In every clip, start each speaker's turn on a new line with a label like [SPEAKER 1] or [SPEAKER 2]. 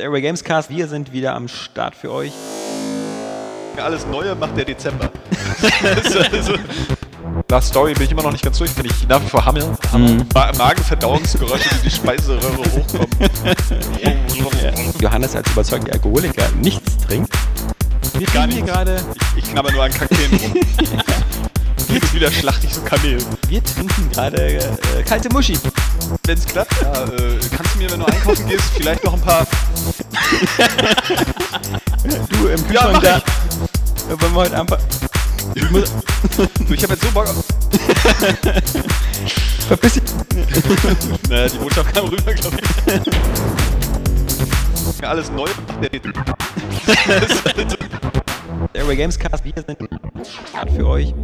[SPEAKER 1] Airway Gamescast, wir sind wieder am Start für euch.
[SPEAKER 2] Alles Neue macht der Dezember. also, nach Story bin ich immer noch nicht ganz durch, bin ich nach wie vor Hammel.
[SPEAKER 1] Mhm.
[SPEAKER 2] Ma Magenverdauungsgeräusche, die die Speiseröhre hochkommen.
[SPEAKER 1] Johannes als überzeugter Alkoholiker nichts trinkt. Wir
[SPEAKER 2] Gar nichts.
[SPEAKER 1] gerade,
[SPEAKER 2] Ich, ich knabber nur an Kakteen rum. Jedes wieder schlachte ich so Kamel.
[SPEAKER 1] wir trinken gerade äh, kalte Muschi.
[SPEAKER 2] Wenn es klappt, ja, äh, kannst du mir, wenn du einkaufen gehst, vielleicht noch ein paar.
[SPEAKER 1] Du im Kühlschrank
[SPEAKER 2] mach
[SPEAKER 1] da. Ja, wollen wir heute einfach. Ich muss,
[SPEAKER 2] ich habe jetzt so Bock auf.
[SPEAKER 1] verpiss dich.
[SPEAKER 2] Naja, die Botschaft kam rüber, glaube ich. Alles neu.
[SPEAKER 1] Airway Gamescast, wir sind für euch.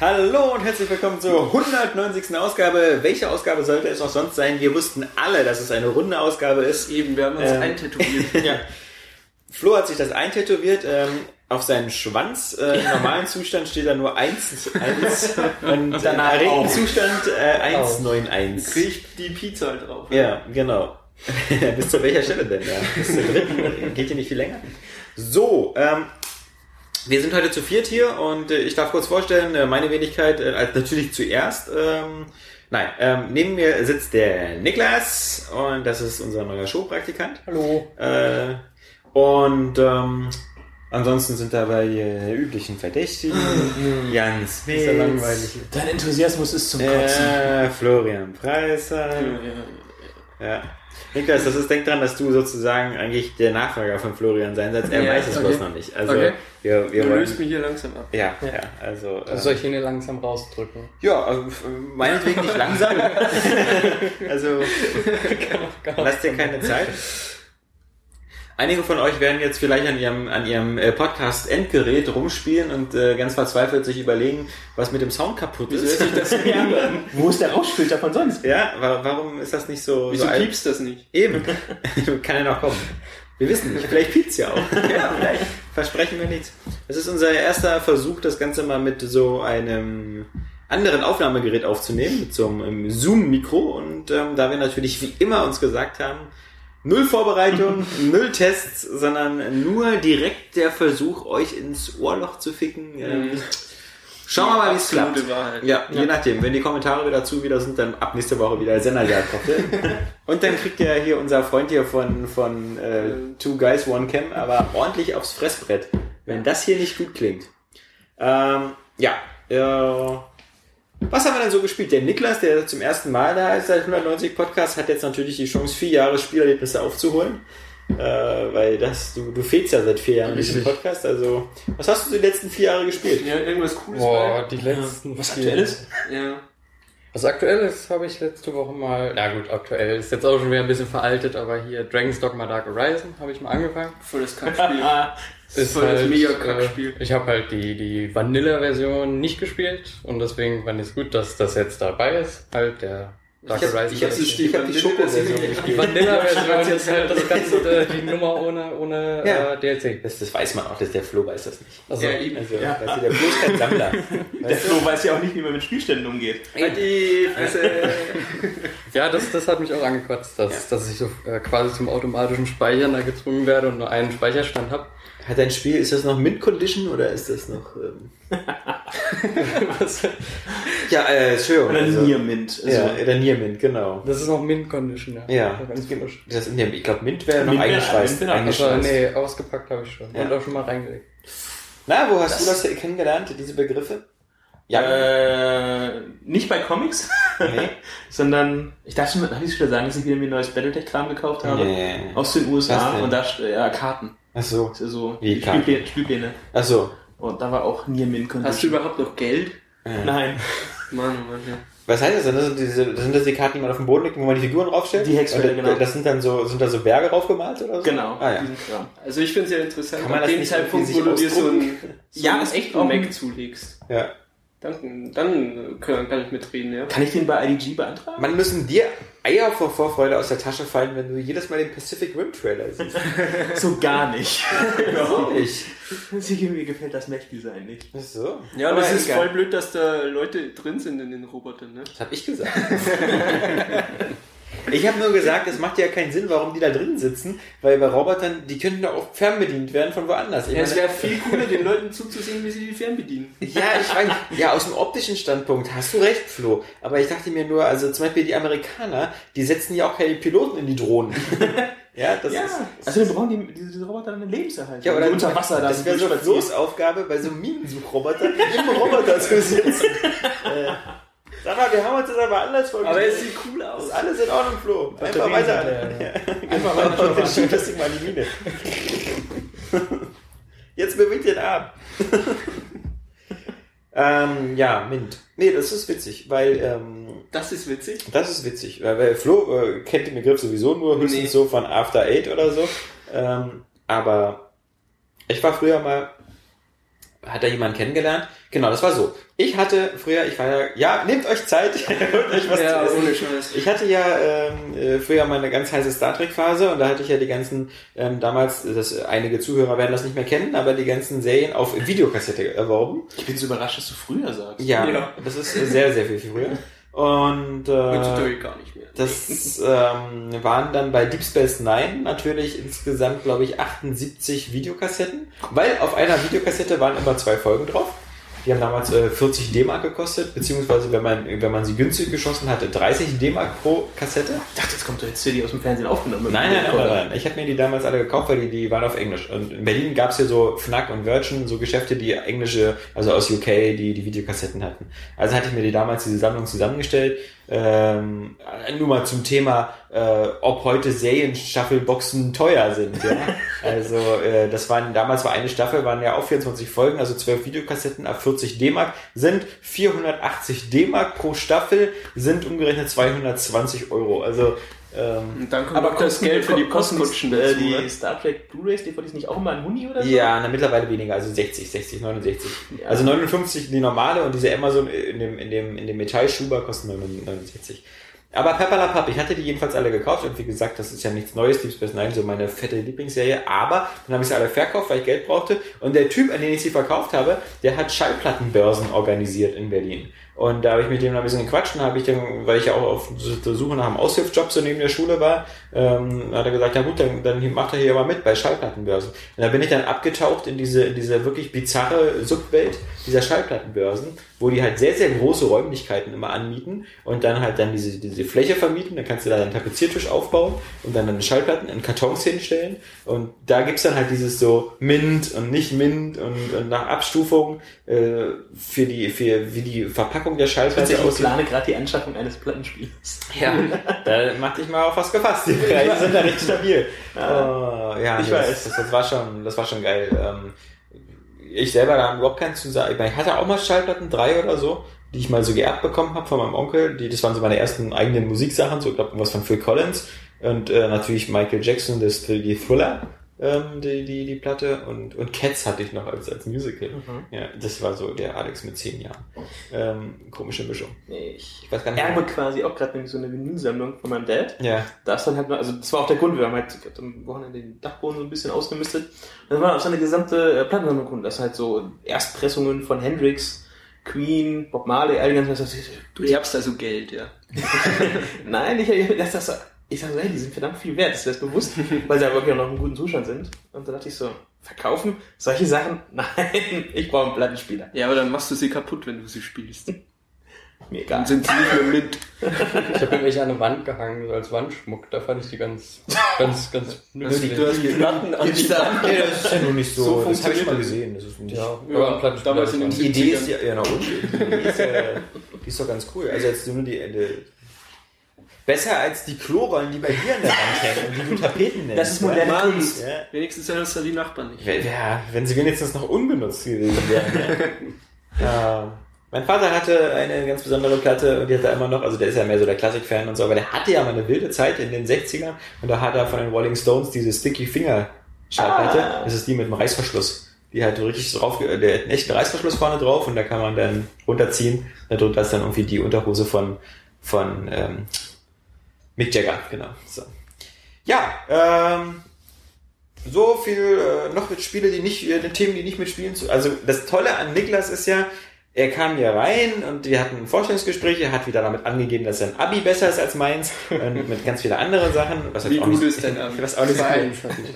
[SPEAKER 1] Hallo und herzlich willkommen zur 190. Ausgabe. Welche Ausgabe sollte es auch sonst sein? Wir wussten alle, dass es eine runde Ausgabe ist.
[SPEAKER 3] Eben, wir haben uns
[SPEAKER 1] Ähm,
[SPEAKER 3] eintätowiert.
[SPEAKER 1] Ja. Flo hat sich das eintätowiert. Ähm, auf seinen Schwanz. Äh, Im normalen Zustand steht da nur 1, 1 und im
[SPEAKER 3] danach
[SPEAKER 1] erregten. Zustand äh, 191.
[SPEAKER 3] Krieg ich die Pizza halt drauf.
[SPEAKER 1] Ja, genau. Bis zu welcher Stelle denn? Ja, bis zur dritten. Geht hier nicht viel länger. So, ähm, wir sind heute zu viert hier und äh, ich darf kurz vorstellen, äh, meine Wenigkeit, äh, als natürlich zuerst. Ähm, nein, ähm, neben mir sitzt der Niklas und das ist unser neuer Showpraktikant.
[SPEAKER 3] Hallo.
[SPEAKER 1] Äh, und ähm, ansonsten sind dabei die üblichen Verdächtigen. Jans
[SPEAKER 3] Ist ja langweilig.
[SPEAKER 4] Dein Enthusiasmus ist zum Kotzen.
[SPEAKER 1] äh, Florian Preiser. Ja. Niklas, das ist, denk dran, dass du sozusagen eigentlich der Nachfolger von Florian sein sollst. Er
[SPEAKER 3] Ja,
[SPEAKER 1] weiß es
[SPEAKER 3] okay.
[SPEAKER 1] bloß noch nicht. Also,
[SPEAKER 3] Okay.
[SPEAKER 1] wir, wir
[SPEAKER 3] Du
[SPEAKER 1] wollen,
[SPEAKER 3] löst mich hier langsam ab.
[SPEAKER 1] ja, ja, also, äh,
[SPEAKER 5] Soll ich ihn hier langsam rausdrücken?
[SPEAKER 1] ja, also, meinetwegen nicht langsam. also, lass dir keine Zeit. Einige von euch werden jetzt vielleicht an ihrem, an ihrem äh, Podcast-Endgerät rumspielen und äh, ganz verzweifelt sich überlegen, was mit dem Sound kaputt
[SPEAKER 3] Wieso
[SPEAKER 1] ist.
[SPEAKER 3] sich das an?
[SPEAKER 4] Wo ist der Rauschfilter von sonst?
[SPEAKER 1] Ja, wa warum ist das nicht so,
[SPEAKER 3] Wieso
[SPEAKER 1] so
[SPEAKER 3] piepst das nicht?
[SPEAKER 1] Eben. Kann ja noch kommen. Wir wissen nicht. Vielleicht piept's ja auch. ja, vielleicht. Versprechen wir nichts. Das ist unser erster Versuch, das Ganze mal mit so einem anderen Aufnahmegerät aufzunehmen, mit so einem Zoom-Mikro. Und ähm, da wir natürlich wie immer uns gesagt haben, null Vorbereitung, null Tests, sondern nur direkt der Versuch, euch ins Ohrloch zu ficken. Ähm, schauen wir mal, wie es klappt.
[SPEAKER 3] Wahrheit.
[SPEAKER 1] Ja, je nachdem. Wenn die Kommentare dazu wieder sind, dann ab nächste Woche wieder Senderjagdkochte. Und dann kriegt ja hier unser Freund hier von, von äh, Two Guys One Cam aber ordentlich aufs Fressbrett, wenn das hier nicht gut klingt. Ähm, ja, äh, was haben wir denn so gespielt? Der Niklas, der zum ersten Mal da ist seit 190 Podcast, hat jetzt natürlich die Chance, vier Jahre Spielerlebnisse aufzuholen. Äh, weil das, du, du fehlst ja seit vier Jahren in diesem Podcast. Also, was hast du die letzten vier Jahre gespielt?
[SPEAKER 3] Ja, irgendwas Cooles
[SPEAKER 5] Boah, die letzten.
[SPEAKER 4] Was
[SPEAKER 5] vier-
[SPEAKER 4] aktuelles?
[SPEAKER 3] Ja.
[SPEAKER 5] Was aktuell ist, habe ich letzte Woche mal. Na gut, aktuell ist jetzt auch schon wieder ein bisschen veraltet, aber hier Dragon's Dogma Dark Horizon habe ich mal angefangen.
[SPEAKER 3] Voll das Kackspiel.
[SPEAKER 5] Ist
[SPEAKER 3] Voll das mega
[SPEAKER 5] äh,
[SPEAKER 3] Kackspiel.
[SPEAKER 5] Ich habe halt die, die Vanilla-Version nicht gespielt und deswegen fand ich es gut, dass das jetzt dabei ist. Halt der Dark
[SPEAKER 1] Ich hab-
[SPEAKER 5] Horizon.
[SPEAKER 1] ich die- ich hab die Schoko-Version
[SPEAKER 5] die Vanilla-Version ist halt das ganze, äh, die Nummer ohne, ohne
[SPEAKER 1] Ja.
[SPEAKER 5] äh, DLC.
[SPEAKER 1] Das, das weiß man auch, dass der Flo weiß das nicht.
[SPEAKER 5] Also,
[SPEAKER 3] Ja, eben.
[SPEAKER 1] Also, weißt du, der Flo ist kein Sammler.
[SPEAKER 4] Der Flo weiß ja auch nicht, wie man mit Spielständen umgeht.
[SPEAKER 3] Halt die Fresse.
[SPEAKER 5] Ja, das, das hat mich auch angekotzt, dass, dass ich so äh, quasi zum automatischen Speichern da gezwungen werde und nur einen Speicherstand habe.
[SPEAKER 1] Hat dein Spiel, ist das noch Mint Condition oder ist das noch. Ähm... ja, äh, Entschuldigung.
[SPEAKER 4] Oder
[SPEAKER 1] also-
[SPEAKER 4] Niermint. Also,
[SPEAKER 1] Ja, oder Nier Mint, genau.
[SPEAKER 5] Das ist noch Mint Condition, ja.
[SPEAKER 1] Ja.
[SPEAKER 5] Ganz frisch.
[SPEAKER 1] Das in dem, ich glaube, Mint wäre noch
[SPEAKER 4] Mint
[SPEAKER 1] eingeschweißt.
[SPEAKER 4] Mint noch
[SPEAKER 5] Also,
[SPEAKER 1] eingeschweißt.
[SPEAKER 5] nee, ausgepackt habe ich schon.
[SPEAKER 1] Ja.
[SPEAKER 5] Und auch schon mal reingelegt.
[SPEAKER 1] Na, wo hast du das kennengelernt, diese Begriffe? Ja,
[SPEAKER 4] Äh, nicht bei Comics,
[SPEAKER 1] nee.
[SPEAKER 4] sondern ich darf schon, darf ich schon sagen, dass ich wieder mir ein neues Battletech-Kram gekauft habe.
[SPEAKER 1] nee.
[SPEAKER 4] Aus den
[SPEAKER 1] Was
[SPEAKER 4] USA und da ja, Karten.
[SPEAKER 1] Ach so.
[SPEAKER 4] Das ist so
[SPEAKER 1] Wie Karten?
[SPEAKER 4] Spielpläne, Spielpläne.
[SPEAKER 1] Ach so.
[SPEAKER 4] Und da war auch Niermint Condition.
[SPEAKER 3] Hast du überhaupt noch Geld?
[SPEAKER 4] Nein,
[SPEAKER 3] Mann, oh Mann, ja.
[SPEAKER 1] Was heißt das denn? Das sind, diese, sind das die Karten, die man auf dem Boden legt, wo man die Figuren draufstellt?
[SPEAKER 4] Die Hexfelder,
[SPEAKER 1] äh,
[SPEAKER 4] genau.
[SPEAKER 1] Das sind dann so, sind da so Berge draufgemalt oder so?
[SPEAKER 4] genau.
[SPEAKER 1] Ah, ja.
[SPEAKER 3] Also ich finde es ja interessant,
[SPEAKER 1] Kann man das
[SPEAKER 3] dem
[SPEAKER 1] nicht
[SPEAKER 3] Zeitpunkt, wo du dir so ein, so
[SPEAKER 4] Ja,
[SPEAKER 3] echten
[SPEAKER 4] auch
[SPEAKER 3] Mac
[SPEAKER 4] ein-
[SPEAKER 3] zulegst,
[SPEAKER 1] Ja.
[SPEAKER 3] Dann, dann kann, kann ich mitreden, ja.
[SPEAKER 4] Kann ich den bei IDG beantragen?
[SPEAKER 1] Man müssen dir Eier vor Vorfreude aus der Tasche fallen, wenn du jedes Mal den Pacific Rim Trailer siehst.
[SPEAKER 4] So gar nicht.
[SPEAKER 1] Warum nicht?
[SPEAKER 4] Sie- Mir gefällt das Mech-Design nicht.
[SPEAKER 1] Ach so.
[SPEAKER 3] Ja, aber
[SPEAKER 4] Aber
[SPEAKER 3] es ist
[SPEAKER 4] egal.
[SPEAKER 3] voll blöd, dass da Leute drin sind in den Robotern, ne?
[SPEAKER 1] Das hab ich gesagt. Ich habe nur gesagt, es macht ja keinen Sinn, warum die da drin sitzen, weil bei Robotern, die könnten doch auch fernbedient werden von woanders.
[SPEAKER 3] Ja, es
[SPEAKER 1] meine-
[SPEAKER 3] wäre viel cooler, den Leuten zuzusehen, wie sie die fernbedienen.
[SPEAKER 1] Ja, ich weiß, ja, aus dem optischen Standpunkt hast du recht, Flo. Aber ich dachte mir nur, also zum Beispiel die Amerikaner, die setzen ja auch keine Piloten in die Drohnen. ja, das
[SPEAKER 4] Ja,
[SPEAKER 1] ist.
[SPEAKER 4] also wir brauchen die, diese, diese Roboter dann eine Lebenserhalt.
[SPEAKER 1] Ja, oder
[SPEAKER 4] unter Wasser dann
[SPEAKER 1] Das wäre so. Flo's Aufgabe, bei so einem Minensuchrobotern im Roboter zu sitzen. äh, sag mal, wir haben uns das aber anders vorgestellt.
[SPEAKER 3] Aber es sieht cool aus.
[SPEAKER 1] ist alles in Ordnung, Flo. Einfach weiter.
[SPEAKER 4] hinterher,
[SPEAKER 1] Einfach weiter. Schieb das Ding mal in die Mine. Jetzt bewegt den Arm. ähm, ja, Mint. Nee, das ist witzig, weil ähm,
[SPEAKER 3] Das ist witzig.
[SPEAKER 1] das ist witzig. Weil, weil Flo äh, kennt den Begriff sowieso nur höchstens
[SPEAKER 3] Nee.
[SPEAKER 1] so von After Eight oder so. Ähm, aber ich war früher mal, hat da jemand kennengelernt? Genau, das war so. Ich hatte früher, ich war ja, ja, nehmt euch Zeit, euch was
[SPEAKER 3] Ja,
[SPEAKER 1] zu essen.
[SPEAKER 3] ohne Scheiß.
[SPEAKER 1] Ich hatte ja ähm, äh, früher mal eine ganz heiße Star Trek Phase und da hatte ich ja die ganzen ähm, damals, das einige Zuhörer werden das nicht mehr kennen, aber die ganzen Serien auf Videokassette erworben.
[SPEAKER 4] Ich bin so überrascht, dass du früher sagst.
[SPEAKER 1] Ja,
[SPEAKER 3] Ja.
[SPEAKER 1] das ist sehr sehr viel früher. Und äh,
[SPEAKER 3] Heutzutage gar nicht mehr.
[SPEAKER 1] das ähm, waren dann bei Deep Space Nine natürlich insgesamt, glaube ich, 78 Videokassetten, weil auf einer Videokassette waren immer zwei Folgen drauf. Die haben damals äh, 40 D-Mark gekostet, beziehungsweise wenn man, wenn man sie günstig geschossen hatte, 30 D-Mark pro Kassette.
[SPEAKER 4] Ich dachte, jetzt kommt doch jetzt hier die aus dem Fernsehen aufgenommen.
[SPEAKER 1] Nein, nein, nein, nein, nein. Ich habe mir die damals alle gekauft, weil die, die waren auf Englisch. Und in Berlin gab es hier so Fnac und Virgin, so Geschäfte, die englische, also aus UK, die die Videokassetten hatten. Also hatte ich mir die damals diese Sammlung zusammengestellt. Ähm, nur mal zum Thema, äh, ob heute Serienstaffelboxen teuer sind. Ja? Also äh, das waren damals war eine Staffel, waren ja auch 24 Folgen, also 12 Videokassetten ab 40 D-Mark sind 480 D-Mark pro Staffel, sind umgerechnet 220 Euro. Also ähm,
[SPEAKER 3] dann kommt
[SPEAKER 4] Aber
[SPEAKER 3] auch das Geld für die Postkutschen
[SPEAKER 4] äh,
[SPEAKER 3] dazu.
[SPEAKER 4] die
[SPEAKER 3] ne?
[SPEAKER 4] Star Trek Blu-rays, DVDs nicht auch immer ein Huni oder so?
[SPEAKER 1] Ja, na, mittlerweile weniger, also 60, 60, 69.
[SPEAKER 4] Ja.
[SPEAKER 1] Also 59 die normale und diese Amazon in dem, in dem, in dem Metallschuber kosten 69. Aber Pepperlapapp, ich hatte die jedenfalls alle gekauft und wie gesagt, das ist ja nichts Neues, Deep Space Nine, so meine fette Lieblingsserie, aber dann habe ich sie alle verkauft, weil ich Geld brauchte und der Typ, an den ich sie verkauft habe, der hat Schallplattenbörsen organisiert in Berlin. Und da habe ich mit dem ein bisschen gequatscht und habe ich dann, weil ich ja auch auf der Suche nach einem Aushilfsjob so neben der Schule war, ähm, hat er gesagt, ja gut, dann, dann macht er hier mal mit bei Schallplattenbörsen. Und da bin ich dann abgetaucht in diese, in diese wirklich bizarre Subwelt dieser Schallplattenbörsen, wo die halt sehr, sehr große Räumlichkeiten immer anmieten und dann halt dann diese, diese Fläche vermieten, dann kannst du da einen Tapeziertisch aufbauen und dann deine Schallplatten in Kartons hinstellen und da gibt's dann halt dieses so Mint und nicht Mint und, und nach Abstufung äh, für die, für wie die Verpackung der Schallplatte
[SPEAKER 4] ich
[SPEAKER 1] aussieht.
[SPEAKER 4] plane gerade die Anschaffung eines Plattenspiels.
[SPEAKER 1] Ja, da mach dich mal auf was gefasst. Die Preise sind da recht stabil. Oh, ja,
[SPEAKER 4] Ich
[SPEAKER 1] das,
[SPEAKER 4] weiß.
[SPEAKER 1] Das, das war schon, das war schon geil. Ähm, ich selber da überhaupt keinen zu sagen. Ich hatte auch mal Schallplatten, drei oder so, die ich mal so geerbt bekommen habe von meinem Onkel. Die, das waren so meine ersten eigenen Musiksachen, so ich glaube irgendwas von Phil Collins und äh, natürlich Michael Jackson, das die Thriller. Ähm, die, die, die Platte und, und Cats hatte ich noch als, als Musical. Ja, das war so der Alex mit zehn Jahren. Ähm, komische Mischung.
[SPEAKER 4] Ich
[SPEAKER 1] Ich weiß gar nicht.
[SPEAKER 4] erbe quasi auch gerade nämlich so eine Vinylsammlung von meinem Dad.
[SPEAKER 1] Ja.
[SPEAKER 4] Da ist dann halt, also das war auch der Grund, wir haben halt am Wochenende den Dachboden so ein bisschen ausgemistet. Und dann war auch so eine gesamte äh, Plattensammlung drin. Das ist halt so Erstpressungen von Hendrix, Queen, Bob Marley, all die ganzen,
[SPEAKER 3] Du erbst also Geld, ja.
[SPEAKER 4] Nein, ich, das, das, ich sag so, hey, die sind verdammt viel wert, ist das bewusst? Weil sie aber wirklich auch noch in guten Zustand sind. Und da dachte ich so, verkaufen? Solche Sachen? Nein, ich brauche einen Plattenspieler.
[SPEAKER 3] Ja, aber dann machst du sie kaputt, wenn du sie spielst.
[SPEAKER 4] Mir egal.
[SPEAKER 3] Dann sind sie nicht mehr mit.
[SPEAKER 5] Ich habe irgendwelche an der Wand gehangen, so als Wandschmuck. Da fand ich die ganz, ganz, ganz nützlich.
[SPEAKER 3] Du hast die Platten an die
[SPEAKER 1] Nee, das ist ja nur nicht so.
[SPEAKER 3] So
[SPEAKER 1] das habe ich schon mal gesehen. Das ist nicht,
[SPEAKER 5] Ja,
[SPEAKER 3] Ja,
[SPEAKER 5] aber ein Plattenspieler
[SPEAKER 3] damals
[SPEAKER 5] ist
[SPEAKER 3] in den
[SPEAKER 1] Die Idee ist ja, ja, na und? Die ist, ja, die ist doch ganz cool. Also jetzt nur die, die besser als die Klorollen, die bei dir an der Wand hängen und die du Tapeten nennst.
[SPEAKER 4] Das ist moderne
[SPEAKER 1] ja?
[SPEAKER 4] Kunst.
[SPEAKER 1] Ja.
[SPEAKER 3] Wenigstens sind das da die Nachbarn nicht.
[SPEAKER 1] Wär- wenn sie wenigstens noch unbenutzt gewesen wären. Ja. ja. Mein Vater hatte eine ganz besondere Platte und die hat er immer noch, also der ist ja mehr so der Klassik-Fan und so, aber der hatte ja mal eine wilde Zeit in den 60ern und da hat er von den Rolling Stones diese Sticky Finger Schallplatte.
[SPEAKER 4] Ah.
[SPEAKER 1] Das ist die mit dem Reißverschluss. Die hat richtig drauf, der hat einen echten Reißverschluss vorne drauf und da kann man dann runterziehen. Darunter ist dann irgendwie die Unterhose von, von ähm, Mick Jagger, genau. So. Ja, ähm, so viel äh, noch mit Spiele, die nicht, äh, Themen, die nicht mit Spielen zu. Also das Tolle an Niklas ist ja, er kam hier rein und wir hatten Vorstellungsgespräche, er hat wieder damit angegeben, dass sein Abi besser ist als meins und mit ganz vielen anderen Sachen. Was halt
[SPEAKER 3] Wie
[SPEAKER 1] auch
[SPEAKER 3] gut
[SPEAKER 1] nicht,
[SPEAKER 3] ist dein Abi?
[SPEAKER 1] Was auch nicht
[SPEAKER 5] Zwei
[SPEAKER 1] so
[SPEAKER 5] Eins hatte ich.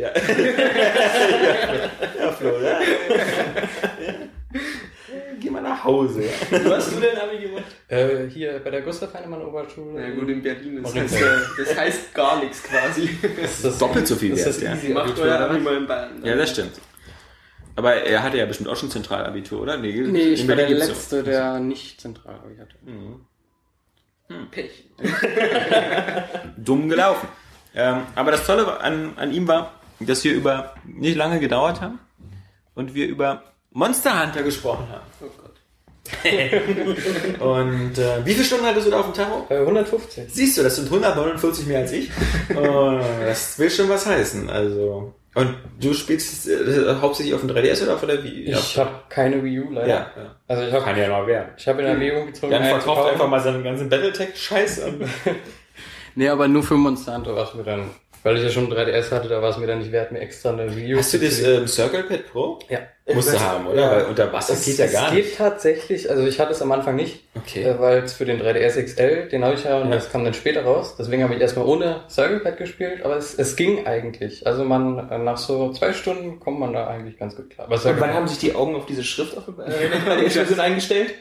[SPEAKER 1] Ja. ja, Flo, ja. Nach Hause. Ja.
[SPEAKER 3] Wo hast du denn Abi gemacht?
[SPEAKER 5] Äh, hier bei der Gustav Heinemann Oberschule.
[SPEAKER 3] Na gut, in Berlin. Das heißt, äh, das heißt gar nichts quasi.
[SPEAKER 5] ist das
[SPEAKER 1] Doppelt so viel
[SPEAKER 5] ist
[SPEAKER 1] wert,
[SPEAKER 5] das
[SPEAKER 1] ja.
[SPEAKER 5] easy
[SPEAKER 3] Macht
[SPEAKER 5] Abitur,
[SPEAKER 3] euer Abi
[SPEAKER 5] was?
[SPEAKER 3] mal in Bayern.
[SPEAKER 1] ja, das stimmt. Aber er hatte ja bestimmt auch schon Zentralabitur, oder? Nee,
[SPEAKER 5] Nee, ich war der Letzte, der nicht zentral Abi hatte.
[SPEAKER 3] Pech.
[SPEAKER 1] dumm gelaufen. Ähm, aber das Tolle an, an ihm war, dass wir über nicht lange gedauert haben und wir über Monster Hunter gesprochen haben.
[SPEAKER 3] Oh.
[SPEAKER 1] Und äh, wie viele Stunden hattest du da auf dem Tacho?
[SPEAKER 5] Äh, 150.
[SPEAKER 1] Siehst du, das sind 149 mehr als ich. Und das will schon was heißen. Also und du spielst äh, hauptsächlich auf dem 3DS oder auf der Wii?
[SPEAKER 5] Ich habe keine Wii U leider.
[SPEAKER 1] ja, ja.
[SPEAKER 5] Also ich habe
[SPEAKER 1] ja noch werden.
[SPEAKER 5] ich hab in Erwägung gezogen, zu
[SPEAKER 1] verkauft einfach mal seinen ganzen Battletech-Scheiß und
[SPEAKER 5] Nee, aber nur für Monster Hunter war es mir dann. Weil ich ja schon ein 3DS hatte, da war es mir dann nicht wert, mir extra eine Wii U
[SPEAKER 1] Hast du das ähm, Circle Pad Pro?
[SPEAKER 5] Ja.
[SPEAKER 1] Musst du
[SPEAKER 4] weiß-
[SPEAKER 1] haben, oder?
[SPEAKER 5] Ja.
[SPEAKER 1] Weil unter Wasser
[SPEAKER 5] Es,
[SPEAKER 1] geht ja
[SPEAKER 5] es
[SPEAKER 1] gar nicht.
[SPEAKER 5] geht tatsächlich, also ich hatte es am Anfang nicht,
[SPEAKER 1] Okay.
[SPEAKER 5] äh, weil es für den 3DS XL, den habe ich ja und
[SPEAKER 1] Ja.
[SPEAKER 5] das kam dann später raus. Deswegen habe ich erstmal ohne Circle Pad gespielt, aber es, es ging eigentlich. Also man, äh, nach so zwei Stunden kommt man da eigentlich ganz gut klar.
[SPEAKER 4] Und wann
[SPEAKER 5] Pad-
[SPEAKER 4] haben sich die Augen auf diese Schrift auf äh, eingestellt?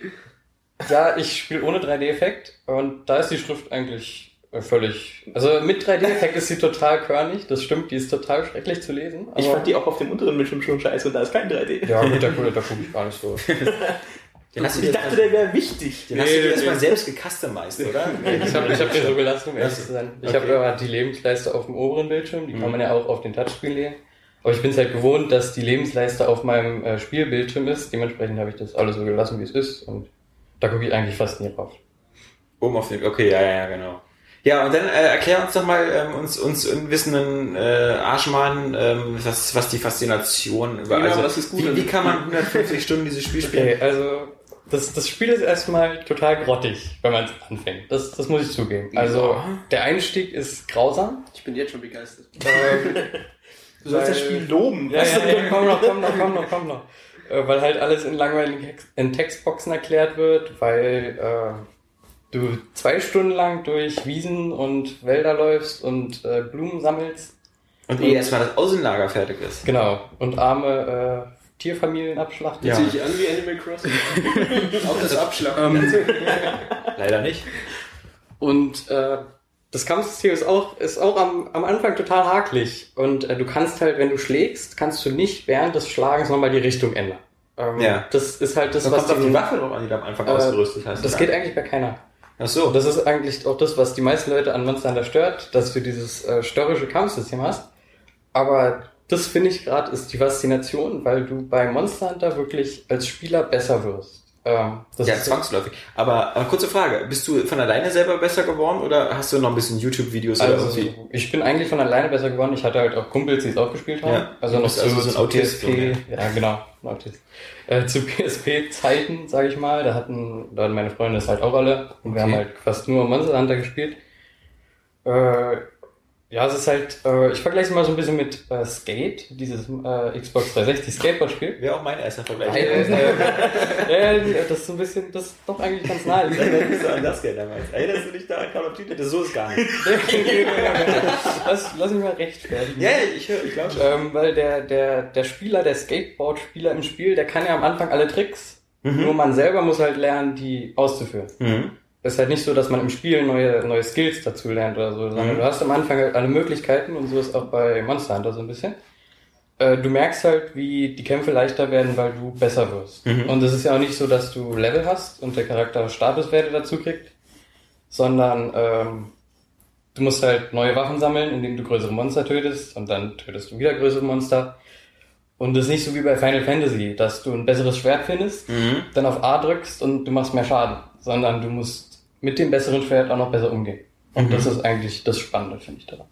[SPEAKER 5] Ja, ich spiele ohne 3D-Effekt und da ist die Schrift eigentlich völlig. Also mit 3D-Effekt ist sie total körnig, das stimmt, die ist total schrecklich zu lesen.
[SPEAKER 4] Ich fand die auch auf dem unteren Bildschirm schon scheiße und da ist kein 3D.
[SPEAKER 5] Ja, gut, da, da gucke ich gar nicht so.
[SPEAKER 1] Den hast du
[SPEAKER 4] Ich dachte, der wäre wichtig.
[SPEAKER 1] den hast du
[SPEAKER 5] Nee,
[SPEAKER 1] dir erstmal
[SPEAKER 5] nee.
[SPEAKER 1] selbst gecustomized, oder?
[SPEAKER 5] Ich habe ich hab den so gelassen, um ehrlich zu sein. Ich
[SPEAKER 1] Okay.
[SPEAKER 5] habe aber die Lebensleiste auf dem oberen Bildschirm, die kann man ja auch auf den Touchscreen legen. Aber ich bin es halt gewohnt, dass die Lebensleiste auf meinem äh, Spielbildschirm ist. Dementsprechend habe ich das alles so gelassen, wie es ist. Und da gucke ich eigentlich fast nie drauf.
[SPEAKER 1] Oben auf den, okay, ja, ja, genau. Ja, und dann äh, erklär uns doch mal, ähm, uns, uns unwissenden äh, Arschmann, ähm, was, was die Faszination über,
[SPEAKER 3] Genau,
[SPEAKER 1] also,
[SPEAKER 3] was ist gut
[SPEAKER 1] wie, wie kann man 150 Stunden dieses Spiel spielen?
[SPEAKER 5] Okay, also das, das Spiel ist erstmal total grottig, wenn man es anfängt. Das, das muss ich zugeben. Also der Einstieg ist grausam.
[SPEAKER 3] Ich bin jetzt schon begeistert.
[SPEAKER 5] Ähm,
[SPEAKER 4] Du sollst das Spiel loben.
[SPEAKER 5] Ja, ja, ja, komm noch, komm noch, komm noch, komm noch. Äh, weil halt alles in langweiligen Hex- in Textboxen erklärt wird, weil äh, du zwei Stunden lang durch Wiesen und Wälder läufst und äh, Blumen sammelst.
[SPEAKER 1] Und ehe erstmal das Außenlager fertig ist.
[SPEAKER 5] Genau. Und arme äh, Tierfamilien abschlachten.
[SPEAKER 1] Ja.
[SPEAKER 3] Sehe ich an wie Animal Crossing. Auch das Abschlagen.
[SPEAKER 5] Ähm,
[SPEAKER 1] Leider nicht.
[SPEAKER 5] Und äh, das Kampfsystem ist auch, ist auch am, am Anfang total hakelig. Und äh, du kannst halt, wenn du schlägst, kannst du nicht während des Schlagens nochmal die Richtung ändern. Ähm,
[SPEAKER 1] Ja.
[SPEAKER 5] Das ist halt das,
[SPEAKER 1] Das
[SPEAKER 5] was
[SPEAKER 1] kommt auf die Waffe drauf an, die du am Anfang
[SPEAKER 5] Äh,
[SPEAKER 1] ausgerüstet hast.
[SPEAKER 5] Das geht eigentlich bei keiner.
[SPEAKER 1] Ach so.
[SPEAKER 5] Das ist eigentlich auch das, was die meisten Leute an Monster Hunter stört, dass du dieses äh, störrische Kampfsystem hast. Aber das finde ich gerade ist die Faszination, weil du bei Monster Hunter wirklich als Spieler besser wirst. Ähm,
[SPEAKER 1] ja, zwangsläufig. Aber, aber kurze Frage, bist du von alleine selber besser geworden oder hast du noch ein bisschen YouTube-Videos oder
[SPEAKER 5] Also,
[SPEAKER 1] irgendwie?
[SPEAKER 5] ich bin eigentlich von alleine besser geworden. Ich hatte halt auch Kumpels, die es auch gespielt haben.
[SPEAKER 1] Ja.
[SPEAKER 5] Also noch zu,
[SPEAKER 1] also so ein Autist,
[SPEAKER 5] PSP. Ja, genau. Ein Autist. Äh, zu PSP-Zeiten, sage ich mal. Da hatten, da hatten meine Freunde das halt auch alle. Und wir
[SPEAKER 1] Okay.
[SPEAKER 5] haben halt fast nur Monster Hunter gespielt. Äh, ja, es ist halt, äh, ich vergleiche es mal so ein bisschen mit äh, Skate, dieses äh, Xbox 360 Skateboard-Spiel.
[SPEAKER 1] Wäre auch mein erster Vergleich.
[SPEAKER 5] Weil, äh, äh, das ist so ein bisschen, das ist doch eigentlich ganz nah.
[SPEAKER 1] so an das Geld damals. Erinnerst du dich da an Call of Duty? Das so ist gar nicht.
[SPEAKER 5] lass, lass mich mal rechtfertigen.
[SPEAKER 1] Ja, ich höre, ich glaube schon.
[SPEAKER 5] Ähm, weil der, der, der Spieler, der Skateboard-Spieler im Spiel, der kann ja am Anfang alle Tricks. Nur man selber muss halt lernen, die auszuführen.
[SPEAKER 1] Mhm.
[SPEAKER 5] Es ist halt nicht so, dass man im Spiel neue, neue Skills dazu lernt oder so, sondern
[SPEAKER 1] Mhm.
[SPEAKER 5] du hast am Anfang halt alle Möglichkeiten und so ist auch bei Monster Hunter so ein bisschen. Äh, Du merkst halt, wie die Kämpfe leichter werden, weil du besser wirst.
[SPEAKER 1] Mhm.
[SPEAKER 5] Und es ist ja auch nicht so, dass du Level hast und der Charakter Statuswerte dazu kriegt, sondern ähm, du musst halt neue Waffen sammeln, indem du größere Monster tötest und dann tötest du wieder größere Monster. Und es ist nicht so wie bei Final Fantasy, dass du ein besseres Schwert findest,
[SPEAKER 1] Mhm.
[SPEAKER 5] dann auf A drückst und du machst mehr Schaden, sondern du musst mit dem besseren Schwert auch noch besser umgehen. Und das ist eigentlich das Spannende, finde ich daran.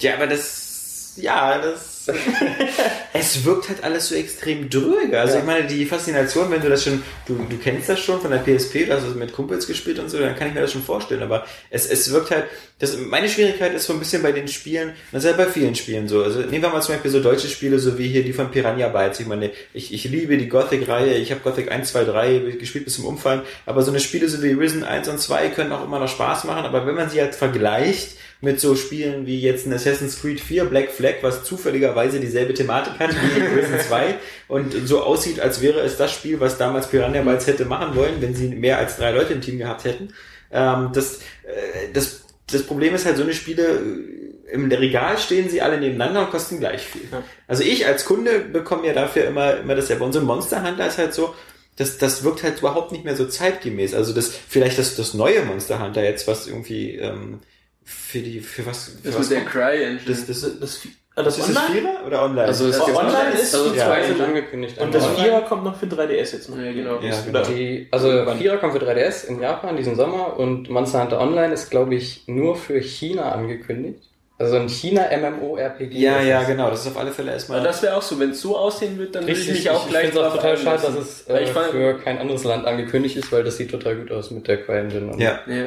[SPEAKER 1] Ja, aber das, ja, das Es wirkt halt alles so extrem dröge. Also
[SPEAKER 4] Ja.
[SPEAKER 1] ich meine, die Faszination, wenn du das schon, du, du kennst das schon von der PSP, du hast es mit Kumpels gespielt und so, dann kann ich mir das schon vorstellen. Aber es, es wirkt halt, das, meine Schwierigkeit ist so ein bisschen bei den Spielen, das ist ja bei vielen Spielen so. Also nehmen wir mal zum Beispiel so deutsche Spiele, so wie hier die von Piranha Bytes. Ich meine, ich, ich liebe die Gothic-Reihe, ich habe Gothic 1, 2, 3 gespielt bis zum Umfallen, aber so eine Spiele so wie Risen 1 und 2 können auch immer noch Spaß machen, aber wenn man sie halt vergleicht, mit so Spielen wie jetzt ein Assassin's Creed 4 Black Flag, was zufälligerweise dieselbe Thematik hat wie Risen 2 und so aussieht, als wäre es das Spiel, was damals Piranha Bytes hätte machen wollen, wenn sie mehr als drei Leute im Team gehabt hätten. Ähm, das, äh, das, das Problem ist halt, so eine Spiele, äh, im Regal stehen sie alle nebeneinander und kosten gleich viel. Also ich als Kunde bekomme ja dafür immer, immer dasselbe. Und so ein Monster Hunter ist halt so, das, das wirkt halt überhaupt nicht mehr so zeitgemäß. Also das, vielleicht das, das neue Monster Hunter jetzt, was irgendwie, ähm, für die, für was, für
[SPEAKER 3] Das
[SPEAKER 1] was
[SPEAKER 3] mit der? Cry-Engine.
[SPEAKER 1] das, das,
[SPEAKER 4] Das, das, ah, das
[SPEAKER 1] ist das
[SPEAKER 4] online?
[SPEAKER 1] Vierer oder online?
[SPEAKER 5] also es
[SPEAKER 4] Das
[SPEAKER 5] gibt
[SPEAKER 4] online ist
[SPEAKER 5] also
[SPEAKER 4] die
[SPEAKER 5] zwei
[SPEAKER 4] zweite.
[SPEAKER 5] sind angekündigt.
[SPEAKER 4] Und das Vierer kommt noch für 3DS jetzt noch.
[SPEAKER 3] Ja, genau.
[SPEAKER 1] Ja, genau.
[SPEAKER 5] Die, also Vierer kommt für 3DS in Japan diesen Sommer und Monster Hunter Online ist, glaube ich, nur für China angekündigt. Also ein China MMORPG.
[SPEAKER 1] ja, ja, genau. Das ist auf alle Fälle erstmal.
[SPEAKER 3] Aber das wäre auch so, wenn es so aussehen wird, dann würde ich
[SPEAKER 5] Richtig,
[SPEAKER 3] mich auch
[SPEAKER 5] ich
[SPEAKER 3] gleich
[SPEAKER 5] finde es auch total schade, dass es äh,
[SPEAKER 3] ich
[SPEAKER 5] für kein anderes Land angekündigt ist, weil das sieht total gut aus mit der CryEngine. und-
[SPEAKER 1] ja.
[SPEAKER 3] Ja.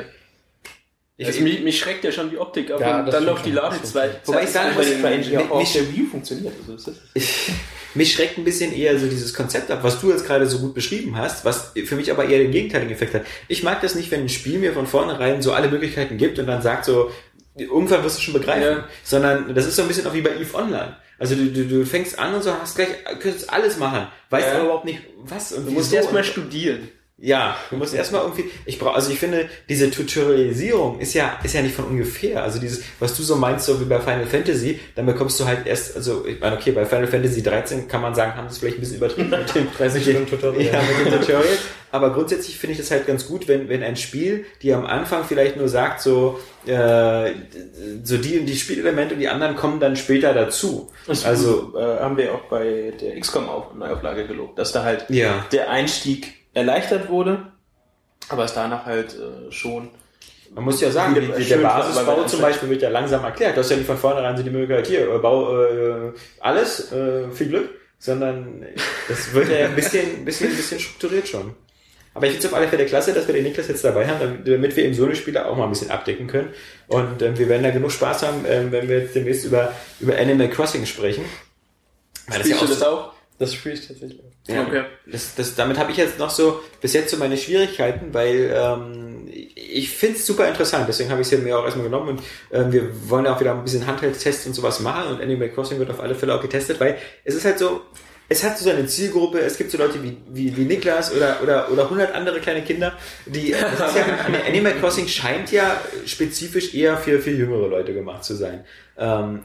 [SPEAKER 1] Ich,
[SPEAKER 3] Also mich, mich schreckt ja schon die Optik ab
[SPEAKER 5] Ja,
[SPEAKER 3] und dann noch die. Ladezeit.
[SPEAKER 1] Wobei ich sagen
[SPEAKER 4] Weil
[SPEAKER 1] muss,
[SPEAKER 4] auch auf
[SPEAKER 1] mich-
[SPEAKER 4] der Wii funktioniert. Also
[SPEAKER 1] Ich, mich schreckt ein bisschen eher so dieses Konzept ab, was du jetzt gerade so gut beschrieben hast, was für mich aber eher den gegenteiligen Effekt hat. Ich mag das nicht, wenn ein Spiel mir von vornherein so alle Möglichkeiten gibt und dann sagt so, irgendwann wirst du schon begreifen,
[SPEAKER 3] Ja.
[SPEAKER 1] sondern das ist so ein bisschen auch wie bei EVE Online. Also du, du, du fängst an und so hast gleich, könntest alles machen, weißt
[SPEAKER 3] Ja.
[SPEAKER 1] aber überhaupt nicht was und
[SPEAKER 3] Du musst
[SPEAKER 1] wieso
[SPEAKER 3] erstmal studieren.
[SPEAKER 1] Ja, du musst erstmal irgendwie, ich brauche, also ich finde, diese Tutorialisierung ist ja, ist ja nicht von ungefähr. Also dieses, was du so meinst, so wie bei Final Fantasy, dann bekommst du halt erst, also ich meine, okay, bei Final Fantasy 13 kann man sagen, haben sie es vielleicht ein bisschen übertrieben mit dem
[SPEAKER 5] 30 Stunden Tutorial.
[SPEAKER 1] Ja, mit dem Tutorial. Aber grundsätzlich finde ich das halt ganz gut, wenn, wenn ein Spiel, die am Anfang vielleicht nur sagt, so, äh, so die und die Spielelemente und die anderen kommen dann später dazu.
[SPEAKER 4] Das
[SPEAKER 1] Also,
[SPEAKER 4] äh, haben wir auch bei der XCOM auf Neuauflage gelobt, dass da halt
[SPEAKER 1] ja.
[SPEAKER 4] der Einstieg erleichtert wurde, aber es danach halt äh, schon
[SPEAKER 1] Man muss ja sagen, die, die, der Basisbau zum Beispiel wird ja langsam erklärt. Du hast ja nicht von vornherein so die Möglichkeit, hier, äh, bau äh, alles, äh, viel Glück, sondern das wird ja ein bisschen, bisschen, bisschen strukturiert schon. Aber ich finde es auf alle Fälle klasse, dass wir den Niklas jetzt dabei haben, damit- wir eben so eine Spiele auch mal ein bisschen abdecken können. Und ähm, wir werden da genug Spaß haben, ähm, wenn wir jetzt demnächst über, über Animal Crossing sprechen. Weil
[SPEAKER 3] Spielst du
[SPEAKER 1] so-
[SPEAKER 3] das auch?
[SPEAKER 5] Das spiele ich tatsächlich.
[SPEAKER 1] Ja,
[SPEAKER 3] Okay.
[SPEAKER 1] das, das, damit habe ich jetzt noch so bis jetzt so meine Schwierigkeiten, weil ähm, ich finde es super interessant, deswegen habe ich es mir auch erstmal genommen und ähm, wir wollen ja auch wieder ein bisschen Handheld-Tests und sowas machen und Animal Crossing wird auf alle Fälle auch getestet, weil es ist halt so, es hat so seine Zielgruppe, es gibt so Leute wie, wie, wie Niklas oder, oder, oder 100 andere kleine Kinder, die, ja, Animal Crossing scheint ja spezifisch eher für, für jüngere Leute gemacht zu sein. Ähm,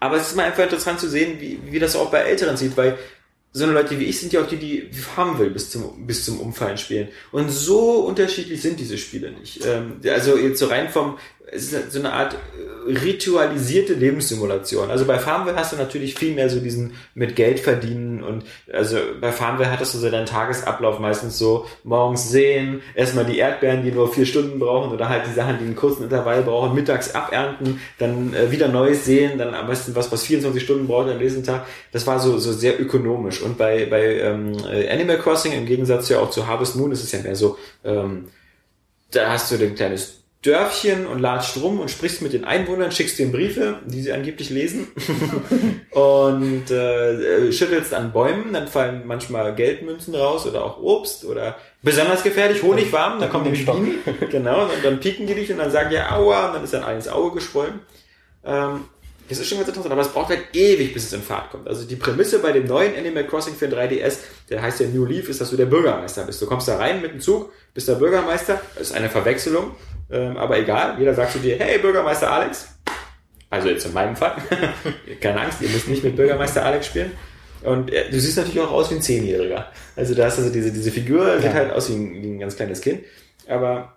[SPEAKER 1] aber es ist mal einfach interessant zu sehen, wie, wie das auch bei Älteren sieht, weil so eine Leute wie ich sind ja auch die, die haben will bis zum, bis zum Umfallen spielen. Und so unterschiedlich sind diese Spiele nicht. Ähm, also jetzt so rein vom, es ist so eine Art äh, ritualisierte Lebenssimulation. Also bei Farmville hast du natürlich viel mehr so diesen mit Geld verdienen und also bei Farmville hattest du so deinen Tagesablauf meistens so morgens sehen, erstmal die Erdbeeren, die nur vier Stunden brauchen oder halt die Sachen, die einen kurzen Intervall brauchen, mittags abernten, dann äh, wieder neues sehen, dann am besten was, was 24 Stunden braucht am nächsten Tag. Das war so, so sehr ökonomisch. Und bei, bei ähm, äh, Animal Crossing, im Gegensatz ja auch zu Harvest Moon, ist es ja mehr so, ähm, da hast du ein kleines Dörfchen und ladst rum und sprichst mit den Einwohnern, schickst denen Briefe, die sie angeblich lesen und äh, schüttelst an Bäumen, dann fallen manchmal Geldmünzen raus oder auch Obst oder besonders gefährlich Honigwaben, dann kommen nämlich Bienen, genau, und dann pieken die dich und dann sagen die Aua und dann ist dann eines Auge geschwollen. Ähm, das ist schon ganz interessant, aber es braucht halt ewig, bis es in Fahrt kommt. Also die Prämisse bei dem neuen Animal Crossing für den 3DS, der heißt ja New Leaf, ist, dass du der Bürgermeister bist. Du kommst da rein mit dem Zug, bist der Bürgermeister, das ist eine Verwechslung, ähm, aber egal, jeder sagt zu dir, hey Bürgermeister Alex, also jetzt in meinem Fall, keine Angst, ihr müsst nicht mit Bürgermeister Alex spielen. Und äh, du siehst natürlich auch aus wie ein Zehnjähriger. Also da hast also diese, diese Figur, sieht
[SPEAKER 5] Ja.
[SPEAKER 1] halt aus wie ein, wie ein ganz kleines Kind. Aber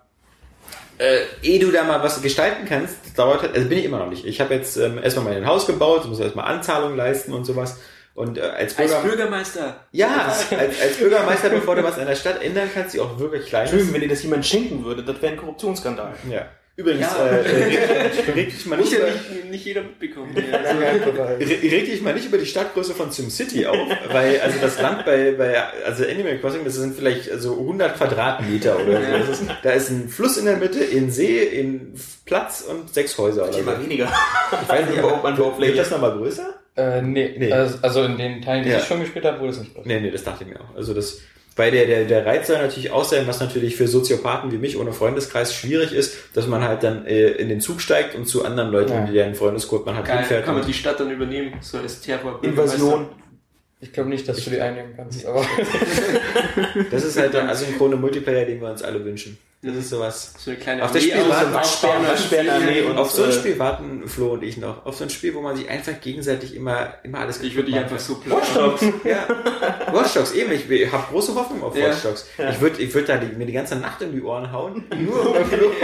[SPEAKER 1] äh, ehe du da mal was gestalten kannst, das dauert halt, also bin ich immer noch nicht. Ich habe jetzt ähm, erstmal mein Haus gebaut, muss erstmal Anzahlungen leisten und sowas. Und äh, als,
[SPEAKER 3] Als
[SPEAKER 1] Bürger
[SPEAKER 3] Bürgermeister.
[SPEAKER 1] ja, als, als Bürgermeister, bevor du was in der Stadt ändern kannst, die auch wirklich klein ist.
[SPEAKER 4] Entschuldigung, wenn dir das jemand schenken würde, das wäre ein Korruptionsskandal.
[SPEAKER 1] Ja. Übrigens,
[SPEAKER 3] Ja.
[SPEAKER 1] äh, äh, reg dich mal nicht
[SPEAKER 3] ja
[SPEAKER 1] über,
[SPEAKER 3] nicht, nicht jeder mitbekommen.
[SPEAKER 1] re- reg dich mal nicht über die Stadtgröße von SimCity auf, weil also das Land bei, bei also Animal Crossing, das sind vielleicht so 100 Quadratmeter oder so.
[SPEAKER 3] Ja.
[SPEAKER 1] Ist, da ist ein Fluss in der Mitte, in See, in Platz und sechs Häuser oder so.
[SPEAKER 4] Immer weniger.
[SPEAKER 1] Ich weiß nicht,
[SPEAKER 4] Überhaupt
[SPEAKER 1] aber
[SPEAKER 4] an
[SPEAKER 1] wird das nochmal größer?
[SPEAKER 5] Äh, nee,
[SPEAKER 1] Nee.
[SPEAKER 5] Also, also in den Teilen, die
[SPEAKER 1] Ja.
[SPEAKER 5] ich schon gespielt habe, wurde es nicht größer.
[SPEAKER 1] Nee, nee, das dachte ich mir auch. Also das, bei der, der, der Reiz soll natürlich auch sein, was natürlich für Soziopathen wie mich ohne Freundeskreis schwierig ist, dass man halt dann äh, in den Zug steigt und zu anderen Leuten,
[SPEAKER 5] Ja.
[SPEAKER 1] die deren Freundescode man halt
[SPEAKER 3] Geil,
[SPEAKER 1] hinfährt.
[SPEAKER 3] kann man die Stadt dann übernehmen, so als Terror.
[SPEAKER 4] Invasion.
[SPEAKER 5] Ich glaube nicht, dass du die einnehmen kannst, aber
[SPEAKER 1] Das ist halt der asynchrone Multiplayer, den wir uns alle wünschen. Das ist sowas.
[SPEAKER 3] So eine kleine
[SPEAKER 1] Auf das Spiel warten-
[SPEAKER 3] und Waschbären,
[SPEAKER 4] Waschbärenarmee und
[SPEAKER 1] auf so ein
[SPEAKER 4] äh,
[SPEAKER 1] Spiel warten Flo und ich noch. Auf so ein Spiel, wo man sich einfach gegenseitig immer, immer alles
[SPEAKER 3] Ich würde dich einfach so
[SPEAKER 1] Watch
[SPEAKER 3] planen.
[SPEAKER 1] Dogs, ja. Watch Dogs, eben. Ich habe große Hoffnung auf
[SPEAKER 3] Ja.
[SPEAKER 1] Watch Dogs. Ich würde ich würd da die, mir die ganze Nacht in die Ohren hauen. Nur um Flo.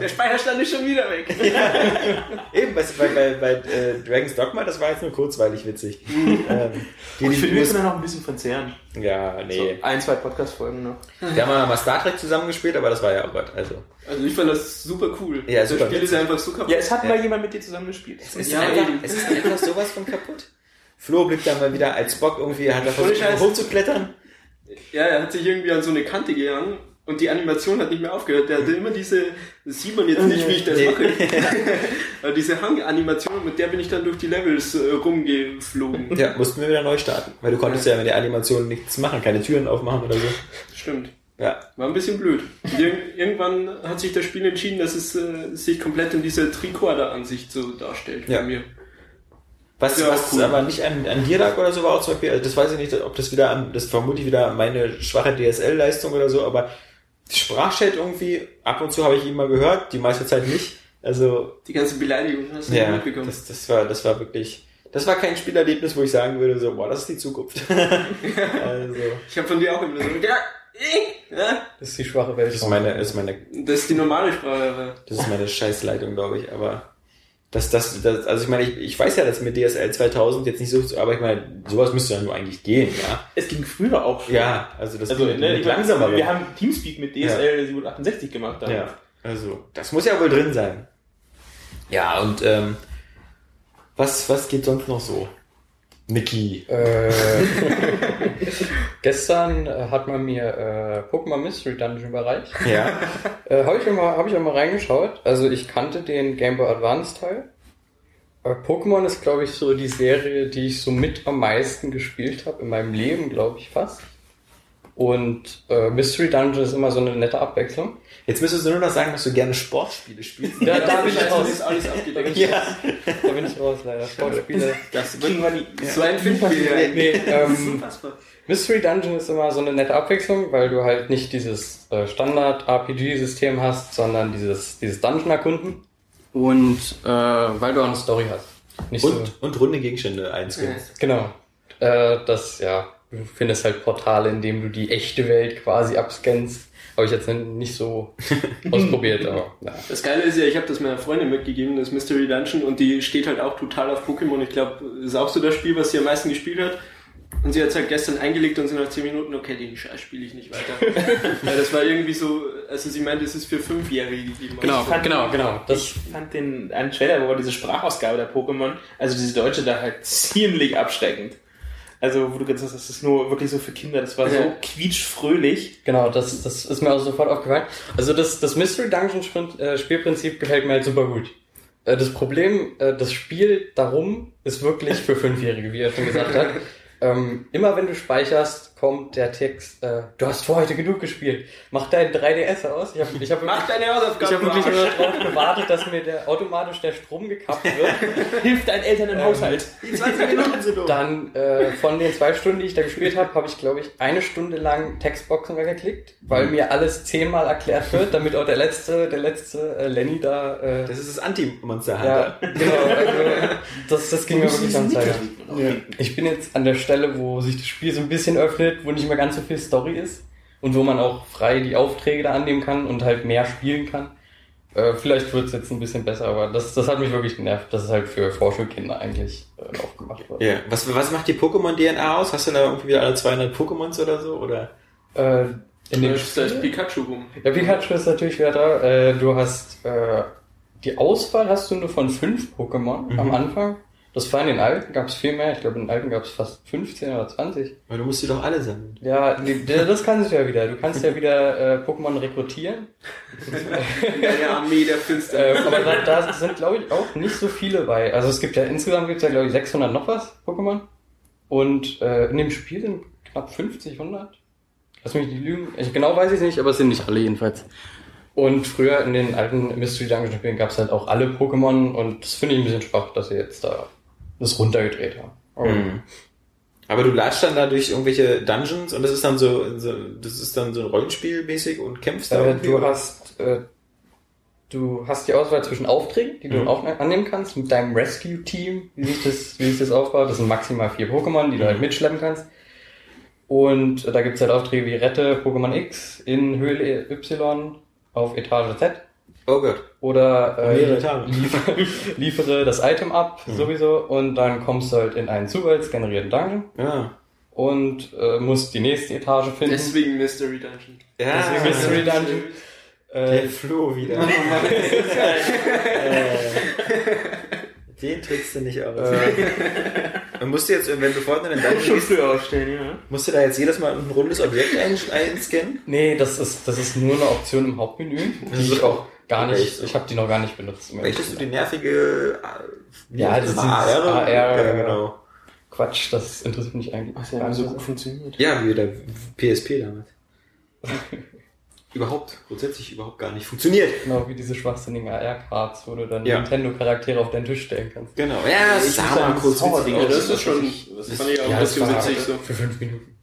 [SPEAKER 3] Der Speicherstand ist schon wieder weg.
[SPEAKER 1] Eben, bei, bei, bei, bei äh, Dragon's Dogma, das war jetzt nur kurzweilig witzig. ähm, die,
[SPEAKER 4] Ich
[SPEAKER 1] die,
[SPEAKER 4] finde, wir können da noch ein bisschen verzehren.
[SPEAKER 1] ja, nee.
[SPEAKER 4] So ein, zwei Podcast-Folgen noch.
[SPEAKER 1] Wir haben mal Star Trek zusammengespielt, aber das war ja auch was. Also,
[SPEAKER 3] Also ich fand das super cool.
[SPEAKER 1] Ja, super
[SPEAKER 3] Das Spiel ist einfach so kaputt.
[SPEAKER 4] Ja, es hat
[SPEAKER 1] Ja.
[SPEAKER 4] mal jemand mit dir zusammen gespielt.
[SPEAKER 1] es ist,
[SPEAKER 3] Ja,
[SPEAKER 1] einfach, es ist einfach sowas von kaputt. Flo blickt dann mal wieder als Bock irgendwie, hat er
[SPEAKER 3] Ohne
[SPEAKER 1] versucht hochzuklettern.
[SPEAKER 3] Ja, er hat sich irgendwie an so eine Kante gehangen und die Animation hat nicht mehr aufgehört. Der hatte immer diese, das sieht man jetzt nicht, wie ich das
[SPEAKER 1] Nee.
[SPEAKER 3] mache, aber diese Hanganimation, mit der bin ich dann durch die Levels äh, rumgeflogen.
[SPEAKER 1] Ja, mussten wir wieder neu starten. Weil du konntest ja mit der Animation nichts machen, keine Türen aufmachen oder so.
[SPEAKER 3] Stimmt.
[SPEAKER 1] Ja.
[SPEAKER 3] War ein bisschen blöd. Ir irgendwann hat sich das Spiel entschieden, dass es äh, sich komplett in dieser Tricorder-Ansicht so darstellt
[SPEAKER 1] Ja.
[SPEAKER 3] bei mir.
[SPEAKER 1] Was,
[SPEAKER 3] Ja,
[SPEAKER 1] was
[SPEAKER 3] cool.
[SPEAKER 1] aber nicht an, an dir lag oder so war auch zum Beispiel, also das weiß ich nicht, ob das wieder an, das vermute ich wieder meine schwache DSL-Leistung oder so, aber Sprachchat irgendwie, ab und zu habe ich ihn mal gehört, die meiste Zeit nicht. Also,
[SPEAKER 3] Die ganze Beleidigung hast du
[SPEAKER 1] ja,
[SPEAKER 3] mitbekommen.
[SPEAKER 1] das, das war, das war wirklich, das war kein Spielerlebnis, wo ich sagen würde, so, boah, das ist die Zukunft. also,
[SPEAKER 3] Ich habe von dir auch immer so, ja, ja,
[SPEAKER 5] das ist die schwache Welt.
[SPEAKER 1] das ist meine, ist meine
[SPEAKER 3] das ist die normale Sprache.
[SPEAKER 1] Das ist meine Scheißleitung, glaube ich, aber das, das, das, also ich meine, ich, ich weiß ja, dass mit DSL 2000 jetzt nicht so, aber ich meine, sowas müsste ja nur eigentlich gehen, ja.
[SPEAKER 4] Es ging früher auch schon.
[SPEAKER 1] Ja, also das
[SPEAKER 4] Also,
[SPEAKER 1] geht
[SPEAKER 4] ne,
[SPEAKER 1] langsamer.
[SPEAKER 4] wir haben Teamspeak mit DSL 768 gemacht. Dann.
[SPEAKER 1] ja, also das muss ja wohl drin sein. Ja, und ähm, was, was geht sonst noch so? Niki.
[SPEAKER 5] Äh, gestern äh, hat man mir äh, Pokémon Mystery Dungeon überreicht.
[SPEAKER 1] Ja.
[SPEAKER 5] Äh, Habe ich, auch mal- hab ich auch mal reingeschaut. Also ich kannte den Game Boy Advance Teil. Pokémon ist, glaube ich, so die Serie, die ich so mit am meisten gespielt habe in meinem Leben, glaube ich fast. Und äh, Mystery Dungeon ist immer so eine nette Abwechslung.
[SPEAKER 1] Jetzt müsstest du nur noch sagen, dass du gerne Sportspiele spielst.
[SPEAKER 5] Ja, da bin ich
[SPEAKER 3] das
[SPEAKER 5] raus.
[SPEAKER 1] ja.
[SPEAKER 5] Da bin ich raus, leider. Sportspiele.
[SPEAKER 3] Das
[SPEAKER 4] Kriegen wir die,
[SPEAKER 3] so ein Filmspiel.
[SPEAKER 5] Nee, ähm,
[SPEAKER 3] Unfassbar.
[SPEAKER 5] Mystery Dungeon ist immer so eine nette Abwechslung, weil du halt nicht dieses äh, Standard-RPG-System hast, sondern dieses, dieses Dungeon-Erkunden. Und äh, weil du auch eine Story hast. Nicht so,
[SPEAKER 1] Und, und runde Gegenstände einscannst.
[SPEAKER 5] genau. Äh, das, ja, du findest halt Portale, in denen du die echte Welt quasi abscannst. Habe ich jetzt nicht so ausprobiert, aber ja.
[SPEAKER 3] Das Geile ist ja, ich habe das meiner Freundin mitgegeben, das Mystery Dungeon, und die steht halt auch total auf Pokémon. Ich glaube, das ist auch so das Spiel, was sie am meisten gespielt hat. Und sie hat es halt gestern eingelegt und sie nach 10 Minuten, okay, den Scheiß spiele ich nicht weiter. ja, das war irgendwie so, also sie meinte, es ist für Fünfjährige gegeben.
[SPEAKER 5] Genau,
[SPEAKER 4] fand-
[SPEAKER 5] genau, genau. Das,
[SPEAKER 4] ich fand den einen Trailer, wo diese Sprachausgabe der Pokémon, also diese deutsche da halt ziemlich abschreckend. Also, wo du gesagt hast, das ist nur wirklich so für Kinder, das war so quietschfröhlich.
[SPEAKER 5] Genau, das, das ist mir auch sofort aufgefallen. Also das, das Mystery Dungeon Sprint- äh, Spielprinzip gefällt mir halt super gut. Äh, Das Problem, äh, das Spiel darum ist wirklich für Fünfjährige, wie er schon gesagt hat. Ähm, immer wenn du speicherst, kommt der Text, äh, du hast für heute genug gespielt. Mach dein 3DS aus. Ich habe ich hab
[SPEAKER 3] Mach deine
[SPEAKER 5] ich
[SPEAKER 3] Hausaufgaben.
[SPEAKER 5] hab wirklich
[SPEAKER 3] du
[SPEAKER 5] nur darauf gewartet, dass mir der, automatisch der Strom gekappt wird.
[SPEAKER 4] Hilft deinen Eltern im
[SPEAKER 5] Ähm,
[SPEAKER 4] Haushalt.
[SPEAKER 1] Die 20 Minuten sind um.
[SPEAKER 5] Dann äh, von den zwei Stunden, die ich da gespielt habe, habe ich, glaube ich, eine Stunde lang Textboxen geklickt, weil mir alles zehnmal erklärt wird, damit auch der letzte, der letzte äh, Lenny da. Äh,
[SPEAKER 1] Das ist das Anti-Monster
[SPEAKER 5] ja, genau. Also, das, das ging mir wirklich
[SPEAKER 4] man auch
[SPEAKER 5] Ja. Ich bin jetzt an der Stelle, wo sich das Spiel so ein bisschen öffnet, wo nicht mehr ganz so viel Story ist und wo man auch frei die Aufträge da annehmen kann und halt mehr spielen kann. Äh, vielleicht wird es jetzt ein bisschen besser, aber das, das hat mich wirklich genervt, dass es halt für Vorschulkinder eigentlich äh, aufgemacht wird.
[SPEAKER 1] Ja. Was, was macht die Pokémon-DNA aus? Hast du da irgendwie wieder alle 200 Pokémons oder so? Oder?
[SPEAKER 5] Äh, In dem
[SPEAKER 3] ist das
[SPEAKER 5] Spiel?
[SPEAKER 3] Pikachu rum.
[SPEAKER 5] Ja, Pikachu ist natürlich wieder da. Äh, du hast äh, die Auswahl hast du nur von fünf Pokémon am Anfang. Das war in den alten, gab es viel mehr. Ich glaube, in den alten gab es fast 15 oder 20.
[SPEAKER 1] Aber du musst die doch alle sammeln.
[SPEAKER 5] Ja, das kannst du ja wieder. Du kannst ja wieder äh, Pokémon rekrutieren.
[SPEAKER 3] Eine Armee der Finsternis.
[SPEAKER 5] Äh, aber da, da sind, glaube ich, auch nicht so viele bei. Also es gibt ja insgesamt gibt es ja, glaube ich, 600 noch was Pokémon. Und äh, in dem Spiel sind knapp 50, 100. Lass mich nicht lügen. Ich, genau weiß ich nicht, aber es sind nicht alle jedenfalls. Und früher in den alten Mystery Dungeon Spielen gab es halt auch alle Pokémon und das finde ich ein bisschen schwach, dass sie jetzt da das runtergedreht haben. Aber
[SPEAKER 1] Mhm. Aber du latschst dann da durch irgendwelche Dungeons und das ist dann so, so das ist dann so ein Rollenspiel mäßig und kämpfst da
[SPEAKER 5] Äh, du
[SPEAKER 1] oder?
[SPEAKER 5] hast äh, du hast die Auswahl zwischen Aufträgen, die du
[SPEAKER 1] Mhm.
[SPEAKER 5] auch annehmen kannst mit deinem Rescue Team, wie sich das wie sich das aufbaut. Das sind maximal vier Pokémon, die du
[SPEAKER 1] Mhm.
[SPEAKER 5] halt mitschleppen kannst. Und äh, da gibt's halt Aufträge wie rette Pokémon X in Höhle Y auf Etage Z
[SPEAKER 1] Oh Gott.
[SPEAKER 5] oder äh,
[SPEAKER 1] Mehrere Tage.
[SPEAKER 5] liefere, liefere das Item ab
[SPEAKER 1] Mhm.
[SPEAKER 5] sowieso und dann kommst du halt in einen zufallsgenerierten Dungeon
[SPEAKER 1] Ja.
[SPEAKER 5] und äh, musst die nächste Etage finden.
[SPEAKER 3] Deswegen Mystery Dungeon.
[SPEAKER 1] Ja.
[SPEAKER 5] Deswegen Mystery Dungeon.
[SPEAKER 1] Der
[SPEAKER 5] Äh,
[SPEAKER 1] Flo wieder. äh, den trickst du nicht aus. Und musst du jetzt, wenn du vorne in den Dungeon gehst,
[SPEAKER 4] ja.
[SPEAKER 1] musst du da jetzt jedes Mal ein rundes Objekt ein, einscannen?
[SPEAKER 5] Nee, das ist, das ist nur eine Option im Hauptmenü, die ich auch gar nicht,
[SPEAKER 1] so.
[SPEAKER 5] ich habe die noch gar nicht benutzt. zu
[SPEAKER 1] du die nervige äh,
[SPEAKER 5] Ja, das ist
[SPEAKER 1] AR?
[SPEAKER 5] AR,
[SPEAKER 1] ja, genau.
[SPEAKER 5] Quatsch, das interessiert mich eigentlich.
[SPEAKER 4] Was ja so gut funktioniert.
[SPEAKER 1] Ja, wie der PSP damals. überhaupt, grundsätzlich überhaupt gar nicht funktioniert.
[SPEAKER 5] Genau, wie diese schwachsinnigen AR-Cards, wo du dann
[SPEAKER 1] Ja.
[SPEAKER 5] Nintendo-Charaktere auf deinen Tisch stellen kannst.
[SPEAKER 1] Genau. Ja,
[SPEAKER 4] Ich muss sagen,
[SPEAKER 1] kurz
[SPEAKER 4] Zauberdinger,
[SPEAKER 3] Ja,
[SPEAKER 1] witzig
[SPEAKER 3] das ist schon,
[SPEAKER 4] das
[SPEAKER 3] das fand ich auch
[SPEAKER 5] Ja,
[SPEAKER 3] ein
[SPEAKER 5] das
[SPEAKER 3] bisschen witzig so.
[SPEAKER 5] für fünf Minuten.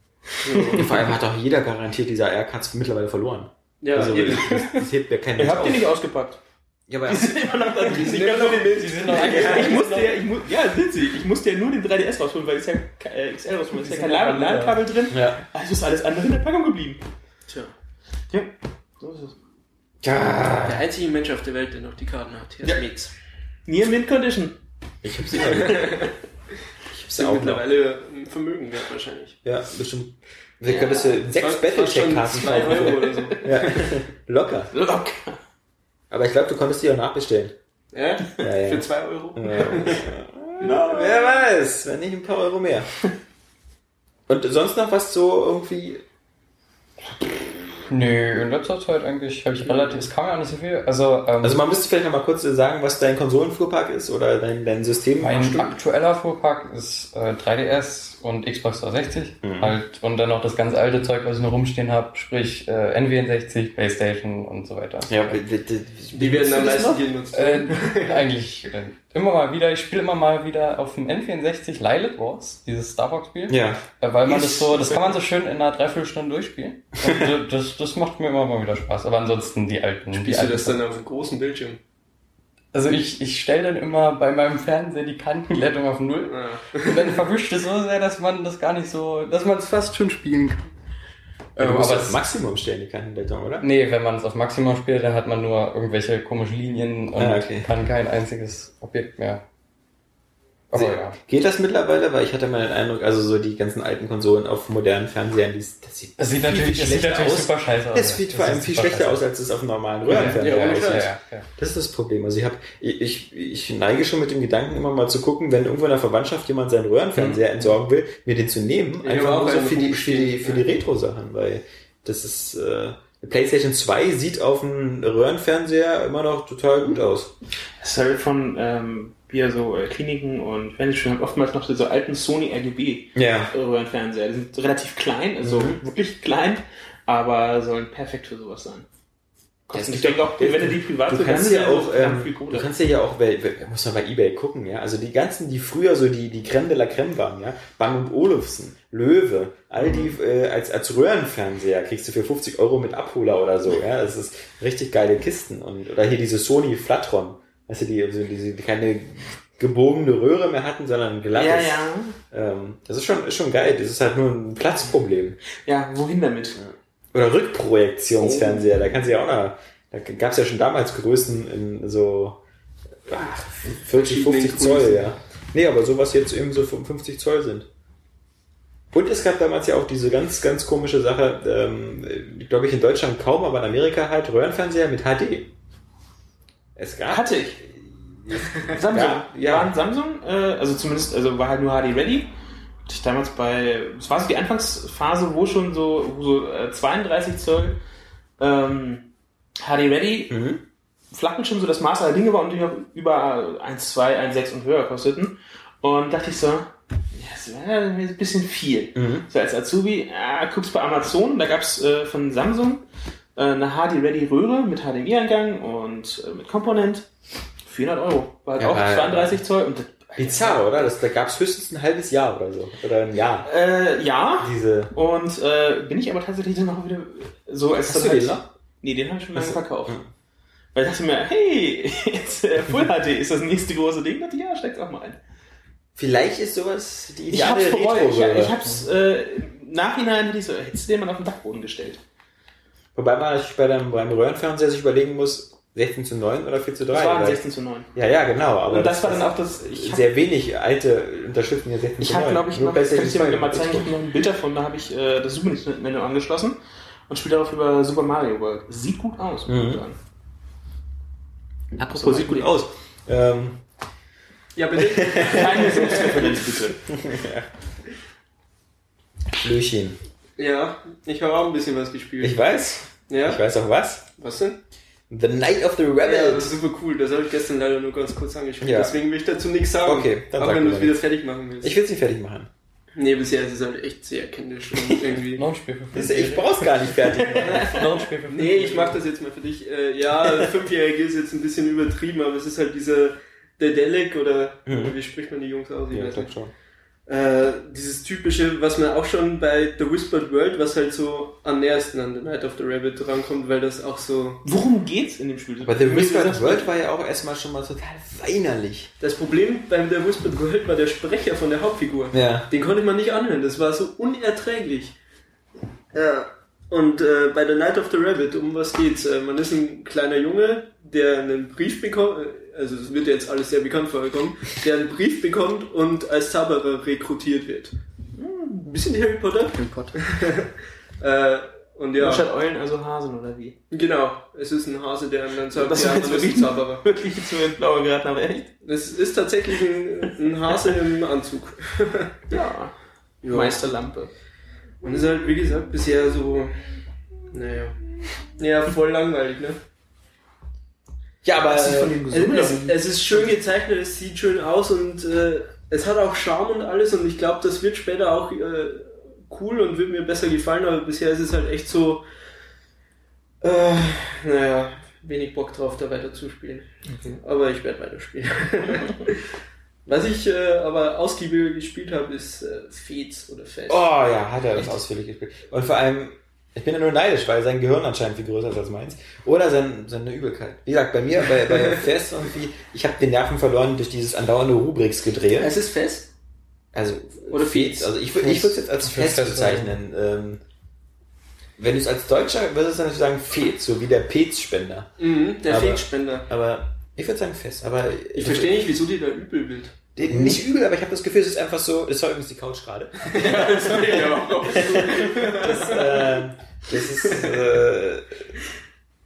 [SPEAKER 1] aus. Vor allem hat doch jeder garantiert diese AR-Cards mittlerweile verloren.
[SPEAKER 3] Ja,
[SPEAKER 1] also,
[SPEAKER 3] eben.
[SPEAKER 1] das, das hebt ja kein
[SPEAKER 4] Ihr habt die nicht ausgepackt.
[SPEAKER 1] Ja, aber
[SPEAKER 4] Die sind immer noch da. Die sind
[SPEAKER 5] noch-
[SPEAKER 4] nur den
[SPEAKER 5] noch
[SPEAKER 4] ich musste ja, ich mu ja, sind sie. Ich musste ja nur den 3DS rausholen, weil es ja äh, XL rausholen, es ist ja kein Ladekabel drin.
[SPEAKER 1] ja.
[SPEAKER 4] Also ist alles andere in der Packung geblieben.
[SPEAKER 3] Tja.
[SPEAKER 4] Ja, so ist es.
[SPEAKER 1] ja.
[SPEAKER 3] Der einzige Mensch auf der Welt, der noch die Karten hat. Hier ist
[SPEAKER 4] Ja.
[SPEAKER 3] Mix.
[SPEAKER 4] Near Mint Condition.
[SPEAKER 1] Ich hab's immer. Ich hab's
[SPEAKER 3] Sind
[SPEAKER 1] auch noch.
[SPEAKER 3] mittlerweile ein Vermögen wert wahrscheinlich.
[SPEAKER 1] Ja, bestimmt. Wir könntest du sechs Battlecheck-Karten kaufen.
[SPEAKER 3] Euro oder so.
[SPEAKER 1] Ja. Locker.
[SPEAKER 4] Locker.
[SPEAKER 1] Aber ich glaube, du konntest die auch nachbestellen.
[SPEAKER 3] Ja?
[SPEAKER 1] Ja, ja.
[SPEAKER 3] Für zwei Euro?
[SPEAKER 1] Ja. Wer weiß, wenn nicht ein paar Euro mehr. Und sonst noch was so irgendwie.
[SPEAKER 5] Nö, in letzter Zeit eigentlich habe ich relativ, es kam ja nicht so viel. Also, ähm,
[SPEAKER 1] Also man müsste vielleicht noch mal kurz sagen, was dein Konsolenfuhrpark ist oder dein, dein System.
[SPEAKER 5] mein aktueller Fuhrpark ist äh, 3DS und Xbox 360
[SPEAKER 1] Mhm.
[SPEAKER 5] halt und dann noch das ganz alte Zeug, was ich noch rumstehen habe, sprich äh, N64, Playstation und so weiter.
[SPEAKER 1] Ja, wie, wie, wie,
[SPEAKER 3] Die werden am
[SPEAKER 1] du
[SPEAKER 3] meisten genutzt.
[SPEAKER 5] Äh, eigentlich äh, immer mal wieder, ich spiele immer mal wieder auf dem N64 Lilith Wars, dieses Starbucks-Spiel.
[SPEAKER 1] Ja.
[SPEAKER 5] Äh, Weil man das so, das kann man so schön in einer Dreiviertelstunde durchspielen. Und das, das macht mir immer mal wieder Spaß. Aber ansonsten die alten. die
[SPEAKER 3] Spielst du
[SPEAKER 5] alten
[SPEAKER 3] das dann auf einem großen Bildschirm?
[SPEAKER 5] Also ich, ich stelle dann immer bei meinem Fernseher die Kantenglättung auf Null.
[SPEAKER 3] Ah.
[SPEAKER 5] Und dann verwischt es so sehr, dass man das gar nicht so, dass man es fast schon spielen kann.
[SPEAKER 1] Ja, du
[SPEAKER 5] Ähm,
[SPEAKER 1] musst
[SPEAKER 5] aber
[SPEAKER 1] das
[SPEAKER 5] es,
[SPEAKER 1] Maximum stellen, die Kantendeltung, oder?
[SPEAKER 5] nee, wenn man es auf Maximum spielt, dann hat man nur irgendwelche komischen Linien und
[SPEAKER 1] Ah, okay.
[SPEAKER 5] kann kein einziges Objekt mehr. Aber ja.
[SPEAKER 1] Geht das mittlerweile? Weil ich hatte mal den Eindruck, also so die ganzen alten Konsolen auf modernen Fernsehern, die, das sieht,
[SPEAKER 5] Es sieht
[SPEAKER 1] viel,
[SPEAKER 5] natürlich,
[SPEAKER 1] viel schlechter
[SPEAKER 5] natürlich
[SPEAKER 1] aus.
[SPEAKER 5] super scheiße aus.
[SPEAKER 1] Es sieht vor allem viel schlechter
[SPEAKER 5] scheiße
[SPEAKER 1] aus, als es auf normalen
[SPEAKER 5] Ja,
[SPEAKER 1] Röhrenfernseher
[SPEAKER 3] ja,
[SPEAKER 1] aussieht.
[SPEAKER 5] Ja, ja, ja.
[SPEAKER 1] Das ist das Problem. Also ich habe, ich, ich neige schon mit dem Gedanken immer mal zu gucken, wenn irgendwo in der Verwandtschaft jemand seinen Röhrenfernseher
[SPEAKER 5] Mhm.
[SPEAKER 1] entsorgen will, mir den zu nehmen, einfach nur
[SPEAKER 3] auch
[SPEAKER 1] so für die, für die, für die. Retro-Sachen, weil das ist, äh, PlayStation 2 sieht auf einem Röhrenfernseher immer noch total gut aus.
[SPEAKER 4] Das ist halt von ähm, hier so äh, Kliniken und Fernseher haben oftmals noch so alten Sony RGB
[SPEAKER 1] Ja.
[SPEAKER 4] Röhrenfernseher. Die sind relativ klein, also
[SPEAKER 1] Mhm.
[SPEAKER 4] wirklich klein, aber sollen perfekt für sowas sein. Ich denke auch, wenn du die privat
[SPEAKER 1] Du kannst ja auch, ähm, du kannst ja auch, muss man bei Ebay gucken, ja. Also die ganzen, die früher so die, die Creme de la Creme waren, ja. Bang und Olufsen, Löwe, all die, äh, als, als Röhrenfernseher kriegst du für 50 Euro mit Abholer oder so, ja. Das ist richtig geile Kisten. Und, oder hier diese Sony Flatron. Weißt du, die, also diese, die keine gebogene Röhre mehr hatten, sondern ein glattes.
[SPEAKER 4] ja, ja.
[SPEAKER 1] Ähm, das ist schon, ist schon geil. Das ist halt nur ein Platzproblem.
[SPEAKER 4] Ja, wohin damit?
[SPEAKER 1] Oder Rückprojektionsfernseher, da kannst du ja auch noch, da gab es ja schon damals Größen in so ach, 40, 50
[SPEAKER 3] Verschiedenen
[SPEAKER 1] Zoll,
[SPEAKER 3] Größen.
[SPEAKER 1] ja. Nee, aber sowas jetzt eben so 50 Zoll sind. Und es gab damals ja auch diese ganz, ganz komische Sache, ähm, glaube ich in Deutschland kaum, aber in Amerika halt Röhrenfernseher mit HD. Es gab.
[SPEAKER 4] Hatte ich. Samsung.
[SPEAKER 1] Ja, ja.
[SPEAKER 4] War ein Samsung, äh, also zumindest, also war halt nur HD ready. Hatte ich damals bei, es war so die Anfangsphase, wo schon so, so äh, 32 Zoll ähm, HD ready
[SPEAKER 1] Mhm.
[SPEAKER 4] Flachbildschirm so das Maß aller Dinge war und die noch über 1, 2, 1, 6 und höher kosteten. Und dachte ich so, ja, das wäre ein bisschen viel.
[SPEAKER 1] Mhm.
[SPEAKER 4] So als Azubi, ja, guckst bei Amazon, da gab's äh, von Samsung äh, eine HD-Ready-Röhre mit HDMI-Eingang und äh, mit Komponent. 400 Euro. War halt
[SPEAKER 1] Ja,
[SPEAKER 4] auch
[SPEAKER 1] ja.
[SPEAKER 4] 32 Zoll. Und
[SPEAKER 1] Bizarr, oder? Das, da gab es höchstens ein halbes Jahr oder so. Oder ein Jahr.
[SPEAKER 4] äh, ja.
[SPEAKER 1] Diese.
[SPEAKER 4] Und äh, bin ich aber tatsächlich dann auch wieder so als
[SPEAKER 1] Hast du
[SPEAKER 4] halt-
[SPEAKER 1] den noch?
[SPEAKER 4] Nee, den habe ich schon lange verkauft.
[SPEAKER 1] Hm.
[SPEAKER 4] Weil ich dachte mir, hey, jetzt äh, Full HD ist das nächste große Ding. ich, ja, steck's auch mal ein.
[SPEAKER 1] Vielleicht ist sowas die
[SPEAKER 4] Ich hab's bereut. Ich, ich hab's äh, im Nachhinein hätte ich so, hättest du den mal auf den Dachboden gestellt.
[SPEAKER 1] Wobei man sich bei dem, beim Röhrenfernseher sich überlegen muss, 16 zu 9 oder 4 zu 3.
[SPEAKER 4] Das waren
[SPEAKER 1] weil-
[SPEAKER 4] 16 zu 9.
[SPEAKER 1] Ja, ja, genau. Aber
[SPEAKER 4] Und das war dann auch das. Ich hab,
[SPEAKER 1] sehr wenig alte unterstützen ja 16
[SPEAKER 4] ich
[SPEAKER 1] zu
[SPEAKER 4] habe,
[SPEAKER 1] 9.
[SPEAKER 4] glaube ich, noch, das kann ich dir
[SPEAKER 1] 16
[SPEAKER 4] mal zeigen, ich habe noch ein Bild davon, da habe ich äh, das Super Nintendo angeschlossen und spiele darauf über Super Mario World. Sieht gut aus, muss
[SPEAKER 1] Mhm.
[SPEAKER 4] ich sagen.
[SPEAKER 1] Apropos, sieht gut aus. Ähm,
[SPEAKER 3] Ja, bitte.
[SPEAKER 4] Keine Selbstreferenz, bitte.
[SPEAKER 1] Löchen.
[SPEAKER 3] Ja, ich habe auch ein bisschen was gespielt.
[SPEAKER 1] Ich weiß.
[SPEAKER 3] ja?
[SPEAKER 1] Ich weiß auch was.
[SPEAKER 3] Was denn?
[SPEAKER 1] The Night of the
[SPEAKER 3] Ja,
[SPEAKER 1] Rebels.
[SPEAKER 3] das ist super cool. Das habe ich gestern leider nur ganz kurz angespielt.
[SPEAKER 1] Ja.
[SPEAKER 3] Deswegen will ich dazu nichts sagen.
[SPEAKER 1] Okay, dann
[SPEAKER 3] Auch
[SPEAKER 1] sag
[SPEAKER 3] wenn
[SPEAKER 1] du
[SPEAKER 3] es wieder fertig machen willst.
[SPEAKER 1] Ich will es nicht fertig machen.
[SPEAKER 3] nee, bisher ist es halt echt sehr kindisch und irgendwie.
[SPEAKER 5] Noch ein Spiel für
[SPEAKER 1] Das- Ich brauch's gar nicht fertig machen.
[SPEAKER 5] Noch ein Spiel für
[SPEAKER 3] Nee, ich mach das jetzt mal für dich. Äh, ja, Fünfjährige ist jetzt ein bisschen übertrieben, aber es ist halt dieser Dedelic oder
[SPEAKER 1] Mhm.
[SPEAKER 3] wie spricht man die Jungs aus? Ich
[SPEAKER 1] Ja,
[SPEAKER 3] weiß nicht.
[SPEAKER 1] schon.
[SPEAKER 3] Äh, dieses typische, was man auch schon bei The Whispered World, was halt so am nähersten an The Night of the Rabbit rankommt, weil das auch so.
[SPEAKER 4] Worum geht's in dem Spiel?
[SPEAKER 1] Aber The Whispered World war ja auch erstmal schon mal total weinerlich.
[SPEAKER 3] Das Problem beim The Whispered World war der Sprecher von der Hauptfigur.
[SPEAKER 1] Ja.
[SPEAKER 3] Den konnte man nicht anhören, das war so unerträglich. Ja. Und äh, bei The Night of the Rabbit, um was geht's? Äh, man ist ein kleiner Junge, der einen Brief bekommt, äh, also es wird jetzt alles sehr bekannt vorgekommen, der einen Brief bekommt und als Zauberer rekrutiert wird. Hm, ein bisschen Harry Potter.
[SPEAKER 5] Harry Potter.
[SPEAKER 3] Äh, und ja,
[SPEAKER 4] Statt Eulen also Hasen oder wie?
[SPEAKER 3] genau, es ist ein Hase, der dann sagt,
[SPEAKER 4] Das
[SPEAKER 3] ja, ein
[SPEAKER 4] wirklich,
[SPEAKER 3] Zauberer.
[SPEAKER 4] wirklich nur ins Blaue geraten, aber echt?
[SPEAKER 3] Das ist tatsächlich ein, ein Hase im Anzug.
[SPEAKER 4] Ja.
[SPEAKER 3] Ja.
[SPEAKER 4] Meisterlampe.
[SPEAKER 3] Und ist halt, wie gesagt, bisher so, naja, ja, voll langweilig, ne?
[SPEAKER 1] Ja, aber äh,
[SPEAKER 3] Es, es, ist schön gezeichnet, es sieht schön aus und äh, es hat auch Charme und alles und ich glaube, das wird später auch äh, cool und wird mir besser gefallen, aber bisher ist es halt echt so, äh, naja, wenig Bock drauf, da weiter zu spielen. Aber ich werde weiterspielen. Was ich äh, aber ausgiebiger gespielt habe, ist äh, Fez oder Fest.
[SPEAKER 1] oh ja, hat er das ausführlich gespielt. Und vor allem, ich bin ja nur neidisch, weil sein Gehirn anscheinend viel größer ist als meins. Oder sein, seine Übelkeit. Wie gesagt, bei mir, bei, bei Fest irgendwie, ich habe den Nerven verloren durch dieses andauernde Rubriks gedreht.
[SPEAKER 3] Es ist Fest?
[SPEAKER 1] Also,
[SPEAKER 3] Oder
[SPEAKER 1] Fez, also ich, würd- ich würde es jetzt als
[SPEAKER 5] Ich
[SPEAKER 1] Fest
[SPEAKER 5] Fest
[SPEAKER 1] bezeichnen. Ähm, wenn du es als Deutscher würdest du dann sagen Fez, so wie der Pez-Spender.
[SPEAKER 3] Mhm, der Fegspender.
[SPEAKER 1] Aber ich würde sagen Fest. Aber
[SPEAKER 3] Ich verstehe nicht, wieso dir da übel wird.
[SPEAKER 1] Nicht übel, aber ich habe das Gefühl, es ist einfach so. Das war übrigens die Couch gerade. Das, äh, das ist äh,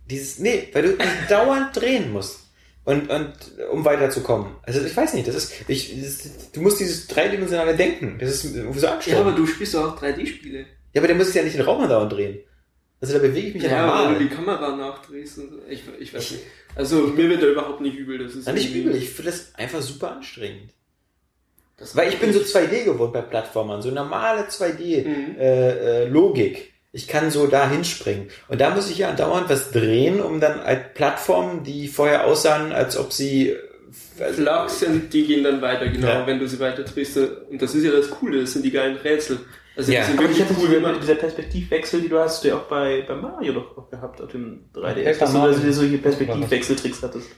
[SPEAKER 1] dieses. Nee, weil du dauernd drehen musst. Und, und um weiterzukommen. Also ich weiß nicht, das ist. Ich, das, du musst dieses dreidimensionale Denken. Das ist so
[SPEAKER 3] Ja,
[SPEAKER 1] anstrengend.
[SPEAKER 3] aber du spielst doch auch 3D-Spiele.
[SPEAKER 1] Ja, aber dann muss ich ja nicht den Raum dauernd drehen. Also da bewege ich mich ja,
[SPEAKER 3] Ja, weil du
[SPEAKER 1] normal.
[SPEAKER 3] die Kamera nachdrehst. Und so. ich, ich weiß nicht. Also mir wird da überhaupt nicht übel. Das ist
[SPEAKER 1] nicht übel, ich finde das einfach super anstrengend.
[SPEAKER 3] Das
[SPEAKER 1] Weil ich bin so 2D gewohnt bei Plattformern, so normale 2D
[SPEAKER 3] Mhm.
[SPEAKER 1] äh, äh, Logik. Ich kann so da hinspringen. Und da muss ich ja andauernd was drehen, um dann halt Plattformen, die vorher aussahen, als ob sie also,
[SPEAKER 3] Flach sind, die gehen dann weiter, genau,
[SPEAKER 1] Ja.
[SPEAKER 3] wenn du sie weiter drehst. Und das ist ja das Coole, das sind die geilen Rätsel. Also
[SPEAKER 1] Ja.
[SPEAKER 3] die sind
[SPEAKER 4] Aber ich
[SPEAKER 3] wirklich
[SPEAKER 4] hatte
[SPEAKER 3] cool
[SPEAKER 4] diese,
[SPEAKER 3] gemacht.
[SPEAKER 4] dieser Perspektivwechsel, die du hast, du ja auch bei, bei Mario doch auch gehabt, auf dem 3DS.
[SPEAKER 5] Paper
[SPEAKER 4] Dass du da so solche Perspektivwechseltricks hattest.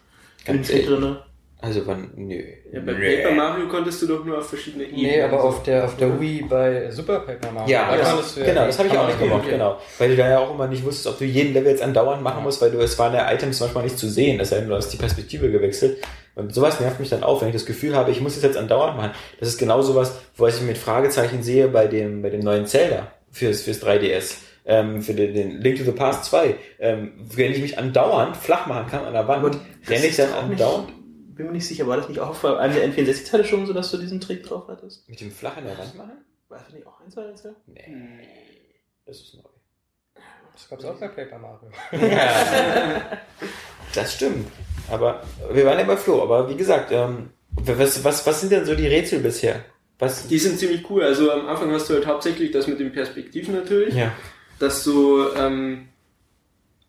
[SPEAKER 1] Ganz
[SPEAKER 4] drin.
[SPEAKER 1] Also wann, nö.
[SPEAKER 3] Ja, bei
[SPEAKER 1] Nö.
[SPEAKER 3] Paper Mario konntest du doch nur auf verschiedene Ebenen.
[SPEAKER 5] Nee, aber
[SPEAKER 3] so.
[SPEAKER 5] auf der, auf der Wii bei Super Paper Mario.
[SPEAKER 1] Ja,
[SPEAKER 5] da
[SPEAKER 1] das,
[SPEAKER 5] ja
[SPEAKER 1] genau, das habe ich auch nicht gemacht,
[SPEAKER 5] drehen.
[SPEAKER 1] genau. Weil du da ja auch immer nicht wusstest, ob du jeden Level jetzt andauernd machen musst, weil du, es waren ja Items manchmal nicht zu sehen, es sei denn, du hast die Perspektive gewechselt. Und sowas nervt mich dann auf, wenn ich das Gefühl habe, ich muss das jetzt andauernd machen. Das ist genau sowas, wo ich mit Fragezeichen sehe bei dem, bei dem neuen Zelda fürs, fürs 3DS. Ähm, für den, den Link to the Past 2. Ähm, wenn ich mich andauernd flach machen kann an der Wand, renne ich dann
[SPEAKER 4] auch nicht-
[SPEAKER 1] andauernd
[SPEAKER 4] Bin mir nicht sicher, war das nicht auch bei einem der N64-Teile schon so, dass du diesen Trick drauf hattest?
[SPEAKER 1] mit dem flach an der Wand machen?
[SPEAKER 4] War das nicht auch eins oder eins?
[SPEAKER 1] Nee. Das ist neu.
[SPEAKER 5] Das gab's auch bei Paper Mario.
[SPEAKER 1] Ja, das stimmt. Aber wir waren ja bei Flo. Aber wie gesagt, ähm, was, was, was sind denn so die Rätsel bisher? Was?
[SPEAKER 3] Die sind ziemlich cool. Also am Anfang hast du halt hauptsächlich das mit den Perspektiven natürlich,
[SPEAKER 1] Ja.
[SPEAKER 3] dass du ähm,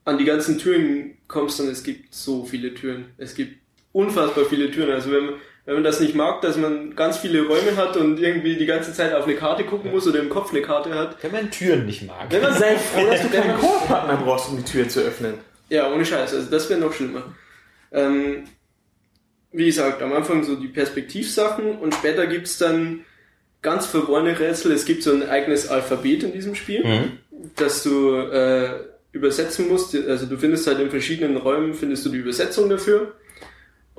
[SPEAKER 3] an die ganzen Türen kommst und es gibt so viele Türen. Es gibt unfassbar viele Türen. Also wenn man, wenn man das nicht mag, dass man ganz viele Räume hat und irgendwie die ganze Zeit auf eine Karte gucken muss oder im Kopf eine Karte hat.
[SPEAKER 1] Wenn man Türen nicht mag.
[SPEAKER 3] Wenn man
[SPEAKER 4] Sei froh, dass du keinen Koop-Partner brauchst, um die Tür zu öffnen.
[SPEAKER 3] Ja, ohne Scheiß. Also das wäre noch schlimmer. Ähm, wie gesagt, am Anfang so die Perspektivsachen und später gibt's dann ganz verworrene Rätsel. Es gibt so ein eigenes Alphabet in diesem Spiel,
[SPEAKER 1] Mhm.
[SPEAKER 3] das du äh, übersetzen musst. Also du findest halt in verschiedenen Räumen findest du die Übersetzung dafür.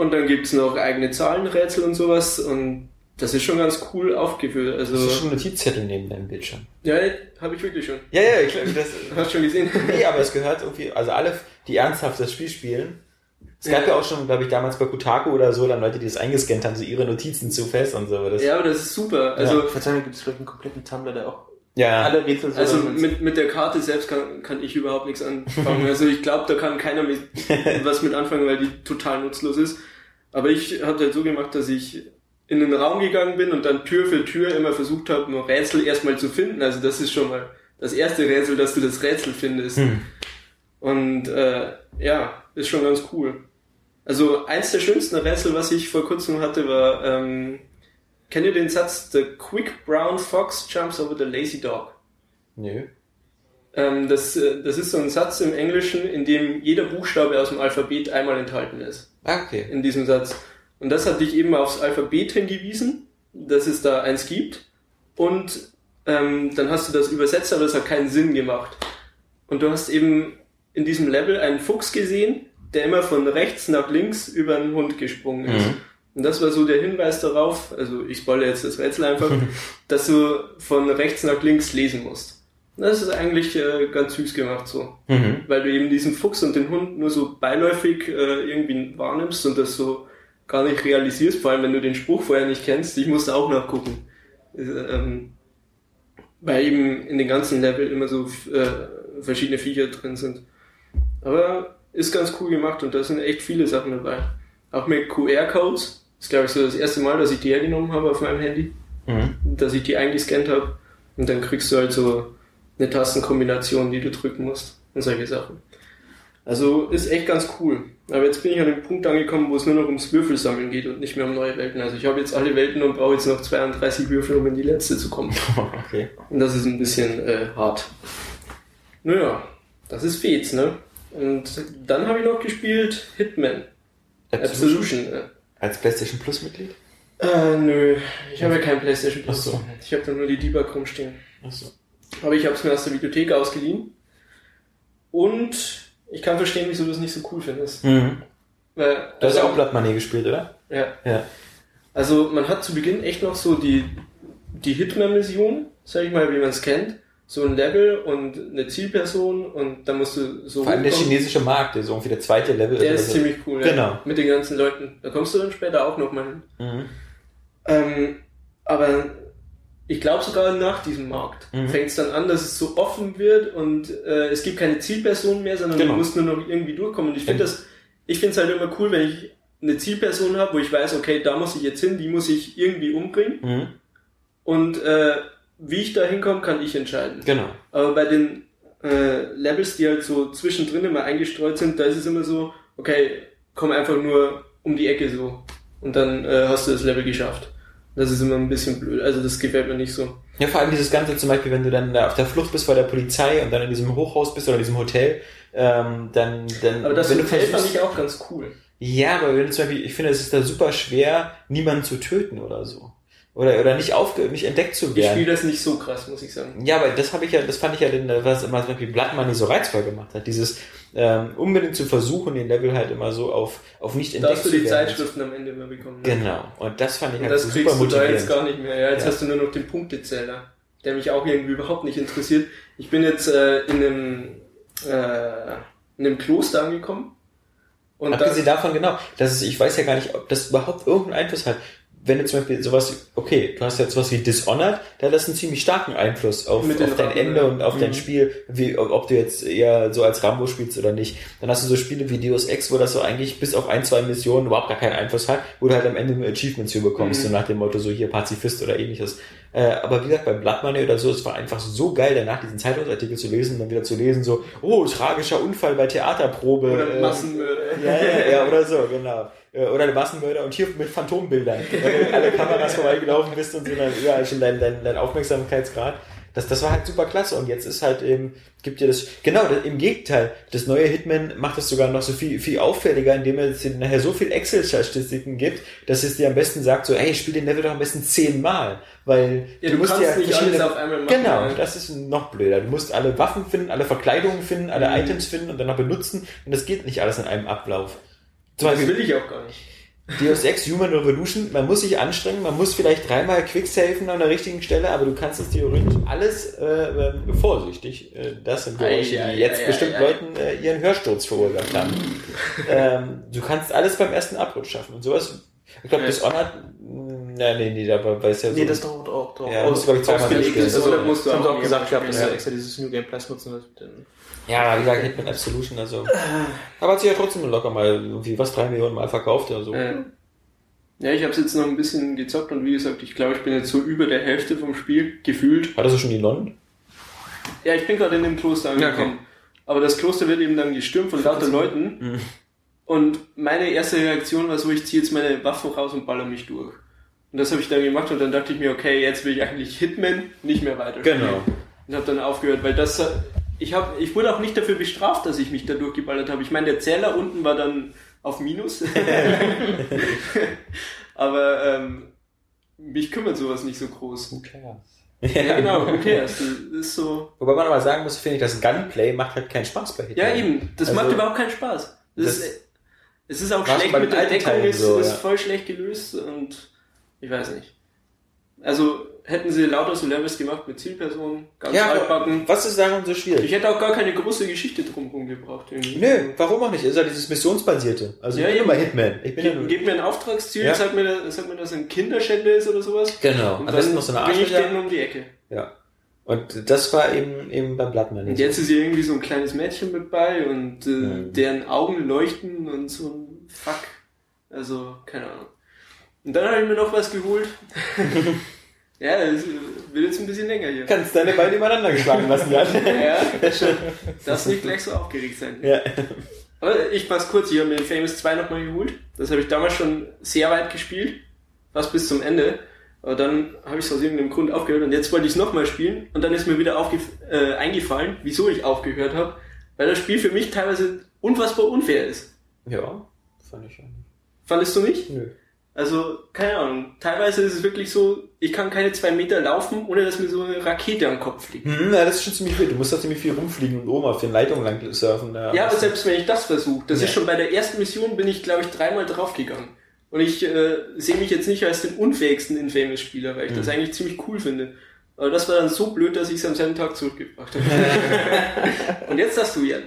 [SPEAKER 3] Und dann gibt's noch eigene Zahlenrätsel und sowas und das ist schon ganz cool aufgeführt. Also
[SPEAKER 1] Hast du schon Notizzettel neben deinem Bildschirm?
[SPEAKER 3] ja, habe ich wirklich schon.
[SPEAKER 1] Ja, ja, ich glaube, das.
[SPEAKER 3] Hast schon gesehen?
[SPEAKER 1] Nee, aber es gehört irgendwie, also alle, die ernsthaft das Spiel spielen. Es gab ja,
[SPEAKER 3] Ja.
[SPEAKER 1] auch schon, glaube ich, damals bei Kotaku oder so, dann Leute, die das eingescannt haben, so ihre Notizen zu fest und so. Das,
[SPEAKER 3] ja, aber das ist super. Also
[SPEAKER 4] Verzeihung, gibt es vielleicht einen kompletten Tumblr, der auch
[SPEAKER 1] ja.
[SPEAKER 4] alle Rätsel so
[SPEAKER 3] Also mit, mit der Karte selbst kann, kann ich überhaupt nichts anfangen. Also ich glaube, da kann keiner mit, was mit anfangen, weil die total nutzlos ist. Aber ich habe halt so gemacht, dass ich in den Raum gegangen bin und dann Tür für Tür immer versucht habe, nur Rätsel erstmal zu finden. Also das ist schon mal das erste Rätsel, dass du das Rätsel findest.
[SPEAKER 1] Hm.
[SPEAKER 3] Und äh, ja, ist schon ganz cool. Also eins der schönsten Rätsel, was ich vor kurzem hatte, war, ähm, kennt ihr den Satz, The quick brown fox jumps over the lazy dog?
[SPEAKER 1] Nö.
[SPEAKER 3] Ähm, das, äh, das ist so ein Satz im Englischen, in dem jeder Buchstabe aus dem Alphabet einmal enthalten ist.
[SPEAKER 1] Ah, okay.
[SPEAKER 3] In diesem Satz. Und das hat dich eben aufs Alphabet hingewiesen, dass es da eins gibt. Und ähm, dann hast du das übersetzt, aber das hat keinen Sinn gemacht. Und du hast eben in diesem Level einen Fuchs gesehen, der immer von rechts nach links über einen Hund gesprungen ist.
[SPEAKER 1] Mhm.
[SPEAKER 3] Und das war so der Hinweis darauf, also ich spoilere jetzt das Rätsel einfach, dass du von rechts nach links lesen musst. Das ist eigentlich äh, ganz süß gemacht so.
[SPEAKER 1] Mhm.
[SPEAKER 3] Weil du eben diesen Fuchs und den Hund nur so beiläufig äh, irgendwie wahrnimmst und das so gar nicht realisierst, vor allem wenn du den Spruch vorher nicht kennst. Ich musste auch nachgucken. Äh, ähm, weil eben in den ganzen Level immer so äh, verschiedene Viecher drin sind. Aber ist ganz cool gemacht und da sind echt viele Sachen dabei. Auch mit QR-Codes. Das ist, glaube ich, so das erste Mal, dass ich die hergenommen habe auf meinem Handy.
[SPEAKER 1] Mhm.
[SPEAKER 3] Dass ich die eingescannt habe. Und dann kriegst du halt so eine Tastenkombination, die du drücken musst. Und solche Sachen. Also ist echt ganz cool. Aber jetzt bin ich an dem Punkt angekommen, wo es nur noch ums Würfelsammeln geht und nicht mehr um neue Welten. Also ich habe jetzt alle Welten und brauche jetzt noch 32 Würfel, um in die letzte zu kommen.
[SPEAKER 1] Okay.
[SPEAKER 3] Und das ist ein bisschen äh, hart. Naja, das ist Fez, ne? Und dann habe ich noch gespielt Hitman. Absolution. Äh,
[SPEAKER 1] Als PlayStation Plus Mitglied?
[SPEAKER 3] äh, nö, ich habe ja kein Playstation Plus.
[SPEAKER 1] Ach so.
[SPEAKER 3] Ich habe da nur die Debug rumstehen.
[SPEAKER 1] Achso.
[SPEAKER 3] Aber ich habe es mir aus der Videothek ausgeliehen. Und ich kann verstehen, wieso du es nicht so cool findest.
[SPEAKER 1] Mhm.
[SPEAKER 3] Weil,
[SPEAKER 1] Du hast ja
[SPEAKER 3] also-
[SPEAKER 1] auch Money gespielt, oder?
[SPEAKER 3] Ja.
[SPEAKER 1] Ja.
[SPEAKER 3] Also man hat zu Beginn echt noch so die, die Hitman-Mission, sag ich mal, wie man es kennt. So ein Level und eine Zielperson und dann musst du so
[SPEAKER 1] Vor allem der chinesische Markt, der so irgendwie der zweite Level
[SPEAKER 3] Der ist
[SPEAKER 1] so.
[SPEAKER 3] ziemlich cool,
[SPEAKER 1] Genau.
[SPEAKER 3] ja. Mit den ganzen Leuten. Da kommst du dann später auch noch mal hin.
[SPEAKER 1] Mhm.
[SPEAKER 3] Ähm, aber ich glaube sogar nach diesem Markt
[SPEAKER 1] Mhm.
[SPEAKER 3] fängt es dann an, dass es so offen wird und äh, es gibt keine Zielperson mehr, sondern
[SPEAKER 1] Genau.
[SPEAKER 3] du musst nur noch irgendwie durchkommen. Und ich finde das, ich finde es halt immer cool, wenn ich eine Zielperson habe, wo ich weiß, okay, da muss ich jetzt hin, die muss ich irgendwie umbringen
[SPEAKER 1] Mhm.
[SPEAKER 3] und äh, wie ich da hinkomme, kann ich entscheiden.
[SPEAKER 1] Genau.
[SPEAKER 3] Aber bei den äh, Levels, die halt so zwischendrin immer eingestreut sind, da ist es immer so, okay, komm einfach nur um die Ecke so und dann äh, hast du das Level geschafft. Das ist immer ein bisschen blöd, also das gefällt mir nicht so.
[SPEAKER 1] Ja, vor allem dieses Ganze zum Beispiel, wenn du dann da auf der Flucht bist vor der Polizei und dann in diesem Hochhaus bist oder in diesem Hotel, ähm, dann, dann,
[SPEAKER 3] Aber das
[SPEAKER 1] wenn du
[SPEAKER 3] Hotel fand
[SPEAKER 1] versuchst,
[SPEAKER 3] ich auch ganz cool.
[SPEAKER 1] ja, aber wenn du zum Beispiel, ich finde, es ist da super schwer, niemanden zu töten oder so. Oder, oder nicht aufge, nicht entdeckt zu
[SPEAKER 3] Ich
[SPEAKER 1] werden.
[SPEAKER 3] spiele das nicht so krass, muss ich sagen.
[SPEAKER 1] Ja, aber das habe ich ja, das fand ich ja, den, was immer zum Beispiel Blood Money so reizvoll gemacht hat. Dieses ähm, unbedingt zu versuchen, den Level halt immer so auf, auf nicht
[SPEAKER 3] Da
[SPEAKER 1] entdeckt
[SPEAKER 3] hast du
[SPEAKER 1] zu
[SPEAKER 3] die
[SPEAKER 1] werden.
[SPEAKER 3] Zeitschriften am Ende immer bekommen. ne?
[SPEAKER 1] Genau. Und das fand ich
[SPEAKER 3] Und
[SPEAKER 1] halt
[SPEAKER 3] das
[SPEAKER 1] so
[SPEAKER 3] kriegst
[SPEAKER 1] super
[SPEAKER 3] du da jetzt gar nicht mehr. Ja, jetzt
[SPEAKER 1] Ja.
[SPEAKER 3] hast du nur noch den Punktezähler, der mich auch irgendwie überhaupt nicht interessiert. Ich bin jetzt äh, in einem äh, in einem Kloster angekommen. Und da,
[SPEAKER 1] Abgesehen davon, genau, das ist, ich weiß ja gar nicht, ob das überhaupt irgendeinen Einfluss hat. Wenn du zum Beispiel sowas, okay, du hast jetzt sowas wie Dishonored, da hat das einen ziemlich starken Einfluss auf, auf dein Ende und auf dein
[SPEAKER 3] Mhm.
[SPEAKER 1] Spiel, wie, ob du jetzt eher so als Rambo spielst oder nicht. Dann hast du so Spiele wie Deus Ex, wo das so eigentlich bis auf ein, zwei Missionen überhaupt gar keinen Einfluss hat, wo du halt am Ende nur Achievements für bekommst,
[SPEAKER 3] Mhm.
[SPEAKER 1] so nach dem Motto, so hier Pazifist oder ähnliches. Äh, aber wie gesagt, bei Blood Money oder so, es war einfach so geil, danach diesen Zeitungsartikel zu lesen und dann wieder zu lesen, so, oh, tragischer Unfall bei Theaterprobe.
[SPEAKER 3] oder
[SPEAKER 1] äh,
[SPEAKER 3] Massenmörder.
[SPEAKER 1] ja, ja, ja, oder so, genau. Äh, Oder der Massenmörder und hier mit Phantombildern. Wenn du alle Kameras vorbeigelaufen bist und so, dann überall schon dein, dein, dein Aufmerksamkeitsgrad. Das, das war halt super klasse und jetzt ist halt eben, gibt dir das, genau, das, im Gegenteil, das neue Hitman macht das sogar noch so viel, viel auffälliger, indem er dir nachher so viel Excel-Statistiken gibt, dass es dir am besten sagt, so, hey, spiel den Level doch am besten zehnmal, weil
[SPEAKER 3] Ja, du kannst nicht alles auf einmal machen,
[SPEAKER 1] Genau,
[SPEAKER 3] ja.
[SPEAKER 1] das ist noch blöder. Du musst alle Waffen finden, alle Verkleidungen finden, alle
[SPEAKER 3] Mhm.
[SPEAKER 1] Items finden und dann noch benutzen und das geht nicht alles in einem Ablauf. Zum
[SPEAKER 3] Das
[SPEAKER 1] Beispiel
[SPEAKER 3] will ich auch gar nicht.
[SPEAKER 1] Deus Ex Human Revolution, man muss sich anstrengen, man muss vielleicht dreimal Quicksafen an der richtigen Stelle, aber du kannst es theoretisch alles äh, äh, vorsichtig. Äh, das sind Geräusche, die jetzt
[SPEAKER 3] ei,
[SPEAKER 1] bestimmt
[SPEAKER 3] ei, ei.
[SPEAKER 1] Leuten äh, ihren Hörsturz verursacht haben. ähm, du kannst alles beim ersten Abrutsch schaffen und sowas. Ich glaube,
[SPEAKER 3] Ja.
[SPEAKER 1] Dishonored, mh, nee, nee, da weiß ja so.
[SPEAKER 4] Nee, das dauert auch drauf.
[SPEAKER 1] Ja, musst du, glaub ich, zweimal durchspielen.
[SPEAKER 3] ist,
[SPEAKER 4] Also,
[SPEAKER 3] oder musst du
[SPEAKER 4] das haben sie
[SPEAKER 3] auch
[SPEAKER 4] auch gesagt gehabt, dass
[SPEAKER 3] Ja.
[SPEAKER 4] extra dieses New Game Plus nutzen. dann-
[SPEAKER 1] Ja, wie gesagt, Hitman Absolution, also. Aber hat sich ja trotzdem locker mal irgendwie was drei Millionen Mal verkauft oder so.
[SPEAKER 3] Äh, ja, ich habe es jetzt noch ein bisschen gezockt und wie gesagt, ich glaube, ich bin jetzt so über der Hälfte vom Spiel gefühlt.
[SPEAKER 1] Hattest du schon die Nonnen?
[SPEAKER 3] Ja, ich bin gerade in dem Kloster angekommen. Aber das Kloster wird eben dann gestürmt von lauter Leuten. Und meine erste Reaktion war so, ich ziehe jetzt meine Waffen raus und baller mich durch. Und das habe ich dann gemacht und dann dachte ich mir, okay, jetzt will ich eigentlich Hitman nicht mehr weiter
[SPEAKER 1] Genau.
[SPEAKER 3] Und habe dann aufgehört, weil das, ich habe, ich wurde auch nicht dafür bestraft, dass ich mich da durchgeballert habe. Ich meine, der Zähler unten war dann auf Minus. Aber ähm, mich kümmert sowas nicht so groß.
[SPEAKER 5] Klar.
[SPEAKER 3] Ja, genau, okay, das ist so.
[SPEAKER 1] Wobei man aber sagen muss, finde ich, das Gunplay macht halt keinen Spaß bei Hitman.
[SPEAKER 3] Ja, eben. Das
[SPEAKER 1] Also,
[SPEAKER 3] macht überhaupt keinen Spaß. Das
[SPEAKER 1] das-
[SPEAKER 3] ist, es ist auch schlecht mit der Deckung, ist,
[SPEAKER 1] so,
[SPEAKER 3] ist
[SPEAKER 1] ja.
[SPEAKER 3] voll schlecht gelöst und ich weiß nicht. Also hätten sie lauter so Levels gemacht mit Zielpersonen, ganz
[SPEAKER 1] Ja,
[SPEAKER 3] altbacken.
[SPEAKER 1] was ist daran so schwierig?
[SPEAKER 3] Ich hätte auch gar keine große Geschichte drumherum gebraucht. Irgendwie.
[SPEAKER 1] Nö, warum auch nicht? Ist ja dieses Missionsbasierte. Also
[SPEAKER 3] Ja,
[SPEAKER 1] ich bin immer Hitman. Ich bin ja
[SPEAKER 3] Ge
[SPEAKER 1] nur...
[SPEAKER 3] Gebt mir ein Auftragsziel,
[SPEAKER 1] Ja.
[SPEAKER 3] sagt, mir, das- sagt mir, dass ein Kinderschänder ist oder sowas.
[SPEAKER 1] Genau.
[SPEAKER 3] Und
[SPEAKER 1] Am
[SPEAKER 3] dann
[SPEAKER 1] noch so eine
[SPEAKER 3] bring ich
[SPEAKER 1] Arschlöcher.
[SPEAKER 3] den um die Ecke.
[SPEAKER 1] Ja. Und das war eben, eben beim Blattmann.
[SPEAKER 3] Und jetzt ist hier irgendwie so ein kleines Mädchen mit bei und äh,
[SPEAKER 1] Mhm.
[SPEAKER 3] deren Augen leuchten und so ein Fuck. Also, keine Ahnung. Und dann habe ich mir noch was geholt. ja, es wird jetzt ein bisschen länger hier.
[SPEAKER 1] kannst deine Beine übereinander geschlagen lassen, ja.
[SPEAKER 3] Ja, das. Darfst nicht gleich so aufgeregt sein.
[SPEAKER 1] ja.
[SPEAKER 3] Aber ich mach's kurz, ich habe mir den Famous 2 nochmal geholt. Das habe ich damals schon sehr weit gespielt. Fast bis zum Ende. Aber dann habe ich es aus irgendeinem Grund aufgehört und jetzt wollte ich es nochmal spielen und dann ist mir wieder aufgef äh, eingefallen, wieso ich aufgehört habe. Weil das Spiel für mich teilweise unfassbar unfair ist.
[SPEAKER 1] Ja, fand ich schon.
[SPEAKER 3] Fandest du nicht?
[SPEAKER 1] Nö.
[SPEAKER 3] Also, keine Ahnung. Teilweise ist es wirklich so, ich kann keine zwei Meter laufen, ohne dass mir so eine Rakete am Kopf fliegt.
[SPEAKER 1] Hm, ja, das ist schon ziemlich viel. Du musst da ziemlich viel rumfliegen und oben auf den Leitungen lang surfen. Da
[SPEAKER 3] Ja, aber selbst wenn ich das versuche, das
[SPEAKER 1] Ja.
[SPEAKER 3] ist schon bei der ersten Mission, bin ich, glaube ich, dreimal draufgegangen. Und ich äh, sehe mich jetzt nicht als den unfähigsten Infamous-Spieler, weil ich
[SPEAKER 1] Mhm.
[SPEAKER 3] das eigentlich ziemlich cool finde. Aber das war dann so blöd, dass ich es am selben Tag zurückgebracht habe. Und jetzt hast du, Jan.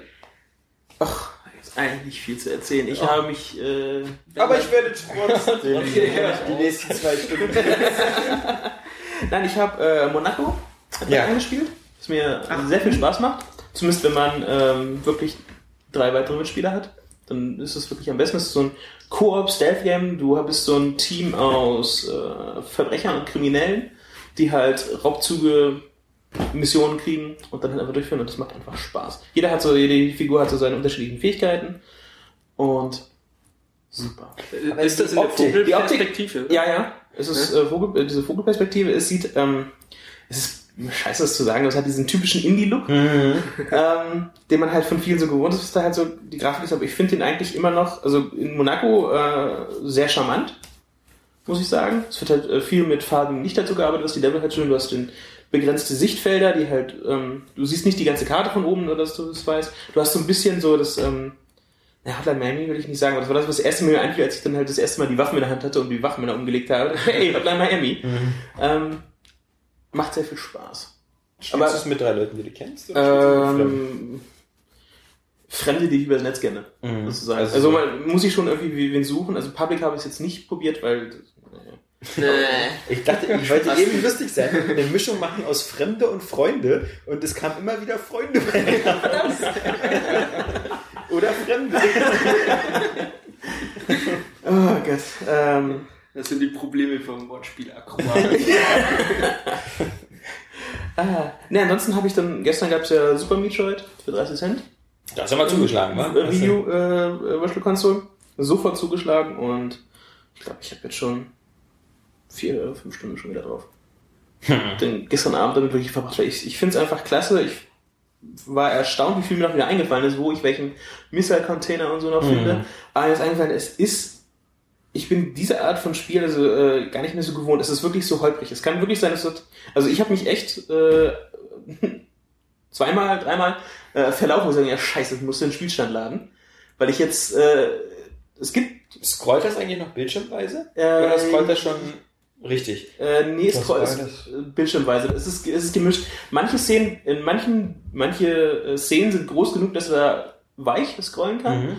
[SPEAKER 4] Ach, ist eigentlich nicht viel zu erzählen. Ich habe mich. Äh,
[SPEAKER 1] Aber ich werde trotzdem
[SPEAKER 3] Ja.
[SPEAKER 1] die nächsten zwei Stunden.
[SPEAKER 4] Nein, ich habe äh, Monaco
[SPEAKER 1] Ja.
[SPEAKER 4] angespielt, was mir sehr viel Spaß macht. Zumindest wenn man ähm, wirklich drei weitere Mitspieler hat, dann ist es wirklich am besten. Es ist so ein Koop-Stealth-Game. Du bist so ein Team aus äh, Verbrechern und Kriminellen, die halt Raubzüge Missionen kriegen und dann halt einfach durchführen und das macht einfach Spaß. Jeder hat so, jede Figur hat so seine unterschiedlichen Fähigkeiten und super.
[SPEAKER 1] Aber
[SPEAKER 3] ist das
[SPEAKER 1] die
[SPEAKER 3] in der Vogelperspektive?
[SPEAKER 4] Ja, ja. Es ist äh, Vogel, äh, diese Vogelperspektive. Es sieht, ähm, es ist scheiße, das zu sagen, es hat diesen typischen Indie-Look,
[SPEAKER 1] Mhm.
[SPEAKER 4] ähm, den man halt von vielen so gewohnt ist, was da halt so die Grafik ist. Aber ich finde den eigentlich immer noch, also in Monaco äh, sehr charmant. muss ich sagen. Es wird halt äh, viel mit Farben nicht dazu gearbeitet, was die Level halt schön. Du hast den begrenzte Sichtfelder, die halt, ähm, du siehst nicht die ganze Karte von oben, oder dass du das weißt. Du hast so ein bisschen so das, ähm, ja, Hotline Miami will ich nicht sagen, aber das war das, was das erste Mal mir einfiel, als ich dann halt das erste Mal die Waffen in der Hand hatte und die Waffenmänner umgelegt habe. Hey, Hotline Miami. Ähm, macht sehr viel Spaß.
[SPEAKER 1] Aber
[SPEAKER 4] Aber-
[SPEAKER 1] ist es mit drei Leuten, die du kennst? spielst du
[SPEAKER 4] Ähm, Fremde, die ich über das Netz kenne,
[SPEAKER 1] Mhm.
[SPEAKER 4] sozusagen.
[SPEAKER 1] Also
[SPEAKER 4] Also,
[SPEAKER 1] so-
[SPEAKER 4] man muss ich schon irgendwie wen suchen. Also Public habe ich es jetzt nicht probiert, weil naja.
[SPEAKER 1] Ich dachte, ich wollte eben lustig sein und eine Mischung machen aus Fremde und Freunde und es kam immer wieder Freunde bei raus. Oder Fremde.
[SPEAKER 4] Oh Gott. Ähm,
[SPEAKER 3] Das sind die Probleme vom Wortspiel Akrobat.
[SPEAKER 4] ah, ne, ansonsten habe ich dann, gestern gab es ja Super Metroid für 30 Cent.
[SPEAKER 1] Das haben wir zugeschlagen, wa?
[SPEAKER 4] Äh, Video äh, Virtual Console. Sofort zugeschlagen und ich glaube, ich habe jetzt schon vier oder fünf Stunden schon wieder drauf. Den gestern Abend damit wirklich verbracht. Ich, ich finde es einfach klasse. Ich war erstaunt, wie viel mir noch wieder eingefallen ist, wo ich welchen Missile-Container und so noch finde. Aber mir ist eingefallen, es ist, ich bin diese Art von Spiel also, äh, gar nicht mehr so gewohnt. Es ist wirklich so holprig. Es kann wirklich sein, dass das, also ich habe mich echt äh, zweimal, dreimal äh, verlaufen und sagen, ja scheiße, ich muss den Spielstand laden. Weil ich jetzt, äh, es gibt,
[SPEAKER 1] Scrollt das eigentlich noch bildschirmweise?
[SPEAKER 4] äh,
[SPEAKER 1] Oder scrollt das schon richtig?
[SPEAKER 4] Äh, nee, es
[SPEAKER 5] beides.
[SPEAKER 4] äh, bildschirmweise. Es ist, es ist gemischt. Manche Szenen, in manchen, manche äh, Szenen sind groß genug, dass du da weich scrollen kann.
[SPEAKER 1] Mhm.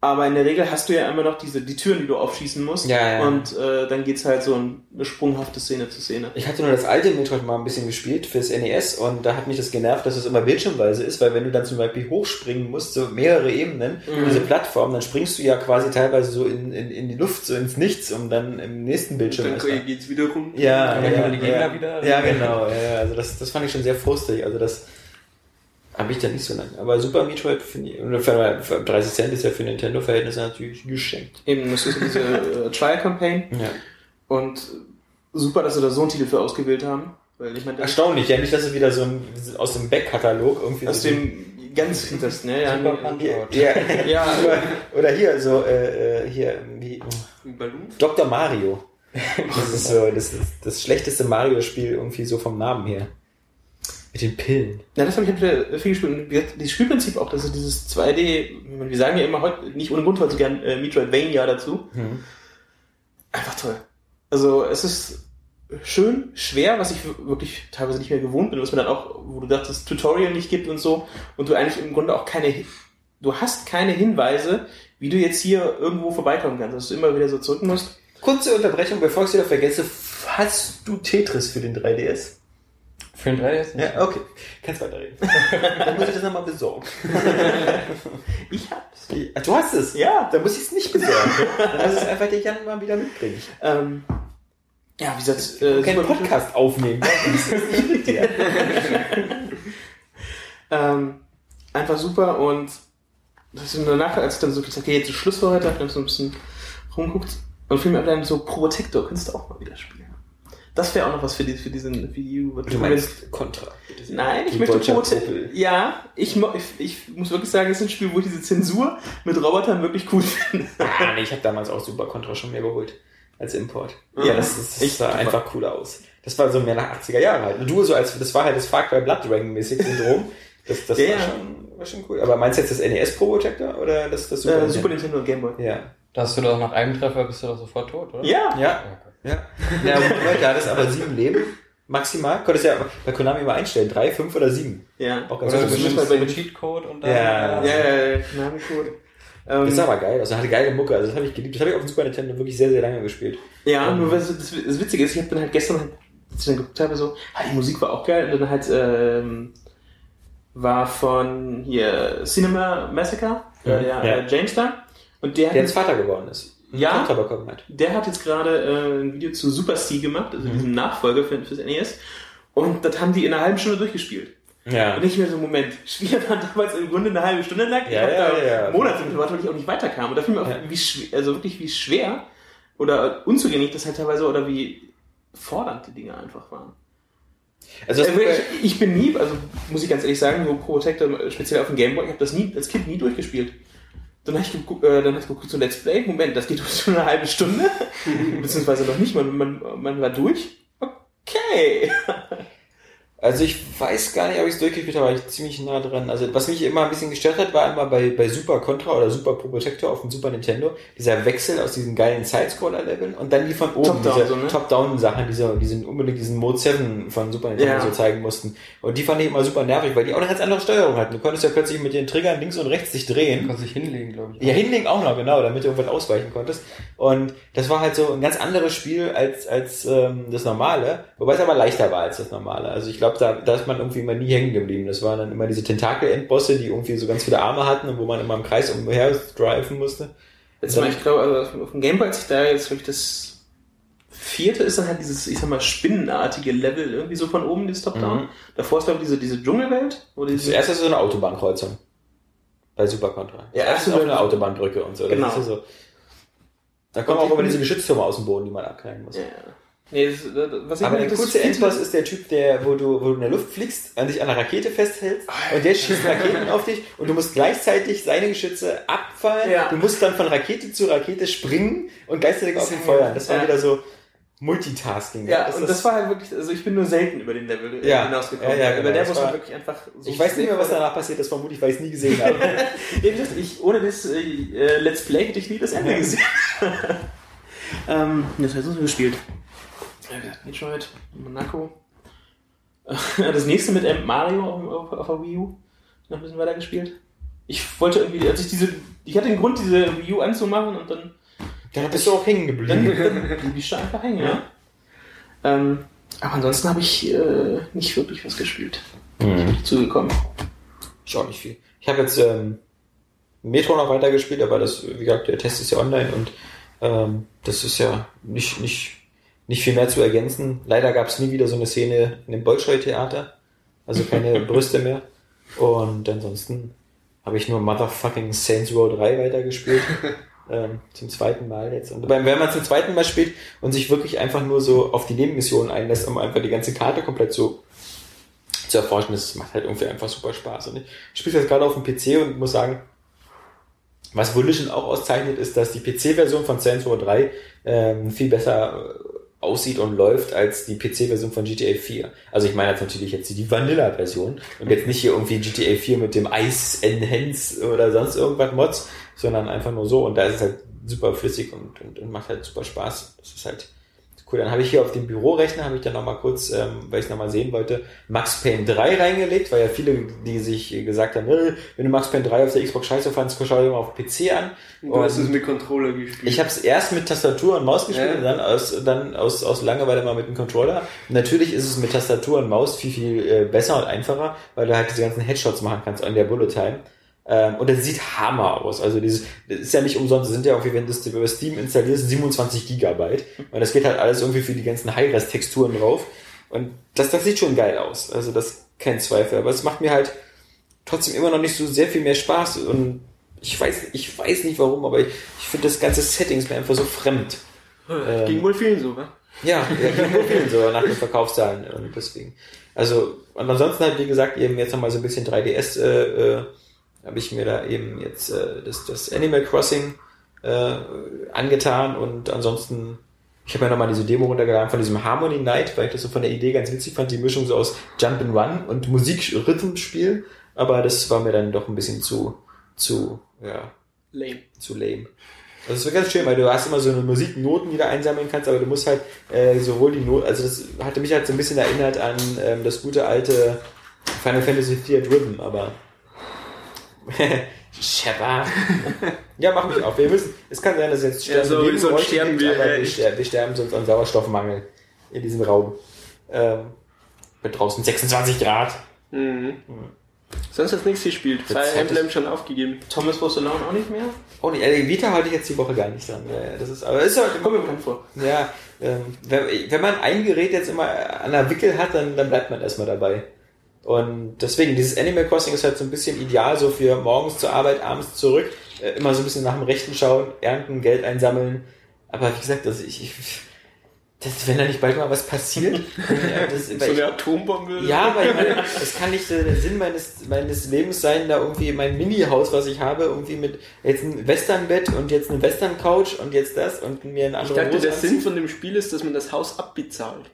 [SPEAKER 4] Aber in der Regel hast du ja immer noch diese, die Türen, die du aufschießen musst.
[SPEAKER 1] Ja, ja.
[SPEAKER 4] Und äh, dann geht's halt so in eine sprunghafte Szene zu Szene.
[SPEAKER 1] Ich hatte nur das alte Metroid mal ein bisschen gespielt fürs NES und da hat mich das genervt, dass es immer bildschirmweise ist, weil wenn du dann zum Beispiel hochspringen musst, so mehrere Ebenen, diese Plattform, dann springst du ja quasi teilweise so in, in, in die Luft, so ins Nichts, um dann im nächsten Bildschirm
[SPEAKER 3] Dann
[SPEAKER 1] erstmal-
[SPEAKER 3] geht's wieder rum.
[SPEAKER 1] Ja,
[SPEAKER 5] dann
[SPEAKER 1] ja,
[SPEAKER 5] kommen die Gegner
[SPEAKER 1] ja.
[SPEAKER 5] wieder.
[SPEAKER 1] Ja, genau. Ja, ja. Also das, das fand ich schon sehr frustig. Also das habe ich dann nicht so lange. Aber Super Metroid finde ich, oder für, für 30 Cent ist ja für Nintendo-Verhältnisse natürlich geschenkt.
[SPEAKER 4] Eben, das ist diese äh, Trial-Campaign.
[SPEAKER 1] Ja.
[SPEAKER 4] Und super, dass sie da so einen Titel für ausgewählt haben. Weil ich meine, das-
[SPEAKER 1] Erstaunlich, ja nicht, dass es wieder so ein aus dem Backkatalog irgendwie
[SPEAKER 4] aus
[SPEAKER 1] so
[SPEAKER 4] dem ganz hintersten, ne? Ja,
[SPEAKER 1] ja, ja, oder, hier so äh, äh, hier wie
[SPEAKER 3] Ein Ballon.
[SPEAKER 1] Dr. Mario. Das ist so das, ist das schlechteste Mario-Spiel irgendwie so vom Namen her. Mit den Pillen.
[SPEAKER 4] Ja, das habe ich wieder viel gespielt. Und wie gesagt, Das Spielprinzip auch, das ist dieses 2D, wir sagen ja immer heute, nicht ohne Grund heute so gern äh, Metroidvania dazu.
[SPEAKER 1] Mhm.
[SPEAKER 4] Einfach toll. Also es ist schön, schwer, was ich wirklich teilweise nicht mehr gewohnt bin, was mir dann auch, wo du dachtest, Tutorial nicht gibt und so, und du eigentlich im Grunde auch keine, du hast keine Hinweise, wie du jetzt hier irgendwo vorbeikommen kannst, dass du immer wieder so zurück musst.
[SPEAKER 1] Kurze Unterbrechung, bevor ich es wieder vergesse. Hast du Tetris für den 3DS?
[SPEAKER 5] Für den 3DS? nicht.
[SPEAKER 1] Ja, okay. Kannst weiterreden. Dann muss ich das nochmal besorgen.
[SPEAKER 4] Ich hab's.
[SPEAKER 1] Ach, Du hast es?
[SPEAKER 4] Ja.
[SPEAKER 1] Dann muss ich es nicht besorgen. Dann muss es einfach der Jan mal wieder mitbringen.
[SPEAKER 4] Ähm, ja, wie gesagt, äh,
[SPEAKER 1] Keinen Podcast aufnehmen.
[SPEAKER 4] Ähm, einfach super und das ist danach, als ich dann so gesagt okay, jetzt ist Schluss für heute, hab ich dann so ein bisschen rumgeguckt und fiel mir dann so Protector, könntest du auch mal wieder spielen. Das wäre auch noch was für, die, für diesen Wii U.
[SPEAKER 1] Du meinst Contra.
[SPEAKER 4] Nein, ich möchte.
[SPEAKER 1] Popel.
[SPEAKER 4] Ja, ich, mo- ich, ich muss wirklich sagen, es ist ein Spiel, wo ich diese Zensur mit Robotern wirklich cool finde.
[SPEAKER 1] Ah, nee, ich habe damals auch Super Contra schon mehr geholt als Import.
[SPEAKER 4] Ja.
[SPEAKER 1] Ja, das, das, das
[SPEAKER 4] Ich-
[SPEAKER 1] sah einfach cooler aus. Das war so mehr nach 80er Jahren halt. Du so als, das war halt das Far Cry Blood Dragon mäßig Syndrom. Das, das
[SPEAKER 4] Ja,
[SPEAKER 1] war, schon, war schon cool. Aber meinst du jetzt das NES Pro Protector oder das, das Super,
[SPEAKER 4] Äh, Super Nintendo Game Boy.
[SPEAKER 1] Ja.
[SPEAKER 5] Da hast du doch nach einem Treffer bist du doch sofort tot, oder?
[SPEAKER 4] Ja,
[SPEAKER 1] Ja. Ja. Ja, da hat es aber sieben Leben. Maximal. Konntest ja bei Konami immer einstellen. Drei, fünf oder sieben.
[SPEAKER 4] ja.
[SPEAKER 1] Auch ganz
[SPEAKER 5] Oder
[SPEAKER 1] gut.
[SPEAKER 5] du
[SPEAKER 4] ist bei
[SPEAKER 5] den- Cheatcode und dann...
[SPEAKER 1] Ja.
[SPEAKER 4] Ja, ja, ja, Konami-Code. Ähm,
[SPEAKER 1] Das ist aber geil. Also hatte geile Mucke. Also das habe ich geliebt. Das habe ich auf dem Super Nintendo wirklich sehr, sehr lange gespielt.
[SPEAKER 4] Ja,
[SPEAKER 1] Ähm,
[SPEAKER 4] nur was das, das Witzige ist, ich habe dann halt gestern halt, als ich dann geguckt habe, so, ah, die Musik war auch geil. Und dann halt ähm, war von hier Cinema Massacre, äh,
[SPEAKER 1] Mhm,
[SPEAKER 4] der
[SPEAKER 1] ja.
[SPEAKER 4] äh, James da. Und der hat,
[SPEAKER 1] Der jetzt Vater geworden ist.
[SPEAKER 4] Ja.
[SPEAKER 1] Hat.
[SPEAKER 4] der hat jetzt gerade äh, ein Video zu Super C gemacht, also diesem Nachfolger für, fürs NES. Und das haben die in einer halben Stunde durchgespielt.
[SPEAKER 1] Ja.
[SPEAKER 4] Und ich mir so, Moment, Spiel war damals im Grunde eine halbe Stunde lang. Ich
[SPEAKER 1] Ja,
[SPEAKER 4] hab
[SPEAKER 1] ja, ja.
[SPEAKER 4] Monate mit gewartet, weil ich auch nicht weiterkam. Und da fiel mir
[SPEAKER 1] Ja.
[SPEAKER 4] wie schwer, also wirklich wie schwer oder unzugänglich das halt teilweise oder wie fordernd die Dinge einfach waren.
[SPEAKER 1] Also
[SPEAKER 4] Also ich, ich bin nie, also muss ich ganz ehrlich sagen, so Pro Protector, speziell auf dem Gameboy, ich habe das nie als Kind nie durchgespielt. Dann habe ich, geguckt, äh, dann hab ich geguckt, so Let's Play, Moment, das geht schon eine halbe Stunde, beziehungsweise noch nicht, man, man, man war durch. Okay.
[SPEAKER 1] Also ich weiß gar nicht, ob ich es durchgespielt habe, aber ich ziemlich nah dran. Also was mich immer ein bisschen gestört hat, war immer bei, bei Super Contra oder Super Pro Protector auf dem Super Nintendo, dieser Wechsel aus diesen geilen Sidescroller-Leveln und dann die von oben,
[SPEAKER 4] Top-Down
[SPEAKER 1] diese
[SPEAKER 4] so, ne?
[SPEAKER 1] Top-Down-Sachen, diese, die sind unbedingt diesen Mode 7 von Super Nintendo
[SPEAKER 4] Ja.
[SPEAKER 1] so zeigen mussten. Und die fand ich immer super nervig, weil die auch eine ganz andere Steuerung hatten. Du konntest ja plötzlich mit den Triggern links und rechts dich drehen.
[SPEAKER 5] Kann sich hinlegen, glaube ich.
[SPEAKER 1] Ja, hinlegen auch noch, genau, damit du irgendwas ausweichen konntest. Und das war halt so ein ganz anderes Spiel als, als ähm, das normale, wobei es aber leichter war als das normale. Also ich glaube, da, da ist man irgendwie immer nie hängen geblieben. Das waren dann immer diese Tentakel-Endbosse, die irgendwie so ganz viele Arme hatten und wo man immer im Kreis umher driven musste.
[SPEAKER 4] Jetzt mal, ich glaube, also auf dem Gameboy, als ich da jetzt, glaube ich, das vierte ist dann halt dieses, ich sag mal, spinnenartige Level, irgendwie so von oben, dieses Top-Down.
[SPEAKER 1] Mhm.
[SPEAKER 4] Davor ist, glaube ich, diese, diese Dschungelwelt, wo diese,
[SPEAKER 1] Zuerst ist so eine Autobahnkreuzung. Bei Super Contra.
[SPEAKER 4] Ja,
[SPEAKER 1] Erst auf eine Autobahnbrücke und so.
[SPEAKER 4] Genau.
[SPEAKER 1] so. Da kommen auch immer
[SPEAKER 4] die-
[SPEAKER 1] diese Geschütztürme aus dem Boden, die man abknallen muss.
[SPEAKER 4] Ja. Nee, das, was ich
[SPEAKER 1] Aber
[SPEAKER 4] meine,
[SPEAKER 1] der
[SPEAKER 4] viel-
[SPEAKER 1] Endboss ist der Typ, der, wo du, wo du in der Luft fliegst, an dich an einer Rakete festhältst und der schießt Raketen auf dich und du musst gleichzeitig seine Geschütze abfallen.
[SPEAKER 4] Ja.
[SPEAKER 1] Du musst dann von Rakete zu Rakete springen und gleichzeitig auf ihn feuern. Das war
[SPEAKER 4] Ja.
[SPEAKER 1] wieder so Multitasking.
[SPEAKER 4] Ja,
[SPEAKER 1] Das
[SPEAKER 4] und das war halt wirklich, also ich bin nur selten über den Level äh,
[SPEAKER 1] Ja.
[SPEAKER 4] hinausgekommen.
[SPEAKER 1] Ja, ja,
[SPEAKER 4] über
[SPEAKER 1] genau,
[SPEAKER 4] der
[SPEAKER 1] das
[SPEAKER 4] muss man wirklich einfach so
[SPEAKER 1] ich weiß nicht mehr, was danach passiert ist, vermutlich, weil ich es nie gesehen habe.
[SPEAKER 4] Ich, ohne das äh, äh, Let's Play hätte ich nie das Ende gesehen. ähm, das heißt, wir gespielt? Ja, Detroit, Monaco. Das nächste mit ähm, Mario auf, auf, der Wii U. Noch ein bisschen weiter gespielt. Ich wollte irgendwie, als ich diese, ich hatte den Grund, diese Wii U anzumachen und dann,
[SPEAKER 1] Dann bist du auch hängen geblieben.
[SPEAKER 4] dann blieb ich da einfach hängen, ja. Ähm, aber ansonsten habe ich äh, nicht wirklich was gespielt.
[SPEAKER 1] Mhm.
[SPEAKER 4] Zugekommen.
[SPEAKER 1] Ich auch nicht viel. Ich habe jetzt ähm, Metro noch weitergespielt, aber das, wie gesagt, der Test ist ja online und ähm, das ist ja nicht, nicht, nicht viel mehr zu ergänzen. Leider gab es nie wieder so eine Szene in dem Bolschoi-Theater, also keine Brüste mehr. Und ansonsten habe ich nur Motherfucking Saints Row 3 weitergespielt. ähm, zum zweiten Mal jetzt. Und wenn man zum zweiten Mal spielt und sich wirklich einfach nur so auf die Nebenmissionen einlässt, um einfach die ganze Karte komplett so zu erforschen, das macht halt irgendwie einfach super Spaß. Und ich spiele das gerade auf dem PC und muss sagen, was Volition auch auszeichnet, ist, dass die PC-Version von Saints Row 3 ähm, viel besser äh, aussieht und läuft als die PC-Version von GTA 4. Also ich meine jetzt natürlich jetzt die Vanilla-Version und jetzt nicht hier irgendwie GTA 4 mit dem Ice Enhance oder sonst irgendwas Mods, sondern einfach nur so und da ist es halt super flüssig und, und, und macht halt super Spaß. Das ist halt cool. Dann habe ich hier auf dem Bürorechner, habe ich dann nochmal kurz, ähm, weil ich es nochmal sehen wollte, Max Payne 3 reingelegt, weil ja viele, die sich gesagt haben, "Äh, wenn du Max Payne 3 auf der Xbox scheiße fandst, schau dir mal auf PC an.
[SPEAKER 3] Du hast
[SPEAKER 1] Und-
[SPEAKER 3] es mit Controller gespielt.
[SPEAKER 1] ich habe es erst mit Tastatur und Maus gespielt
[SPEAKER 3] Ja.
[SPEAKER 1] und dann aus, dann aus, aus Langeweile mal mit dem Controller. Natürlich ist es mit Tastatur und Maus viel, viel äh, besser und einfacher, weil du halt diese ganzen Headshots machen kannst an der Bullet Time. Ähm, und es sieht Hammer aus. Also dieses, das ist ja nicht umsonst, das sind ja auch, wie wenn du es über Steam installierst, 27 Gigabyte. Und das geht halt alles irgendwie für die ganzen High-Res-Texturen drauf. Und das, das sieht schon geil aus. Also das kein Zweifel. Aber es macht mir halt trotzdem immer noch nicht so sehr viel mehr Spaß. Und ich weiß, ich weiß nicht warum, aber ich, ich finde das ganze Setting ist mir einfach so fremd. Ähm,
[SPEAKER 3] Ging wohl vielen so, wa?
[SPEAKER 1] ja, ja ging nur vielen so nach den Verkaufszahlen und deswegen. Also, und ansonsten halt, wie gesagt, eben jetzt nochmal so ein bisschen 3DS, äh, äh, habe ich mir da eben jetzt äh, das, das Animal Crossing äh, angetan und ansonsten, ich habe ja nochmal diese Demo runtergeladen von diesem Harmony Night, weil ich das so von der Idee ganz witzig fand, die Mischung so aus Jump and Run und Musik-Rhythmspiel, aber das war mir dann doch ein bisschen zu, zu, ja,
[SPEAKER 3] Lame.
[SPEAKER 1] zu lame. Also es ist ganz schön, weil du hast immer so eine Musiknoten, die du einsammeln kannst, aber du musst halt äh, sowohl die Noten, also das hatte mich halt so ein bisschen erinnert an ähm, das gute alte Final Fantasy IV Rhythm, aber Shepard. ja, mach mich auf. Wir müssen, es kann sein, dass jetzt
[SPEAKER 3] Ja, so-
[SPEAKER 1] neben
[SPEAKER 3] sonst sterben wir,
[SPEAKER 1] aber wir, sterben, wir sterben sonst an Sauerstoffmangel in diesem Raum. Ähm, bei draußen 26 Grad.
[SPEAKER 3] Mhm. Sonst hast du nichts gespielt. Fire
[SPEAKER 1] hat
[SPEAKER 3] Emblem schon aufgegeben.
[SPEAKER 4] Thomas Goes Alone auch nicht mehr?
[SPEAKER 1] Oh, die äh, Vita hatte ich jetzt die Woche gar nicht dran. Ja, das ist, aber ist halt
[SPEAKER 4] Kommt mir bekannt vor.
[SPEAKER 1] Ja, ähm, wenn, wenn man ein Gerät jetzt immer an der Wickel hat, dann, dann bleibt man erstmal dabei. Und deswegen, dieses Animal Crossing ist halt so ein bisschen ideal, so für morgens zur Arbeit, abends zurück, äh, immer so ein bisschen nach dem Rechten schauen, ernten, Geld einsammeln. Aber wie gesagt, also ich, ich Das, wenn da nicht bald mal was passiert. Ja, das,
[SPEAKER 3] So eine Atombombe.
[SPEAKER 1] Ja, weil ich meine, es kann nicht der Sinn meines, meines Lebens sein, da irgendwie mein Mini-Haus, was ich habe, irgendwie mit jetzt ein Western-Bett und jetzt eine Western-Couch und jetzt das und mir ein
[SPEAKER 3] Ich
[SPEAKER 1] anderes
[SPEAKER 3] dachte, der Sinn von dem Spiel ist, dass man das Haus abbezahlt.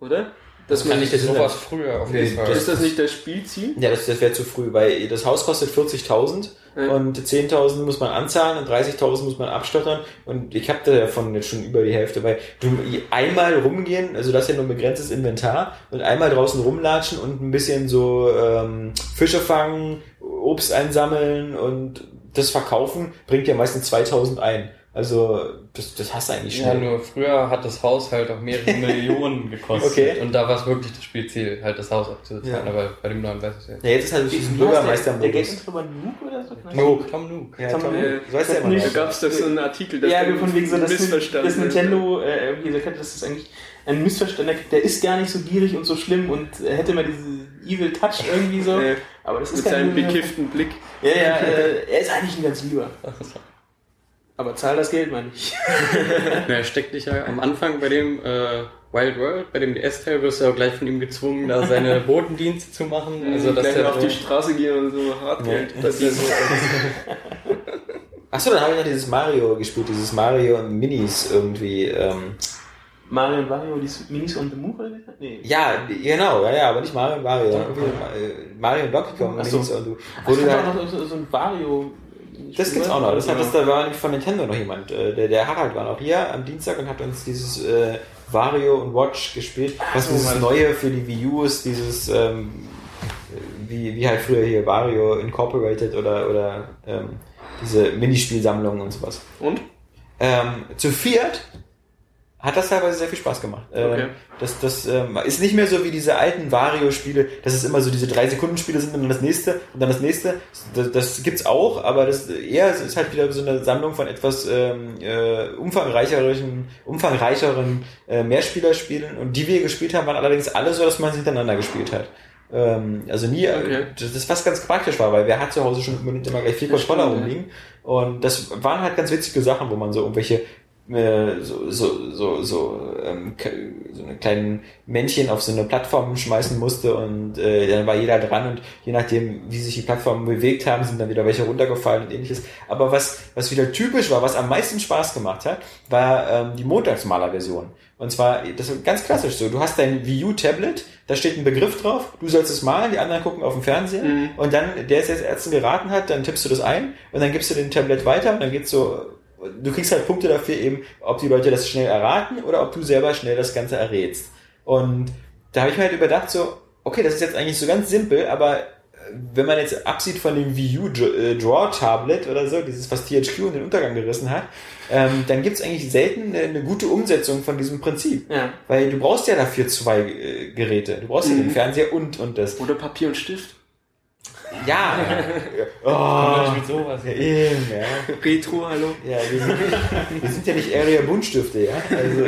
[SPEAKER 3] Oder? Dass
[SPEAKER 1] kann
[SPEAKER 3] man
[SPEAKER 1] nicht Sinn
[SPEAKER 5] Sowas früher auf jeden
[SPEAKER 1] Nee,
[SPEAKER 5] Fall.
[SPEAKER 3] Ist das nicht das Spielziel?
[SPEAKER 1] Ja, das, das wäre zu früh, weil das Haus kostet 40.000
[SPEAKER 3] Ja.
[SPEAKER 1] und 10.000 muss man anzahlen und 30.000 muss man abstottern und ich habe davon jetzt schon über die Hälfte, weil du einmal rumgehen, also das ist ja nur ein begrenztes Inventar und einmal draußen rumlatschen und ein bisschen so ähm, Fische fangen, Obst einsammeln und das verkaufen bringt ja meistens 2.000 ein. Also das, das hast du eigentlich
[SPEAKER 5] Ja,
[SPEAKER 1] schnell.
[SPEAKER 5] nur früher hat das Haus halt auch mehrere Millionen gekostet.
[SPEAKER 1] Okay.
[SPEAKER 5] Und da war es wirklich das Spielziel, halt das Haus abzubezahlen.
[SPEAKER 1] Ja.
[SPEAKER 5] Aber bei dem neuen weiß ich ja.
[SPEAKER 1] ja, jetzt ist halt wirklich ein
[SPEAKER 4] Der
[SPEAKER 1] Bürgermeister-Modus.
[SPEAKER 4] Geldentreiber Nuke oder so?
[SPEAKER 1] Nuke.
[SPEAKER 5] Tom Nook.
[SPEAKER 1] Ja,
[SPEAKER 4] Tom,
[SPEAKER 1] Tom,
[SPEAKER 4] äh,
[SPEAKER 1] du weißt ja immer
[SPEAKER 3] Da
[SPEAKER 1] noch.
[SPEAKER 3] gab es doch so einen Artikel, dass
[SPEAKER 4] Ja,
[SPEAKER 3] der
[SPEAKER 4] von wegen so, dass,
[SPEAKER 3] missverstanden
[SPEAKER 4] dass. Nintendo äh, irgendwie gesagt hat, das ist eigentlich ein Missverstand, der, der ist gar nicht so gierig und so schlimm und er hätte mal diese Evil Touch irgendwie so.
[SPEAKER 3] Äh,
[SPEAKER 4] aber das ist
[SPEAKER 3] Mit seinem
[SPEAKER 4] kein
[SPEAKER 3] bekifften Blick.
[SPEAKER 4] Ja, ja, äh, er ist eigentlich ein ganz lieber. Aber zahl das Geld mal nicht.
[SPEAKER 5] Ja, er steckt dich ja am Anfang bei dem äh, Wild World, bei dem DS-Teil, wirst du ja auch gleich von ihm gezwungen, da seine Botendienste zu machen. Also, dass
[SPEAKER 3] mal auf
[SPEAKER 5] so,
[SPEAKER 3] die Straße gehen und so hart Geld
[SPEAKER 5] dass der
[SPEAKER 3] verdienen.
[SPEAKER 5] so,
[SPEAKER 1] Achso, dann habe ich noch dieses Mario gespielt, dieses Mario Minis irgendwie. Ähm,
[SPEAKER 4] Mario und Wario, die Minis und the Move oder wie? Nee.
[SPEAKER 1] ja, genau, ja, ja, aber nicht Mario und Mario. Irgendwie, äh, Mario und Donkey Kong. Minis und du.
[SPEAKER 4] Ach,
[SPEAKER 1] Wo du
[SPEAKER 4] auch noch so, so ein Wario.
[SPEAKER 1] Das gibt's auch noch. Das hat das, da war nämlich von Nintendo noch jemand. Äh, Der, der Harald war noch hier am Dienstag und hat uns dieses äh, Wario und Watch gespielt. Was
[SPEAKER 4] so,
[SPEAKER 1] dieses neue für die Wii U ist, dieses ähm, wie, wie halt früher hier Wario Incorporated oder, oder ähm, diese Minispielsammlungen und sowas.
[SPEAKER 3] Und?
[SPEAKER 1] Ähm, zu viert hat das teilweise sehr viel Spaß gemacht. Ähm,
[SPEAKER 3] Okay.
[SPEAKER 1] Das, das ähm, ist nicht mehr so wie diese alten Wario-Spiele, dass es immer so diese 3-Sekunden-Spiele sind und dann das nächste und dann das nächste. Das, das gibt's auch, aber das eher es ist halt wieder so eine Sammlung von etwas ähm, äh, umfangreicheren, umfangreicheren äh, Mehrspielerspielen. Und die wir gespielt haben, waren allerdings alle so, dass man sie hintereinander gespielt hat. Ähm, also nie,
[SPEAKER 3] Okay.
[SPEAKER 1] das, was ganz praktisch war, weil wer hat zu Hause schon immer gleich vier Controller rumliegen. Und das waren halt ganz witzige Sachen, wo man so irgendwelche äh, so, so, so, so, ähm, so eine kleinen Männchen auf so eine Plattform schmeißen musste und äh, dann war jeder dran und je nachdem, wie sich die Plattformen bewegt haben, sind dann wieder welche runtergefallen und ähnliches. Aber was, was wieder typisch war, was am meisten Spaß gemacht hat, war ähm, die Montagsmaler-Version. Und zwar, das ist ganz klassisch so, du hast dein Wii U-Tablet, da steht ein Begriff drauf, du sollst es malen, die anderen gucken auf dem Fernseher
[SPEAKER 3] Mhm.
[SPEAKER 1] und dann, der es jetzt Ärzten geraten hat, dann tippst du das ein und dann gibst du den Tablet weiter und dann geht's so, du kriegst halt Punkte dafür eben, ob die Leute das schnell erraten oder ob du selber schnell das Ganze errätst. Und da habe ich mir halt überdacht so, okay, das ist jetzt eigentlich so ganz simpel, aber äh, wenn man jetzt absieht von dem Wii U äh, Draw Tablet oder so, dieses was THQ in den Untergang gerissen hat, ähm, dann gibt's eigentlich selten eine, eine gute Umsetzung von diesem Prinzip.
[SPEAKER 4] Ja.
[SPEAKER 1] Weil du brauchst ja dafür zwei äh, Geräte. Du brauchst ja den
[SPEAKER 3] Mhm.
[SPEAKER 1] Fernseher und und das.
[SPEAKER 3] Oder Papier und Stift.
[SPEAKER 1] Ja.
[SPEAKER 5] Doch
[SPEAKER 1] oh,
[SPEAKER 5] mit sowas.
[SPEAKER 1] ja, eben, ja.
[SPEAKER 3] Retro, hallo.
[SPEAKER 1] Ja, wir sind, wir sind ja nicht Area Buntstifte, ja. Also.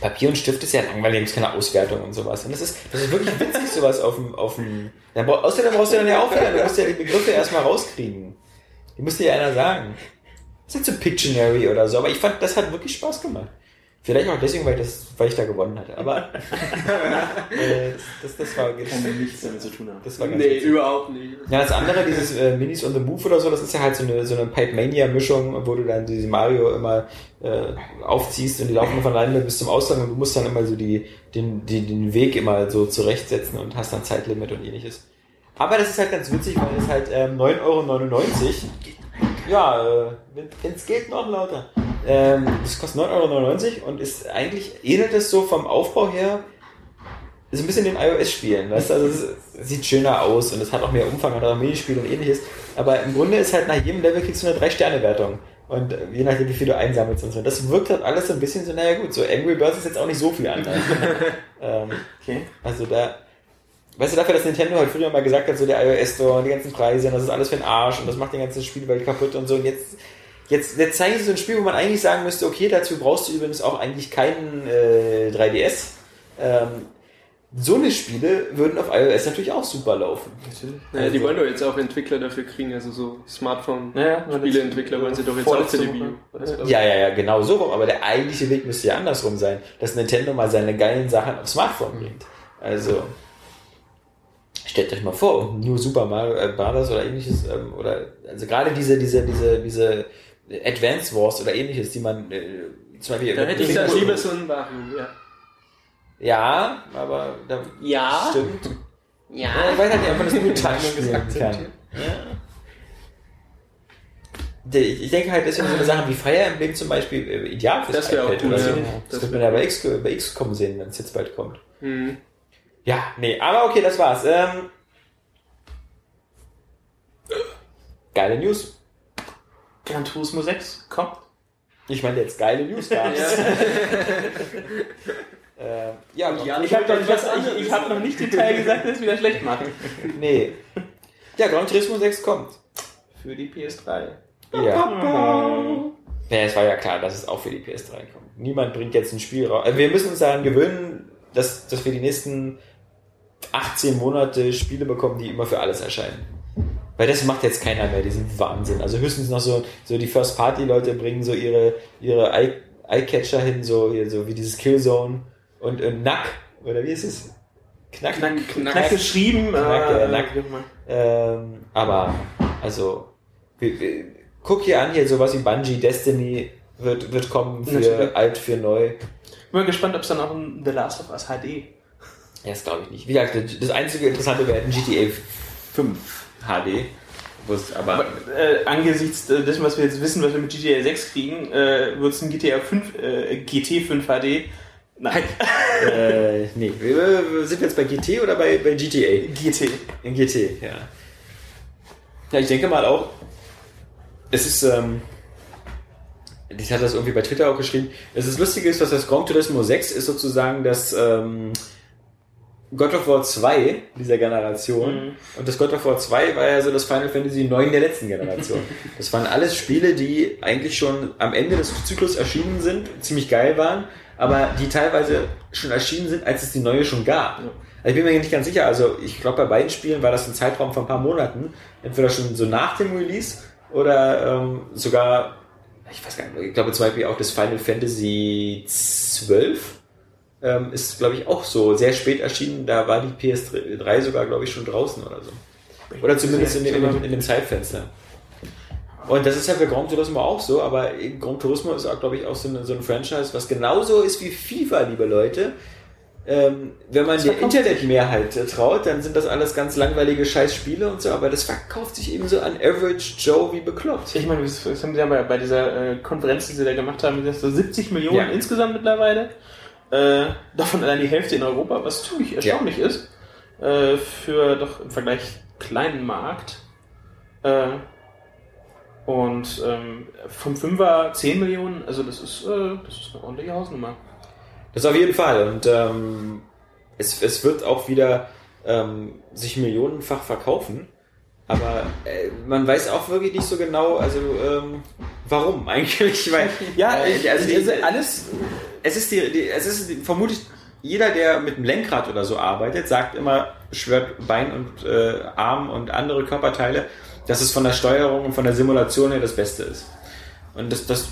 [SPEAKER 1] Papier und Stift ist ja langweilig, da gibt's keine Auswertung und sowas. Und das ist, das ist wirklich witzig, sowas auf dem, auf dem, dann, brauch- außerdem brauchst du dann ja aufhören, du musst ja die Begriffe erstmal rauskriegen. Die muss dir ja einer sagen. Das ist halt so Pictionary oder so, aber ich fand, das hat wirklich Spaß gemacht. Vielleicht auch deswegen, weil, ich das, weil ich da gewonnen hatte. Aber äh, das, das, war, das,
[SPEAKER 4] Kann nichts damit zu tun haben.
[SPEAKER 1] das war ganz
[SPEAKER 3] Nee,
[SPEAKER 1] witzig.
[SPEAKER 3] überhaupt nicht.
[SPEAKER 1] Ja, das andere, dieses äh, Minis on the Move oder so, das ist ja halt so eine, so eine Pipe Mania-Mischung, wo du dann diese Mario immer äh, aufziehst und die laufen von alleine bis zum Ausgang und du musst dann immer so die, den, die, den Weg immer so zurechtsetzen und hast dann Zeitlimit und ähnliches. Aber das ist halt ganz witzig, weil es halt ähm, 9,99 Euro. Ja, äh, wenn es geht, noch lauter. Ähm, das kostet 9,99 Euro und ist eigentlich, ähnelt es so vom Aufbau her so ein bisschen den iOS-Spielen, weißt du? Also es sieht schöner aus und es hat auch mehr Umfang, hat auch Minispiel und ähnliches. Aber im Grunde ist halt nach jedem Level kriegst du eine 3-Sterne-Wertung. Und äh, je nachdem, wie viel du einsammelst und so. Das wirkt halt alles so ein bisschen so, naja gut, so Angry Birds ist jetzt auch nicht so viel anders. ähm,
[SPEAKER 4] Okay.
[SPEAKER 1] also da, weißt du, dafür, dass Nintendo halt früher mal gesagt hat, so der iOS Store und die ganzen Preise und das ist alles für den Arsch und das macht die ganze Spielwelt kaputt und so. Und jetzt, jetzt, jetzt zeigen sie so ein Spiel, wo man eigentlich sagen müsste, okay, dazu brauchst du übrigens auch eigentlich keinen äh, 3DS. Ähm, so eine Spiele würden auf iOS natürlich auch super laufen.
[SPEAKER 3] Naja, die
[SPEAKER 1] Also-
[SPEAKER 3] wollen doch jetzt auch Entwickler dafür kriegen, also so Smartphone.
[SPEAKER 4] Naja,
[SPEAKER 3] Spieleentwickler wollen sie doch jetzt auch für die Wii U.
[SPEAKER 1] Ja, ja, ja, genau so rum. Aber der eigentliche Weg müsste ja andersrum sein, dass Nintendo mal seine geilen Sachen aufs Smartphone bringt. Also, stellt euch mal vor, New Super Mario äh, Brothers oder ähnliches, ähm, oder, also gerade diese, diese, diese, diese Advance Wars oder ähnliches, die man, äh, zum Beispiel,
[SPEAKER 3] Da hätte ich dann lieber so ein Mario, ja.
[SPEAKER 1] Ja, aber da
[SPEAKER 3] Ja?
[SPEAKER 1] stimmt. Ja. Ich weiß halt nicht, ob man das gut spielen kann. Ja. Ich denke halt, deswegen so eine Sache wie Fire Emblem zum Beispiel äh, ideal fürs
[SPEAKER 3] Das wäre auch
[SPEAKER 1] iPad
[SPEAKER 3] gut,
[SPEAKER 1] oder so.
[SPEAKER 3] ja.
[SPEAKER 1] Das,
[SPEAKER 3] Das
[SPEAKER 1] wird man ja bei, X, bei XCOM sehen, wenn es jetzt bald kommt.
[SPEAKER 3] Mhm.
[SPEAKER 1] Ja, nee, aber okay, das war's. Ähm, geile News.
[SPEAKER 4] Gran Turismo 6 kommt.
[SPEAKER 1] Ich meine jetzt geile News gab's. äh, ja,
[SPEAKER 3] Und ja,
[SPEAKER 4] Ich habe noch, ich, ich hab noch nicht den Teil gesagt, der es wieder schlecht macht.
[SPEAKER 1] nee. Ja, Gran Turismo 6 kommt.
[SPEAKER 4] Für die PS3.
[SPEAKER 1] Ja. Ja, es war ja klar, dass es auch für die PS3 kommt. Niemand bringt jetzt ein Spiel raus. Also wir müssen uns daran gewöhnen, dass, dass wir die nächsten 18 Monate Spiele bekommen, die immer für alles erscheinen. Weil das macht jetzt keiner mehr, diesen Wahnsinn. Also höchstens noch so, so die First-Party-Leute bringen so ihre, ihre Eye- Eye-Catcher hin, so, hier, so wie dieses Killzone und, und Nack, oder wie ist es? Knack,
[SPEAKER 4] Knack, knack, geschrieben.
[SPEAKER 1] Knack,
[SPEAKER 4] äh,
[SPEAKER 1] äh, Nack. Ähm, aber, also, wir, wir, guck hier an, hier sowas wie Bungie, Destiny wird, wird kommen für
[SPEAKER 4] Natürlich.
[SPEAKER 1] alt, für neu.
[SPEAKER 4] Bin mal gespannt, ob es dann auch ein The Last of Us HD.
[SPEAKER 1] Ja, das glaube ich nicht. Wie gesagt, das einzige Interessante wäre ein GTA 5 HD. aber,
[SPEAKER 4] Aber äh, angesichts dessen, was wir jetzt wissen, was wir mit GTA 6 kriegen, äh, wird es ein GTA 5, äh, GT 5 HD. Nein,
[SPEAKER 1] äh, nee. Sind wir jetzt bei GT oder bei, bei GTA?
[SPEAKER 4] GT.
[SPEAKER 1] In GT, ja. Ja, ich denke mal auch, es ist, ähm, ich hatte das irgendwie bei Twitter auch geschrieben, es ist lustig ist, dass das Gran Turismo 6 ist sozusagen das ähm, God of War 2 dieser Generation.
[SPEAKER 4] Mhm.
[SPEAKER 1] Und das God of War 2 war ja so das Final Fantasy 9 der letzten Generation. das waren alles Spiele, die eigentlich schon am Ende des Zyklus erschienen sind, ziemlich geil waren, aber die teilweise schon erschienen sind, als es die neue schon gab. Also ich bin mir nicht ganz sicher, also ich glaube bei beiden Spielen war das ein Zeitraum von ein paar Monaten, entweder schon so nach dem Release oder ähm, sogar, ich weiß gar nicht, ich glaube zum Beispiel auch das Final Fantasy 12 ähm, ist, glaube ich, auch so sehr spät erschienen. Da war die PS3 sogar, glaube ich, schon draußen oder so. Oder zumindest in, dem- in, dem- in dem Zeitfenster. Und das ist ja für Gran Turismo auch so, aber Gran Turismo ist auch, glaube ich, auch so, eine, so ein Franchise, was genauso ist wie FIFA, liebe Leute. Ähm, wenn man der Internetmehrheit äh, traut, dann sind das alles ganz langweilige Scheißspiele und so, aber das verkauft sich eben so an Average Joe wie bekloppt.
[SPEAKER 4] Ich meine, das das haben sie ja bei, bei dieser äh, Konferenz, die sie da gemacht haben, gesagt, so 70 Millionen
[SPEAKER 1] Ja.
[SPEAKER 4] insgesamt mittlerweile. Äh, davon allein die Hälfte in Europa, was ziemlich erstaunlich ist. Äh, für doch im Vergleich kleinen Markt. Äh, und ähm, vom Fünfer 10 Millionen, also das ist, äh, das ist eine ordentliche Hausnummer.
[SPEAKER 1] Das auf jeden Fall. Und ähm, es, es wird auch wieder ähm, sich millionenfach verkaufen. Aber äh, man weiß auch wirklich nicht so genau, also ähm, warum eigentlich. Weil, äh, also die,
[SPEAKER 4] alles
[SPEAKER 1] es ist die, die es ist die, vermutlich jeder, der mit einem Lenkrad oder so arbeitet, sagt immer, schwört Bein und äh, Arm und andere Körperteile, dass es von der Steuerung und von der Simulation her das Beste ist. Und das, das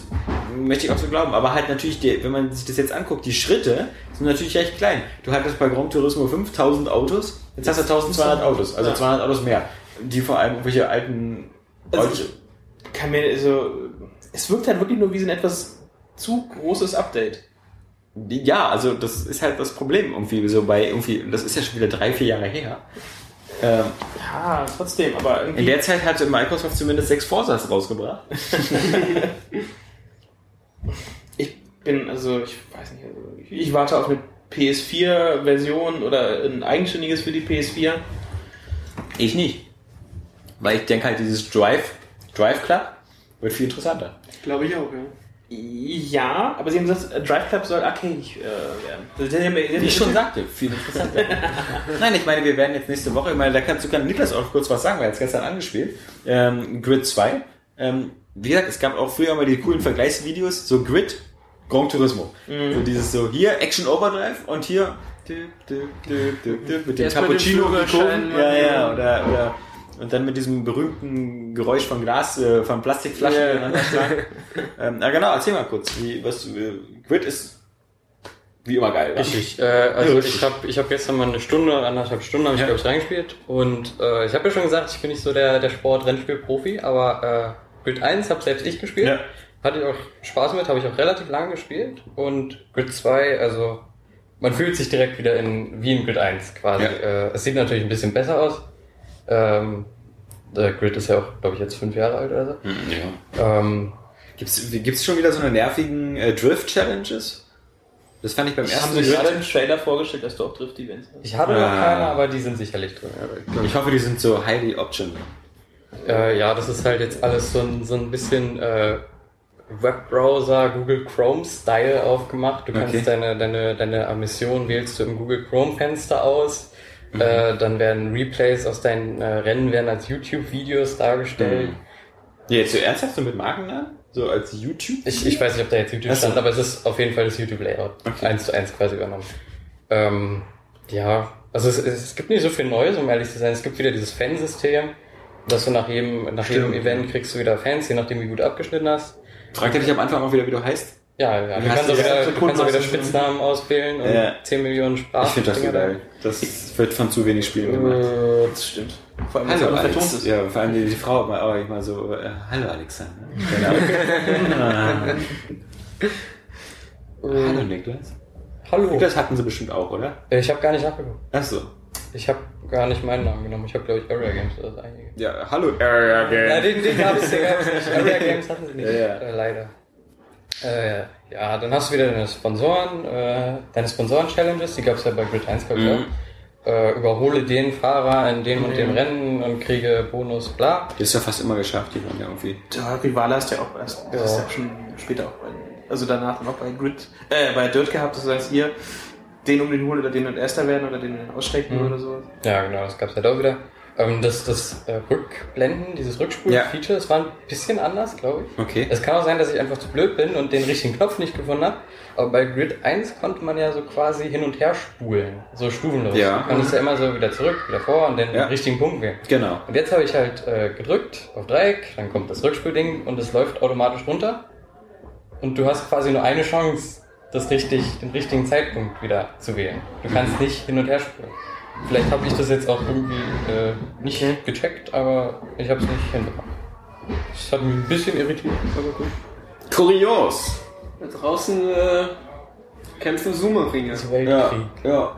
[SPEAKER 1] möchte ich auch so glauben. Aber halt natürlich, die, wenn man sich das jetzt anguckt, die Schritte sind natürlich recht klein. Du hattest bei Gran Turismo 5000 Autos, jetzt hast du 1200 Autos, also
[SPEAKER 4] Ja.
[SPEAKER 1] 200 Autos mehr. Die vor allem irgendwelche alten...
[SPEAKER 4] Also ich kann mir, also, es wirkt halt wirklich nur wie so ein etwas zu großes Update.
[SPEAKER 1] Ja, also das ist halt das Problem irgendwie so bei irgendwie, das ist ja schon wieder drei, vier Jahre her. Ähm,
[SPEAKER 4] Ja, trotzdem, aber irgendwie.
[SPEAKER 1] in der Zeit hatte Microsoft zumindest sechs Forsas rausgebracht.
[SPEAKER 4] Ich bin, also, ich weiß nicht, also, ich, ich warte auf eine PS4-Version oder ein eigenständiges für die PS4.
[SPEAKER 1] Ich nicht. Weil ich denke halt, dieses Drive, Drive Club wird viel interessanter.
[SPEAKER 3] Glaube ich auch, ja.
[SPEAKER 4] Ja, aber sie haben gesagt, äh, Drive Club soll arcadisch äh, werden.
[SPEAKER 1] Wie ich schon sagte, viel interessanter. Nein, ich meine, wir werden jetzt nächste Woche, ich meine, da kannst du kann Niklas auch kurz was sagen, weil er es gestern angespielt. Ähm, Grid 2. Ähm, wie gesagt, es gab auch früher mal die coolen Vergleichsvideos, so Grid, Gran Turismo. So dieses so, hier Action Overdrive und hier dü, dü, dü, mit dem Cappuccino gekommen. Ja, ja, oder, oder und dann mit diesem berühmten Geräusch von Glas, äh, von Plastikflaschen ineinander schlagen. ähm, na genau, erzähl mal kurz, wie, was, äh, Grid ist wie immer geil. wa?
[SPEAKER 5] Richtig. Äh, also
[SPEAKER 1] Ja,
[SPEAKER 5] ich habe ich hab gestern mal eine Stunde, anderthalb Stunden habe ich
[SPEAKER 1] Ja.
[SPEAKER 5] glaube ich reingespielt und äh, ich habe ja schon gesagt, ich bin nicht so der, der Sport-Rennspiel-Profi, aber äh, Grid 1 habe selbst ich gespielt.
[SPEAKER 1] Ja.
[SPEAKER 5] Hatte ich auch Spaß mit, habe ich auch relativ lange gespielt und Grid 2, also man fühlt sich direkt wieder in wie in Grid 1 quasi.
[SPEAKER 1] Ja.
[SPEAKER 5] Äh, es sieht natürlich ein bisschen besser aus. Ähm, der Grid ist ja auch, glaube ich, jetzt fünf Jahre alt oder so.
[SPEAKER 1] Hm, Ja.
[SPEAKER 5] Ähm,
[SPEAKER 1] Gibt's, gibt's schon wieder so eine nervigen äh, Drift-Challenges? Das fand ich beim
[SPEAKER 4] Haben
[SPEAKER 1] ersten
[SPEAKER 4] sie
[SPEAKER 1] Grid.
[SPEAKER 4] gerade im Trailer vorgestellt, dass du auch Drift-Events hast?
[SPEAKER 5] ich hatte noch
[SPEAKER 1] Ah.
[SPEAKER 5] keine, aber die sind sicherlich drin.
[SPEAKER 1] Ich hoffe, die sind so highly optional.
[SPEAKER 5] Äh, ja, das ist halt jetzt alles so ein, so ein bisschen äh, Webbrowser, Google Chrome-Style aufgemacht. Du kannst
[SPEAKER 1] Okay.
[SPEAKER 5] deine, deine, deine Mission wählst du im Google Chrome-Fenster aus.
[SPEAKER 1] Mhm.
[SPEAKER 5] Äh, dann werden Replays aus deinen äh, Rennen werden als YouTube-Videos dargestellt.
[SPEAKER 1] Mhm. Ja, jetzt so ernsthaft so mit Markennamen? So als YouTube?
[SPEAKER 5] Ich, ich weiß nicht, ob da jetzt YouTube
[SPEAKER 1] Ach so.
[SPEAKER 5] stand, aber es ist auf jeden Fall das YouTube-Layout.
[SPEAKER 1] Okay.
[SPEAKER 5] Eins zu eins quasi übernommen. Ähm, ja, also es, es gibt nicht so viel Neues, um ehrlich zu sein. Es gibt wieder dieses Fansystem, dass du nach jedem, nach jedem. Event kriegst du wieder Fans, je nachdem wie gut abgeschnitten hast.
[SPEAKER 1] Fragt er dich am Anfang auch wieder, wie du heißt?
[SPEAKER 5] Ja, ja. Du kannst, auch
[SPEAKER 1] ja
[SPEAKER 5] wieder, du kannst auch wieder Spitznamen auswählen und
[SPEAKER 1] Ja.
[SPEAKER 5] 10 Millionen Sprachen.
[SPEAKER 1] Ich finde das so geil. Das wird von zu wenig Spielen gemacht.
[SPEAKER 5] Äh,
[SPEAKER 4] Das stimmt. Vor allem,
[SPEAKER 1] Hallo Alex.
[SPEAKER 4] ist.
[SPEAKER 1] Ja, vor allem die, die Frau immer, auch immer so, äh, hallo Alexander. hallo Niklas.
[SPEAKER 5] hallo.
[SPEAKER 1] Niklas hatten sie bestimmt auch, oder?
[SPEAKER 5] Ich habe gar nicht nachgeguckt.
[SPEAKER 1] Ach so.
[SPEAKER 5] Ich habe gar nicht meinen Namen genommen. Ich habe, glaube ich, Area Games oder das einige.
[SPEAKER 1] Ja, hallo Area
[SPEAKER 5] Ja,
[SPEAKER 1] Game.
[SPEAKER 5] den, den gab es nicht. Area Games hatten sie nicht.
[SPEAKER 1] Ja, ja.
[SPEAKER 5] Äh, leider. Äh, ja, dann hast du wieder deine Sponsoren, äh, deine Sponsoren-Challenges, die gab es ja bei Grid 1, glaube ich,
[SPEAKER 1] Mhm.
[SPEAKER 5] auch. Äh, überhole den Fahrer in dem und dem Rennen und kriege Bonus, bla.
[SPEAKER 1] Das ist ja fast immer geschafft, die waren ja irgendwie.
[SPEAKER 4] Der Rivale hast du ja auch erst, das
[SPEAKER 5] Ja.
[SPEAKER 4] ist ja schon später auch bei, also danach dann auch bei Grid, äh, bei Dirt gehabt, dass du sagst, hier, den um den holen oder den und Erster werden oder den ausstecken
[SPEAKER 5] Mhm.
[SPEAKER 4] oder so.
[SPEAKER 5] Ja, genau, das gab's halt auch wieder. Ähm, das das äh, Rückblenden, dieses Rückspulen-Feature, das war ein bisschen anders, glaube ich.
[SPEAKER 1] Okay.
[SPEAKER 5] Es kann auch sein, dass ich einfach zu blöd bin und den richtigen Knopf nicht gefunden habe. Aber bei Grid 1 konnte man ja so quasi hin und her spulen. So stufenlos.
[SPEAKER 1] Ja.
[SPEAKER 5] Du konntest ja immer so wieder zurück, wieder vor und den
[SPEAKER 1] Ja.
[SPEAKER 5] richtigen Punkt wählen.
[SPEAKER 1] Genau.
[SPEAKER 5] Und jetzt habe ich halt äh, gedrückt auf Dreieck, dann kommt das Rückspulding und es läuft automatisch runter. Und du hast quasi nur eine Chance, das richtig, den richtigen Zeitpunkt wieder zu wählen. Du kannst nicht hin und her spulen. Vielleicht habe ich das jetzt auch irgendwie äh, nicht gecheckt, aber ich habe es nicht hinbekommen. Das hat mich ein bisschen irritiert, aber gut.
[SPEAKER 1] Kurios.
[SPEAKER 3] Da draußen äh, kämpfen Sumo-Ringer.
[SPEAKER 5] Das
[SPEAKER 1] Ja,
[SPEAKER 5] Weltkrieg.
[SPEAKER 1] ja.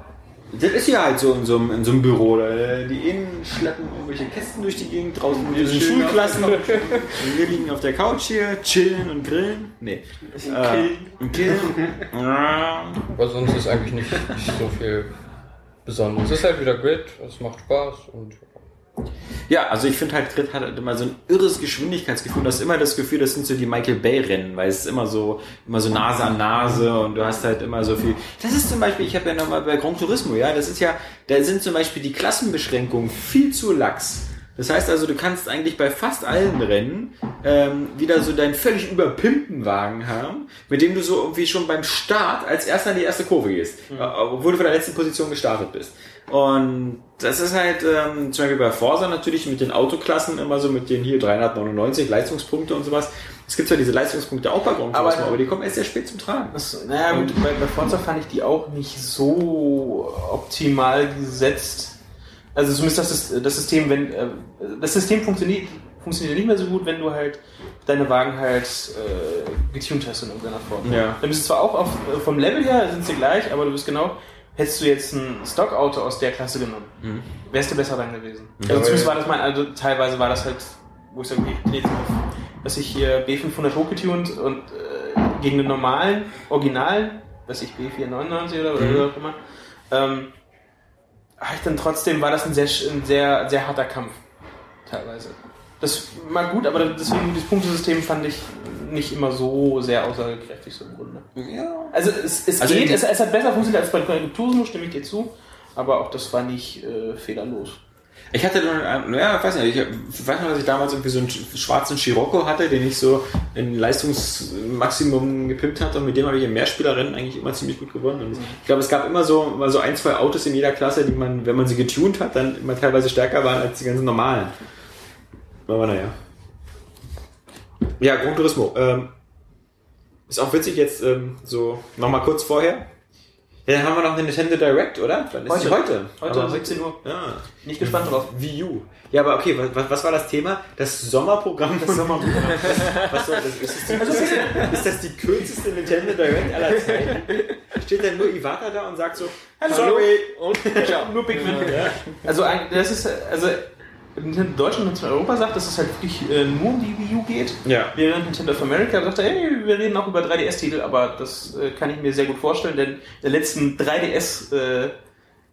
[SPEAKER 1] Das ist ja halt so in so einem, in so einem Büro. Da, die innen schleppen irgendwelche Kästen durch die Gegend, draußen
[SPEAKER 3] chillen auf
[SPEAKER 1] Schulklassen. Und wir liegen auf der Couch hier, chillen und grillen. Nee. Äh, und killen. Ja.
[SPEAKER 5] Aber sonst ist eigentlich nicht, nicht so viel Besonderes. Es ist halt wieder Grid, es macht Spaß und
[SPEAKER 1] Ja, also ich finde halt, Grid hat halt immer so ein irres Geschwindigkeitsgefühl. Du hast immer das Gefühl, das sind so die Michael Bay-Rennen, weil es ist immer so, immer so Nase an Nase und du hast halt immer so viel. Das ist zum Beispiel, ich habe ja nochmal bei Gran Turismo, ja, das ist ja, da sind zum Beispiel die Klassenbeschränkungen viel zu lax. Das heißt also, du kannst eigentlich bei fast allen Rennen ähm, wieder so deinen völlig überpimpten Wagen haben, mit dem du so irgendwie schon beim Start als erster in die erste Kurve gehst, äh, obwohl du von der letzten Position gestartet bist. Und das ist halt ähm, zum Beispiel bei Forsa natürlich mit den Autoklassen immer so mit den hier 399 Leistungspunkte und sowas. Es gibt zwar diese Leistungspunkte auch bei Gran
[SPEAKER 4] Aber-
[SPEAKER 1] aber die kommen erst sehr spät zum Tragen.
[SPEAKER 4] Das, naja, gut, bei, bei Forza fand ich die auch nicht so optimal gesetzt. Also zumindest das, das System, wenn äh, das System funktioniert, funktioniert nicht mehr so gut, wenn du halt deine Wagen halt äh, getuned hast in irgendeiner Form.
[SPEAKER 1] Ja.
[SPEAKER 4] Dann bist du zwar auch auf, äh, vom Level her sind sie gleich, aber du bist genau, hättest du jetzt ein Stockauto aus der Klasse genommen, wärst du besser dran gewesen. Also
[SPEAKER 5] aber-
[SPEAKER 4] zumindest war das mein, also teilweise war das halt, wo ich sage, okay, ich jetzt auf, dass ich hier B500 hochgetunt und äh, gegen den normalen, originalen, weiß ich, B499 oder, oder
[SPEAKER 1] Mhm.
[SPEAKER 4] wie auch immer, ähm, dann trotzdem war das ein sehr, ein sehr, sehr harter Kampf. Teilweise. Das war gut, aber deswegen, das Punktesystem fand ich nicht immer so sehr aussagekräftig so im Grunde.
[SPEAKER 1] Ja.
[SPEAKER 4] Also es, es
[SPEAKER 1] Also
[SPEAKER 4] geht, es, es hat besser funktioniert als bei Turismo, stimme ich dir zu, aber auch das war nicht äh, fehlerlos.
[SPEAKER 1] Ich hatte dann, ähm, ja, ich weiß nicht, ich weiß noch, dass ich damals irgendwie so einen sch- schwarzen Scirocco hatte, den ich so in Leistungsmaximum gepimpt hatte und mit dem habe ich in Mehrspielerrennen eigentlich immer ziemlich gut gewonnen. Und ich glaube, es gab immer so, mal so ein, zwei Autos in jeder Klasse, die man, wenn man sie getuned hat, dann immer teilweise stärker waren als die ganzen normalen. Aber naja. Ja, Gran Turismo. Ähm, ist auch witzig jetzt ähm, so nochmal kurz vorher. Ja, dann haben wir noch eine Nintendo Direct, oder? Wann ist die heute?
[SPEAKER 4] Heute
[SPEAKER 1] Aber
[SPEAKER 4] 17 Uhr.
[SPEAKER 1] Ja.
[SPEAKER 4] Nicht gespannt drauf.
[SPEAKER 1] Wii U. Ja, aber okay, was, was war das Thema? Das Sommerprogramm. Das Sommerprogramm. was soll das? Ist das, die, ist das die kürzeste Nintendo Direct aller Zeiten? Steht dann nur Iwata da und sagt so, sorry.
[SPEAKER 4] Und ciao. Nur Pikmin. Also, ein- das ist, also, Nintendo Deutschland und Europa sagt, dass es halt wirklich äh, nur um die Wii U geht.
[SPEAKER 1] Ja.
[SPEAKER 4] Während Nintendo of America sagt, hey, wir reden auch über 3DS-Titel, aber das äh, kann ich mir sehr gut vorstellen, denn in der letzten 3DS äh,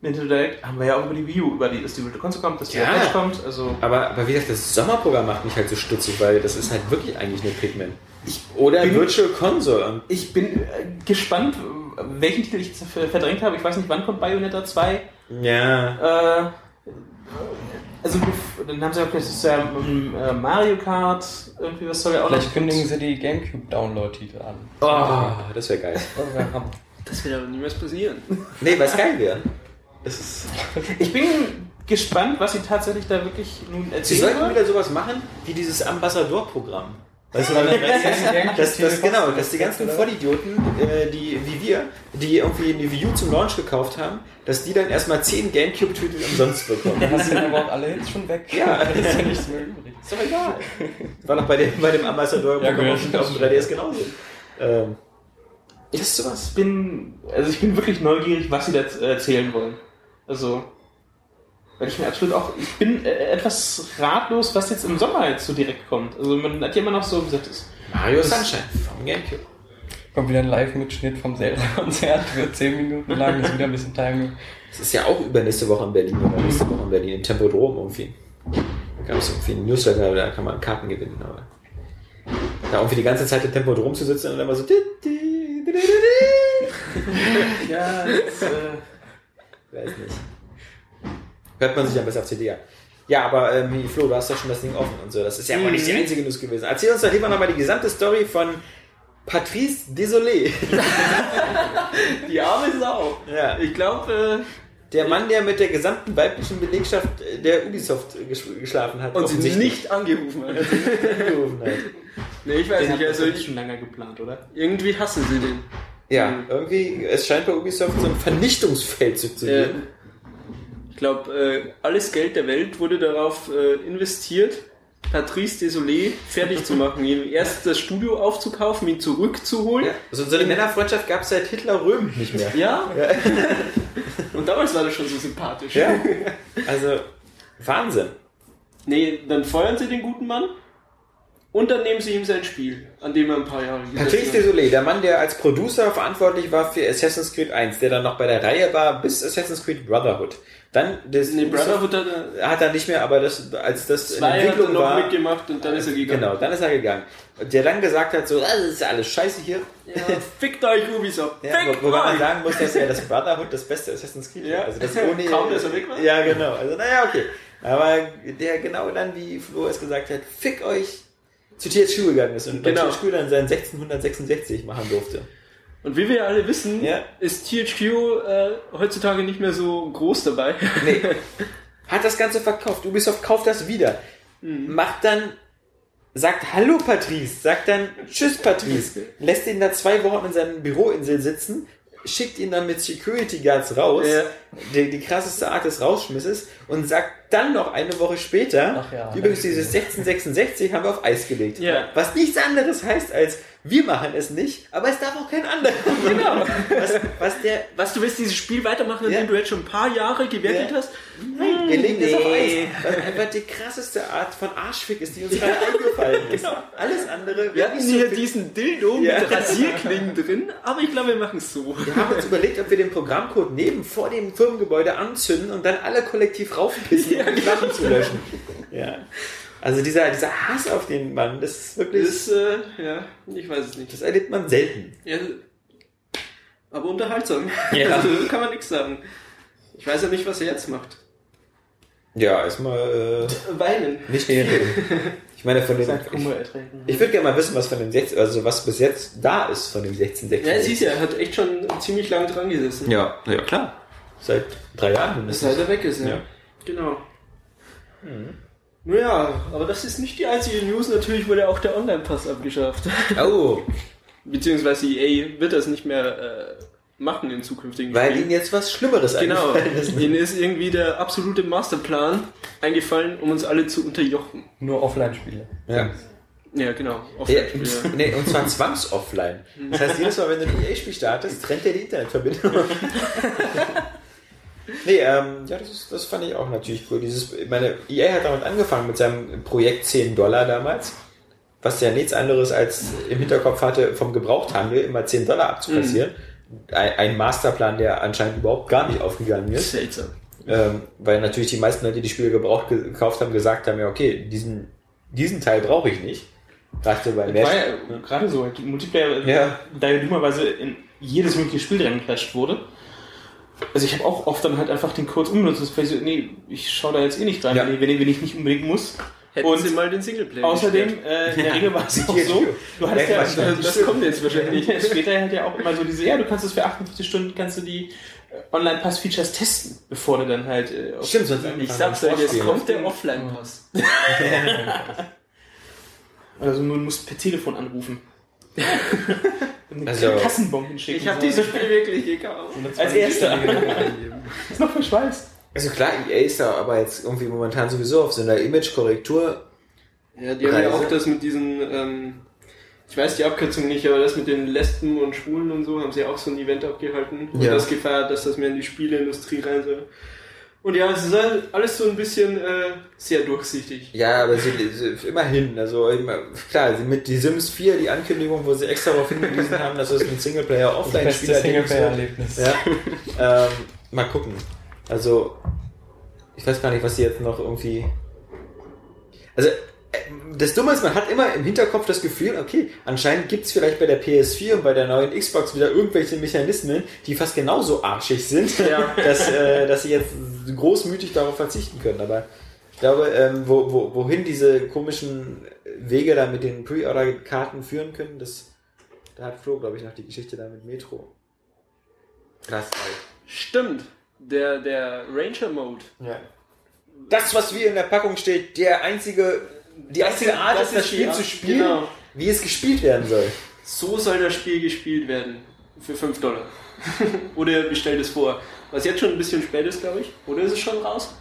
[SPEAKER 4] Nintendo Direct haben wir ja auch über die Wii U, über die, dass die Virtual Console kommt, dass die
[SPEAKER 1] Ja.
[SPEAKER 4] Patch kommt, also
[SPEAKER 1] Aber, aber wie gesagt, das Sommerprogramm macht mich halt so stutzig, weil das ist halt wirklich eigentlich nur Pikmin. Oder
[SPEAKER 4] bin-
[SPEAKER 1] Virtual Console.
[SPEAKER 4] Ich bin äh, gespannt, welchen Titel ich verdrängt habe. Ich weiß nicht, wann kommt Bayonetta 2?
[SPEAKER 1] ja.
[SPEAKER 4] Äh, also dann haben sie auch gesagt, das ist ja Mario Kart, irgendwie was soll ja auch
[SPEAKER 5] Vielleicht
[SPEAKER 4] noch.
[SPEAKER 5] kündigen sie die Gamecube-Download-Titel an.
[SPEAKER 1] Oh, das wäre geil.
[SPEAKER 5] Das wäre Hammer.
[SPEAKER 3] Das wird aber niemals passieren.
[SPEAKER 1] Nee, weil es geil wäre.
[SPEAKER 4] Ich bin gespannt, was sie tatsächlich da wirklich nun
[SPEAKER 1] Sie
[SPEAKER 4] erzählen
[SPEAKER 1] sollten
[SPEAKER 4] wollen.
[SPEAKER 1] wieder sowas machen wie dieses Ambassador-Programm. Weißt du, dann das, das, genau, dass die ganzen Vollidioten, äh, die, wie wir, die irgendwie eine Wii U zum Launch gekauft haben, dass die dann erstmal 10 Gamecube-Titel umsonst bekommen.
[SPEAKER 5] Dann hast du dann aber auch alle Hits schon weg.
[SPEAKER 1] Ja.
[SPEAKER 5] Dann ist ja nichts mehr übrig.
[SPEAKER 1] Ist doch egal. War doch bei dem, bei dem Ambassador-Programm
[SPEAKER 5] Ja,
[SPEAKER 1] dem- auf dem 3DS genauso. Ähm, das ist sowas.
[SPEAKER 4] Ich bin, also ich bin wirklich neugierig, was sie da erzählen wollen. Also, weil ich mir absolut auch, ich bin äh, etwas ratlos, was jetzt im Sommer jetzt so direkt kommt. Also man hat ja immer noch so, wie gesagt, das
[SPEAKER 1] Mario Sunshine vom Gamecube.
[SPEAKER 5] Kommt wieder ein Live-Mitschnitt vom Zelda-Konzert für 10 Minuten lang. Ist wieder ein bisschen Timing.
[SPEAKER 1] Das ist ja auch übernächste Woche in Berlin oder nächste Woche in Berlin, im Tempodrom irgendwie. Da gab es irgendwie einen Newsletter, da kann man Karten gewinnen, aber da irgendwie die ganze Zeit im Tempodrom zu sitzen und dann immer so.
[SPEAKER 4] ja, das, äh,
[SPEAKER 1] Weiß nicht. Hört man sich ja besser auf CD an. Ja, aber ähm, Flo, du hast doch schon das Ding offen und so. Das ist ja wohl nicht die einzige News gewesen. Erzähl uns doch lieber nochmal die gesamte Story von Patrice Désolé.
[SPEAKER 3] Die arme Sau.
[SPEAKER 1] Ja.
[SPEAKER 3] Ich glaube,
[SPEAKER 1] Der Mann, der mit der gesamten weiblichen Belegschaft der Ubisoft ges- geschlafen hat.
[SPEAKER 3] äh, und sie nicht angerufen hat.
[SPEAKER 1] angerufen hat.
[SPEAKER 3] Nee, ich weiß
[SPEAKER 4] den
[SPEAKER 3] nicht, also ich,
[SPEAKER 4] schon lange geplant, oder?
[SPEAKER 3] irgendwie hassen sie den.
[SPEAKER 1] Ja, irgendwie, es scheint bei Ubisoft so ein Vernichtungsfeldzug zu
[SPEAKER 3] Äh,
[SPEAKER 1] geben.
[SPEAKER 3] Ich glaube, äh, alles Geld der Welt wurde darauf äh, investiert, Patrice Désolé fertig zu machen, ihm erst das Studio aufzukaufen, ihn zurückzuholen.
[SPEAKER 1] Ja, so, so eine Männerfreundschaft gab es seit Hitler-Röhm nicht mehr.
[SPEAKER 3] Ja. Und damals war das schon so sympathisch.
[SPEAKER 1] Ja. Also, Wahnsinn.
[SPEAKER 3] Nee, dann feuern sie den guten Mann und dann nehmen sie ihm sein Spiel, an dem er ein paar Jahre
[SPEAKER 1] Patrice
[SPEAKER 3] gesessen hat.
[SPEAKER 1] Désolé, der Mann, der als Producer verantwortlich war für Assassin's Creed 1, der dann noch bei der Reihe war bis Assassin's Creed Brotherhood. Dann, das
[SPEAKER 3] Nee, Brotherhood hat er
[SPEAKER 1] hat er nicht mehr, aber das, als das in
[SPEAKER 3] zwei hat er
[SPEAKER 1] Entwicklung
[SPEAKER 3] noch
[SPEAKER 1] war,
[SPEAKER 3] mitgemacht und dann ist er gegangen.
[SPEAKER 1] genau, dann ist er gegangen. Und der dann gesagt hat, so, ah, das ist ja alles scheiße hier.
[SPEAKER 3] Ja, fickt euch Ubisoft.
[SPEAKER 1] Ja,
[SPEAKER 3] Fickt
[SPEAKER 1] wo, wobei man sagen muss, dass ja das Brotherhood das beste Assassin's Creed
[SPEAKER 3] Ja.
[SPEAKER 1] war. Also das ohne,
[SPEAKER 3] Kaum, dass er weg war.
[SPEAKER 1] Ja, genau. Also naja, okay. Aber der genau dann, wie Flo es gesagt hat, fick euch, zu THQ gegangen ist und
[SPEAKER 3] Genau.
[SPEAKER 1] bei THQ dann sein 1666 machen durfte.
[SPEAKER 3] Und wie wir ja alle wissen,
[SPEAKER 1] Ja.
[SPEAKER 3] ist THQ äh, heutzutage nicht mehr so groß dabei.
[SPEAKER 1] Nee. Hat das Ganze verkauft. Ubisoft kauft das wieder. Macht dann, sagt Hallo Patrice, sagt dann Tschüss Patrice, lässt ihn da zwei Wochen in seinem Büroinsel sitzen, schickt ihn dann mit Security Guards raus,
[SPEAKER 3] Ja.
[SPEAKER 1] die, die krasseste Art des Rausschmisses, und sagt dann noch eine Woche später,
[SPEAKER 5] ja.
[SPEAKER 1] übrigens dieses 1666 haben wir auf Eis gelegt.
[SPEAKER 3] Ja.
[SPEAKER 1] Was nichts anderes heißt als, wir machen es nicht, aber es darf auch kein anderer. Genau. Was, was der
[SPEAKER 3] Was, du willst dieses Spiel weitermachen, in
[SPEAKER 1] Ja.
[SPEAKER 3] dem du jetzt schon ein paar Jahre gewerkelt
[SPEAKER 1] Ja.
[SPEAKER 3] hast?
[SPEAKER 1] Nein, wir legen das auf Eis.
[SPEAKER 3] nee.
[SPEAKER 1] Was einfach die krasseste Art von Arschfick ist, die uns gerade eingefallen ist. Alles andere.
[SPEAKER 3] Wir hatten
[SPEAKER 1] so
[SPEAKER 3] hier
[SPEAKER 1] viel-
[SPEAKER 3] diesen Dildo
[SPEAKER 1] Ja.
[SPEAKER 3] mit Rasierklingen drin, aber ich glaube, wir machen es so.
[SPEAKER 1] Wir haben uns überlegt, ob wir den Programmcode neben vor dem Firmengebäude anzünden und dann alle kollektiv raufpissen, um die Flaschen zu löschen. Ja. Also dieser, dieser Hass auf den Mann, das ist wirklich,
[SPEAKER 3] Das äh, ja, ich weiß es nicht.
[SPEAKER 1] das erlebt man selten.
[SPEAKER 3] Ja, aber unterhaltsam.
[SPEAKER 1] Ja.
[SPEAKER 3] Also, kann man nichts sagen. Ich weiß ja nicht, was er jetzt macht.
[SPEAKER 1] Ja, erstmal
[SPEAKER 3] Weinen.
[SPEAKER 1] äh, nicht viel. Ich meine, von dem. Ich,
[SPEAKER 4] ertränken.
[SPEAKER 1] ich würde gerne mal wissen, was von dem 16, also was bis jetzt da ist von dem 16
[SPEAKER 3] Ja, siehst du, er hat echt schon ziemlich lange dran gesessen.
[SPEAKER 1] Ja, ja klar. Seit drei Jahren mindestens.
[SPEAKER 3] Seit er weg ist, ja.
[SPEAKER 1] Ja.
[SPEAKER 3] Genau. Naja, aber das ist nicht die einzige News. Natürlich wurde auch der Online-Pass abgeschafft.
[SPEAKER 1] Oh,
[SPEAKER 3] Beziehungsweise EA wird das nicht mehr äh, machen in zukünftigen
[SPEAKER 1] weil
[SPEAKER 3] Spielen.
[SPEAKER 1] ihnen jetzt was Schlimmeres
[SPEAKER 3] Genau,
[SPEAKER 1] eingefallen ist.
[SPEAKER 3] ihnen ist irgendwie der absolute Masterplan eingefallen, um uns alle zu unterjochen.
[SPEAKER 5] Nur Offline-Spiele.
[SPEAKER 1] Ja.
[SPEAKER 3] Ja, genau.
[SPEAKER 1] Ja, nee, und zwar zwangsoffline. Das heißt, jedes Mal, wenn du ein EA-Spiel startest, trennt er die Internetverbindung. nee, ähm, ja, das, ist, das fand ich auch natürlich cool. Dieses, meine, EA hat damit angefangen mit seinem Projekt 10 Dollar damals, was ja nichts anderes als im Hinterkopf hatte, vom Gebrauchthandel immer 10 Dollar abzukassieren. Ein, ein Masterplan, der anscheinend überhaupt gar nicht aufgegangen ist.
[SPEAKER 3] Seltsam.
[SPEAKER 1] Ähm, weil natürlich die meisten Leute, die die Spiele gebraucht ge- gekauft haben, gesagt haben, ja, okay, diesen, diesen Teil brauche ich nicht. So bei mehr.
[SPEAKER 4] ja gerade so, Multiplayer,
[SPEAKER 1] Ja.
[SPEAKER 4] da ja dummerweise in jedes mögliche Spiel reingeklatscht wurde. Also ich habe auch oft dann halt einfach den Code umbenutzt. Das so, nee, ich schaue da jetzt eh nicht rein,
[SPEAKER 1] Ja.
[SPEAKER 4] wenn, ich, wenn, ich, nicht unbedingt muss.
[SPEAKER 3] Hätten
[SPEAKER 4] Und
[SPEAKER 3] sie mal den Singleplayer
[SPEAKER 4] Außerdem, äh, in der Regel war es auch so, du hast ja,
[SPEAKER 1] Ja,
[SPEAKER 3] Das, das kommt jetzt wahrscheinlich.
[SPEAKER 4] später halt ja auch immer so diese, ja, du kannst es für 58 Stunden, kannst du die äh, Online-Pass-Features testen, bevor du dann halt äh, auf-
[SPEAKER 1] Stimmt, sonst
[SPEAKER 3] Ich sag's euch, jetzt kommt der Offline-Pass.
[SPEAKER 4] Also du musst per Telefon anrufen.
[SPEAKER 1] Also-
[SPEAKER 4] Kassenbon hinschicken.
[SPEAKER 3] Ich habe dieses Spiel wirklich gekauft.
[SPEAKER 4] als erster. ist noch verschweißt.
[SPEAKER 1] Also klar, EA ist da aber jetzt irgendwie momentan sowieso auf so einer Image-Korrektur.
[SPEAKER 3] Ja, die haben ja auch das mit diesen, ähm, ich weiß die Abkürzung nicht, aber das mit den Lesben und Schwulen und so haben sie auch so ein Event abgehalten und
[SPEAKER 1] Ja.
[SPEAKER 3] das gefeiert, dass das mehr in die Spieleindustrie rein soll. Und ja, es ist halt alles so ein bisschen äh, sehr durchsichtig.
[SPEAKER 1] Ja, aber sie, sie immerhin, also immer, klar, sie mit die Sims 4, die Ankündigung, wo sie extra darauf hingewiesen haben, dass es ein Singleplayer-Offline-Spieler ist.
[SPEAKER 5] Singleplayer-Erlebnis.
[SPEAKER 1] Ja, ähm, mal gucken. Also, ich weiß gar nicht, was sie jetzt noch irgendwie. Also, das Dumme ist, man hat immer im Hinterkopf das Gefühl, okay, anscheinend gibt's vielleicht bei der PS4 und bei der neuen Xbox wieder irgendwelche Mechanismen, die fast genauso arschig sind,
[SPEAKER 3] Ja.
[SPEAKER 1] dass, äh, dass sie jetzt großmütig darauf verzichten können. Aber ich glaube, ähm, wo, wo, wohin diese komischen Wege da mit den Pre-Order-Karten führen können, das, da hat Flo, glaube ich, noch die Geschichte da mit Metro. Krass.
[SPEAKER 3] Stimmt. Der, der Ranger-Mode.
[SPEAKER 1] Ja. Das, was wie in der Packung steht, der einzige, die einzige Art
[SPEAKER 3] das
[SPEAKER 1] ist, das Spiel
[SPEAKER 3] Art,
[SPEAKER 1] zu spielen,
[SPEAKER 3] genau.
[SPEAKER 1] wie es gespielt werden soll.
[SPEAKER 3] So soll das Spiel gespielt werden. Für 5 Dollar. Oder bestellt es vor. Was jetzt schon ein bisschen spät ist, glaube ich. Oder ist es schon raus?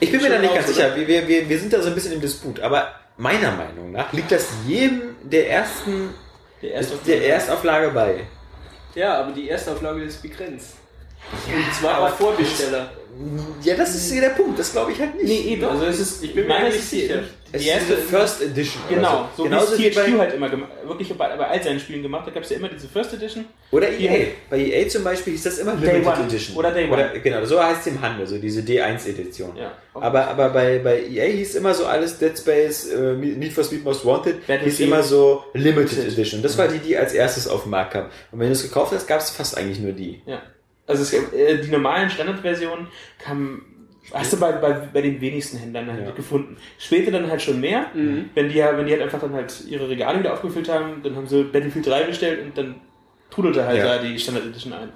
[SPEAKER 1] Ich bin mir da nicht ganz
[SPEAKER 3] raus,
[SPEAKER 1] sicher. Wir, wir, wir, sind da so ein bisschen im Disput. Aber meiner Meinung nach liegt das jedem der ersten,
[SPEAKER 4] Der erste
[SPEAKER 1] der Erstauflage bei.
[SPEAKER 3] Ja, aber die Erstauflage ist begrenzt. Und zwar auf Vorbesteller.
[SPEAKER 1] Ja, das ist hier der Punkt. Das glaube ich halt nicht.
[SPEAKER 4] Nee, eben. Also es ist,
[SPEAKER 3] Ich bin mir nicht
[SPEAKER 4] ist die-
[SPEAKER 3] sicher.
[SPEAKER 1] es
[SPEAKER 4] Die
[SPEAKER 1] ist
[SPEAKER 4] erste
[SPEAKER 1] First Edition.
[SPEAKER 4] Genau, so,
[SPEAKER 1] Genauso
[SPEAKER 4] wie es THQ halt immer gemacht wirklich bei, bei all seinen Spielen gemacht hat, gab es ja immer diese First Edition.
[SPEAKER 1] Oder
[SPEAKER 4] Hier.
[SPEAKER 1] EA. Bei EA zum Beispiel hieß das immer
[SPEAKER 4] Day
[SPEAKER 1] Limited
[SPEAKER 4] One.
[SPEAKER 1] Edition.
[SPEAKER 4] Oder Day One.
[SPEAKER 1] Oder, genau, so heißt es im Handel, so diese D1-Edition.
[SPEAKER 4] Ja.
[SPEAKER 1] Aber, aber bei, bei EA hieß immer so alles Dead Space, äh, Need for Speed Most Wanted, hieß
[SPEAKER 4] Battlefield.
[SPEAKER 1] immer so Limited Edition. Das war die, die als erstes auf den Markt kam. Und wenn du es gekauft hast, gab es fast eigentlich nur die.
[SPEAKER 4] Ja. Also es, gab, äh, die normalen Standardversionen kamen, hast du bei, bei, bei den wenigsten Händlern halt
[SPEAKER 1] Ja.
[SPEAKER 4] gefunden. Später dann halt schon mehr.
[SPEAKER 3] Mhm.
[SPEAKER 4] Wenn die, wenn die halt einfach dann halt ihre Regale wieder aufgefüllt haben, dann haben sie Battlefield 3 bestellt und dann trudelte halt
[SPEAKER 1] Ja.
[SPEAKER 4] da die Standard Edition ein.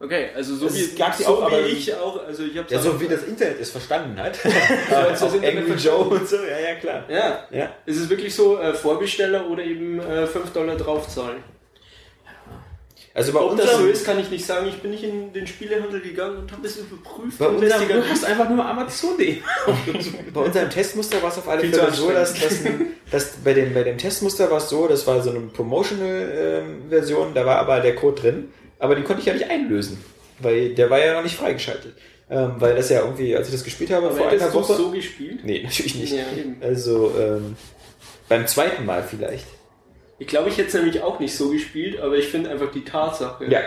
[SPEAKER 3] Okay, also so
[SPEAKER 4] Es
[SPEAKER 3] wie,
[SPEAKER 4] gab
[SPEAKER 3] so
[SPEAKER 4] auch, aber-
[SPEAKER 3] wie ich auch. Also ich hab's
[SPEAKER 1] Ja, so wie das Internet es verstanden hat.
[SPEAKER 3] als das
[SPEAKER 1] Angry Joe und so, ja, ja, klar.
[SPEAKER 3] Ja,
[SPEAKER 1] Ja.
[SPEAKER 3] es ist wirklich so äh, Vorbesteller oder eben äh, 5 Dollar draufzahlen.
[SPEAKER 1] Also bei
[SPEAKER 3] das ist, kann ich nicht sagen. Ich bin nicht in den Spielehandel gegangen und habe es überprüft.
[SPEAKER 1] Bei unserem-
[SPEAKER 3] investigativ.
[SPEAKER 4] Du hast einfach nur Amazon.de.
[SPEAKER 1] bei unserem Testmuster war es auf alle Fälle so, dass, dass, dass bei, dem, bei dem Testmuster war es so, das war so eine Promotional-Version, da war aber der Code drin, aber den konnte ich ja nicht einlösen, weil der war ja noch nicht freigeschaltet. Ähm, weil das ja irgendwie, als ich das gespielt habe,
[SPEAKER 3] Aber
[SPEAKER 1] vor einer Woche...
[SPEAKER 3] so gespielt?
[SPEAKER 1] Nee, natürlich nicht.
[SPEAKER 3] Ja.
[SPEAKER 1] Also ähm, beim zweiten Mal vielleicht.
[SPEAKER 3] Ich glaube, ich hätte es nämlich auch nicht so gespielt, aber ich finde einfach die Tatsache.
[SPEAKER 1] Ja.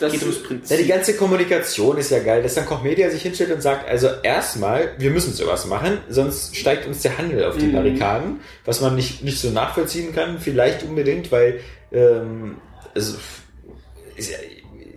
[SPEAKER 3] Das
[SPEAKER 4] Geht ums
[SPEAKER 1] ja,
[SPEAKER 4] Prinzip.
[SPEAKER 1] die ganze Kommunikation ist ja geil, dass dann Koch Media sich hinstellt und sagt, also erstmal, wir müssen sowas machen, sonst steigt uns der Handel auf die
[SPEAKER 3] Mhm.
[SPEAKER 1] Barrikaden, was man nicht, nicht so nachvollziehen kann, vielleicht unbedingt, weil ähm, also,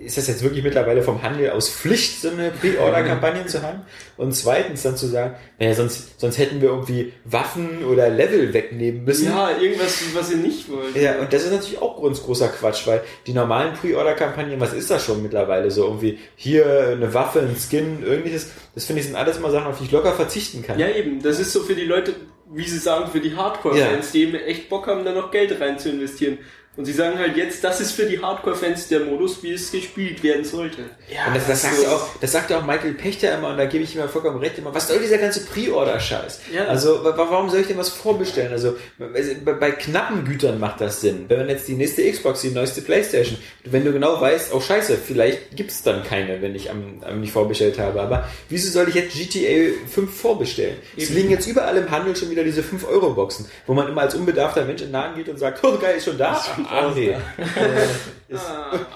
[SPEAKER 1] ist ja, das jetzt wirklich mittlerweile vom Handel aus Pflicht, so eine Pre-Order-Kampagne zu haben? Und zweitens dann zu sagen, naja, sonst, sonst hätten wir irgendwie Waffen oder Level wegnehmen müssen.
[SPEAKER 3] Ja, irgendwas, was ihr nicht wollt.
[SPEAKER 1] Ja, und das ist natürlich auch ganz großer Quatsch, weil die normalen Pre-Order-Kampagnen, was ist das schon mittlerweile so? Irgendwie hier eine Waffe, ein Skin, irgendwas. Das finde ich sind alles immer Sachen, auf die ich locker verzichten kann.
[SPEAKER 3] Ja, eben. Das ist so für die Leute, wie sie sagen, für die Hardcore-Fans, die eben echt Bock haben, da noch Geld rein zu investieren. Und sie sagen halt jetzt, das ist für die Hardcore-Fans der Modus, wie es gespielt werden sollte.
[SPEAKER 1] Ja, und das, das, sagt ja auch, das sagt ja auch Michael Pechter immer, und da gebe ich ihm ja vollkommen recht, immer, was soll dieser ganze Pre-Order-Scheiß?
[SPEAKER 3] Ja.
[SPEAKER 1] Also, wa- warum soll ich denn was vorbestellen? Also, bei, bei knappen Gütern macht das Sinn. Wenn man jetzt die nächste Xbox, die neueste Playstation, wenn du genau weißt, oh scheiße, vielleicht gibt's dann keine, wenn ich am, am nicht vorbestellt habe. Aber wieso soll ich jetzt GTA 5 vorbestellen? Es liegen jetzt überall im Handel schon wieder diese 5-Euro-Boxen, wo man immer als unbedarfter Mensch in den Laden geht und sagt, oh geil, ist schon da? Ah, nee. Äh, ist,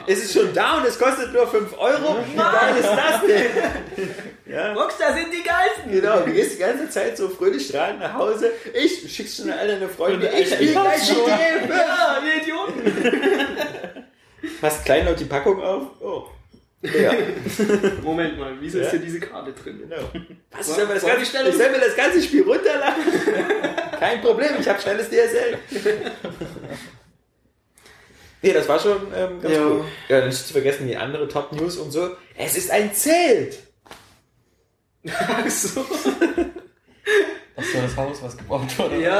[SPEAKER 1] ist es schon da und es kostet nur 5 Euro? Wie geil ist das denn? Ja.
[SPEAKER 3] Rockstar sind die geilsten!
[SPEAKER 1] Genau, du gehst die ganze Zeit so fröhlich strahlend nach Hause. Ich schickst schon alle deine Freunde. Ich spiele gleich 5.
[SPEAKER 3] Ja, ihr Idioten!
[SPEAKER 1] Passt kleinlaut die Packung auf. Oh. Ja,
[SPEAKER 3] Moment mal, wieso
[SPEAKER 1] Ja.
[SPEAKER 3] ist hier diese Karte drin?
[SPEAKER 1] genau. Was, ich soll mir das ganze,
[SPEAKER 3] wir
[SPEAKER 1] ich soll mir das ganze Spiel runterladen? Kein Problem, ich habe schnelles DSL. Nee, das war schon ähm, ganz
[SPEAKER 3] Ja.
[SPEAKER 1] cool. Ja, nicht zu vergessen, die andere Top-News und so. Es ist ein Zelt.
[SPEAKER 3] Ach so.
[SPEAKER 5] Das ist so das Haus, was gebaut wurde.
[SPEAKER 3] Ja,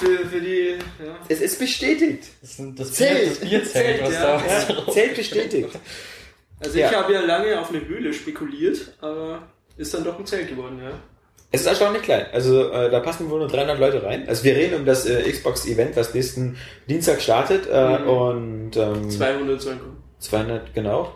[SPEAKER 3] für, für die. Ja.
[SPEAKER 1] Es ist bestätigt.
[SPEAKER 5] Das, sind das,
[SPEAKER 1] Zelt.
[SPEAKER 5] Bier, das Bierzelt, was
[SPEAKER 3] ja.
[SPEAKER 5] da
[SPEAKER 1] Ja, Zelt bestätigt.
[SPEAKER 3] Also
[SPEAKER 1] Ja.
[SPEAKER 3] ich habe ja lange auf eine Höhle spekuliert, aber ist dann doch ein Zelt geworden, ja.
[SPEAKER 1] Es ist erstaunlich klein. Also äh, da passen wohl nur 300 Leute rein. Also wir reden um das äh, Xbox-Event, was nächsten Dienstag startet. Äh,
[SPEAKER 3] Mhm.
[SPEAKER 1] Und ähm,
[SPEAKER 3] 200 sollen kommen.
[SPEAKER 1] 200, genau.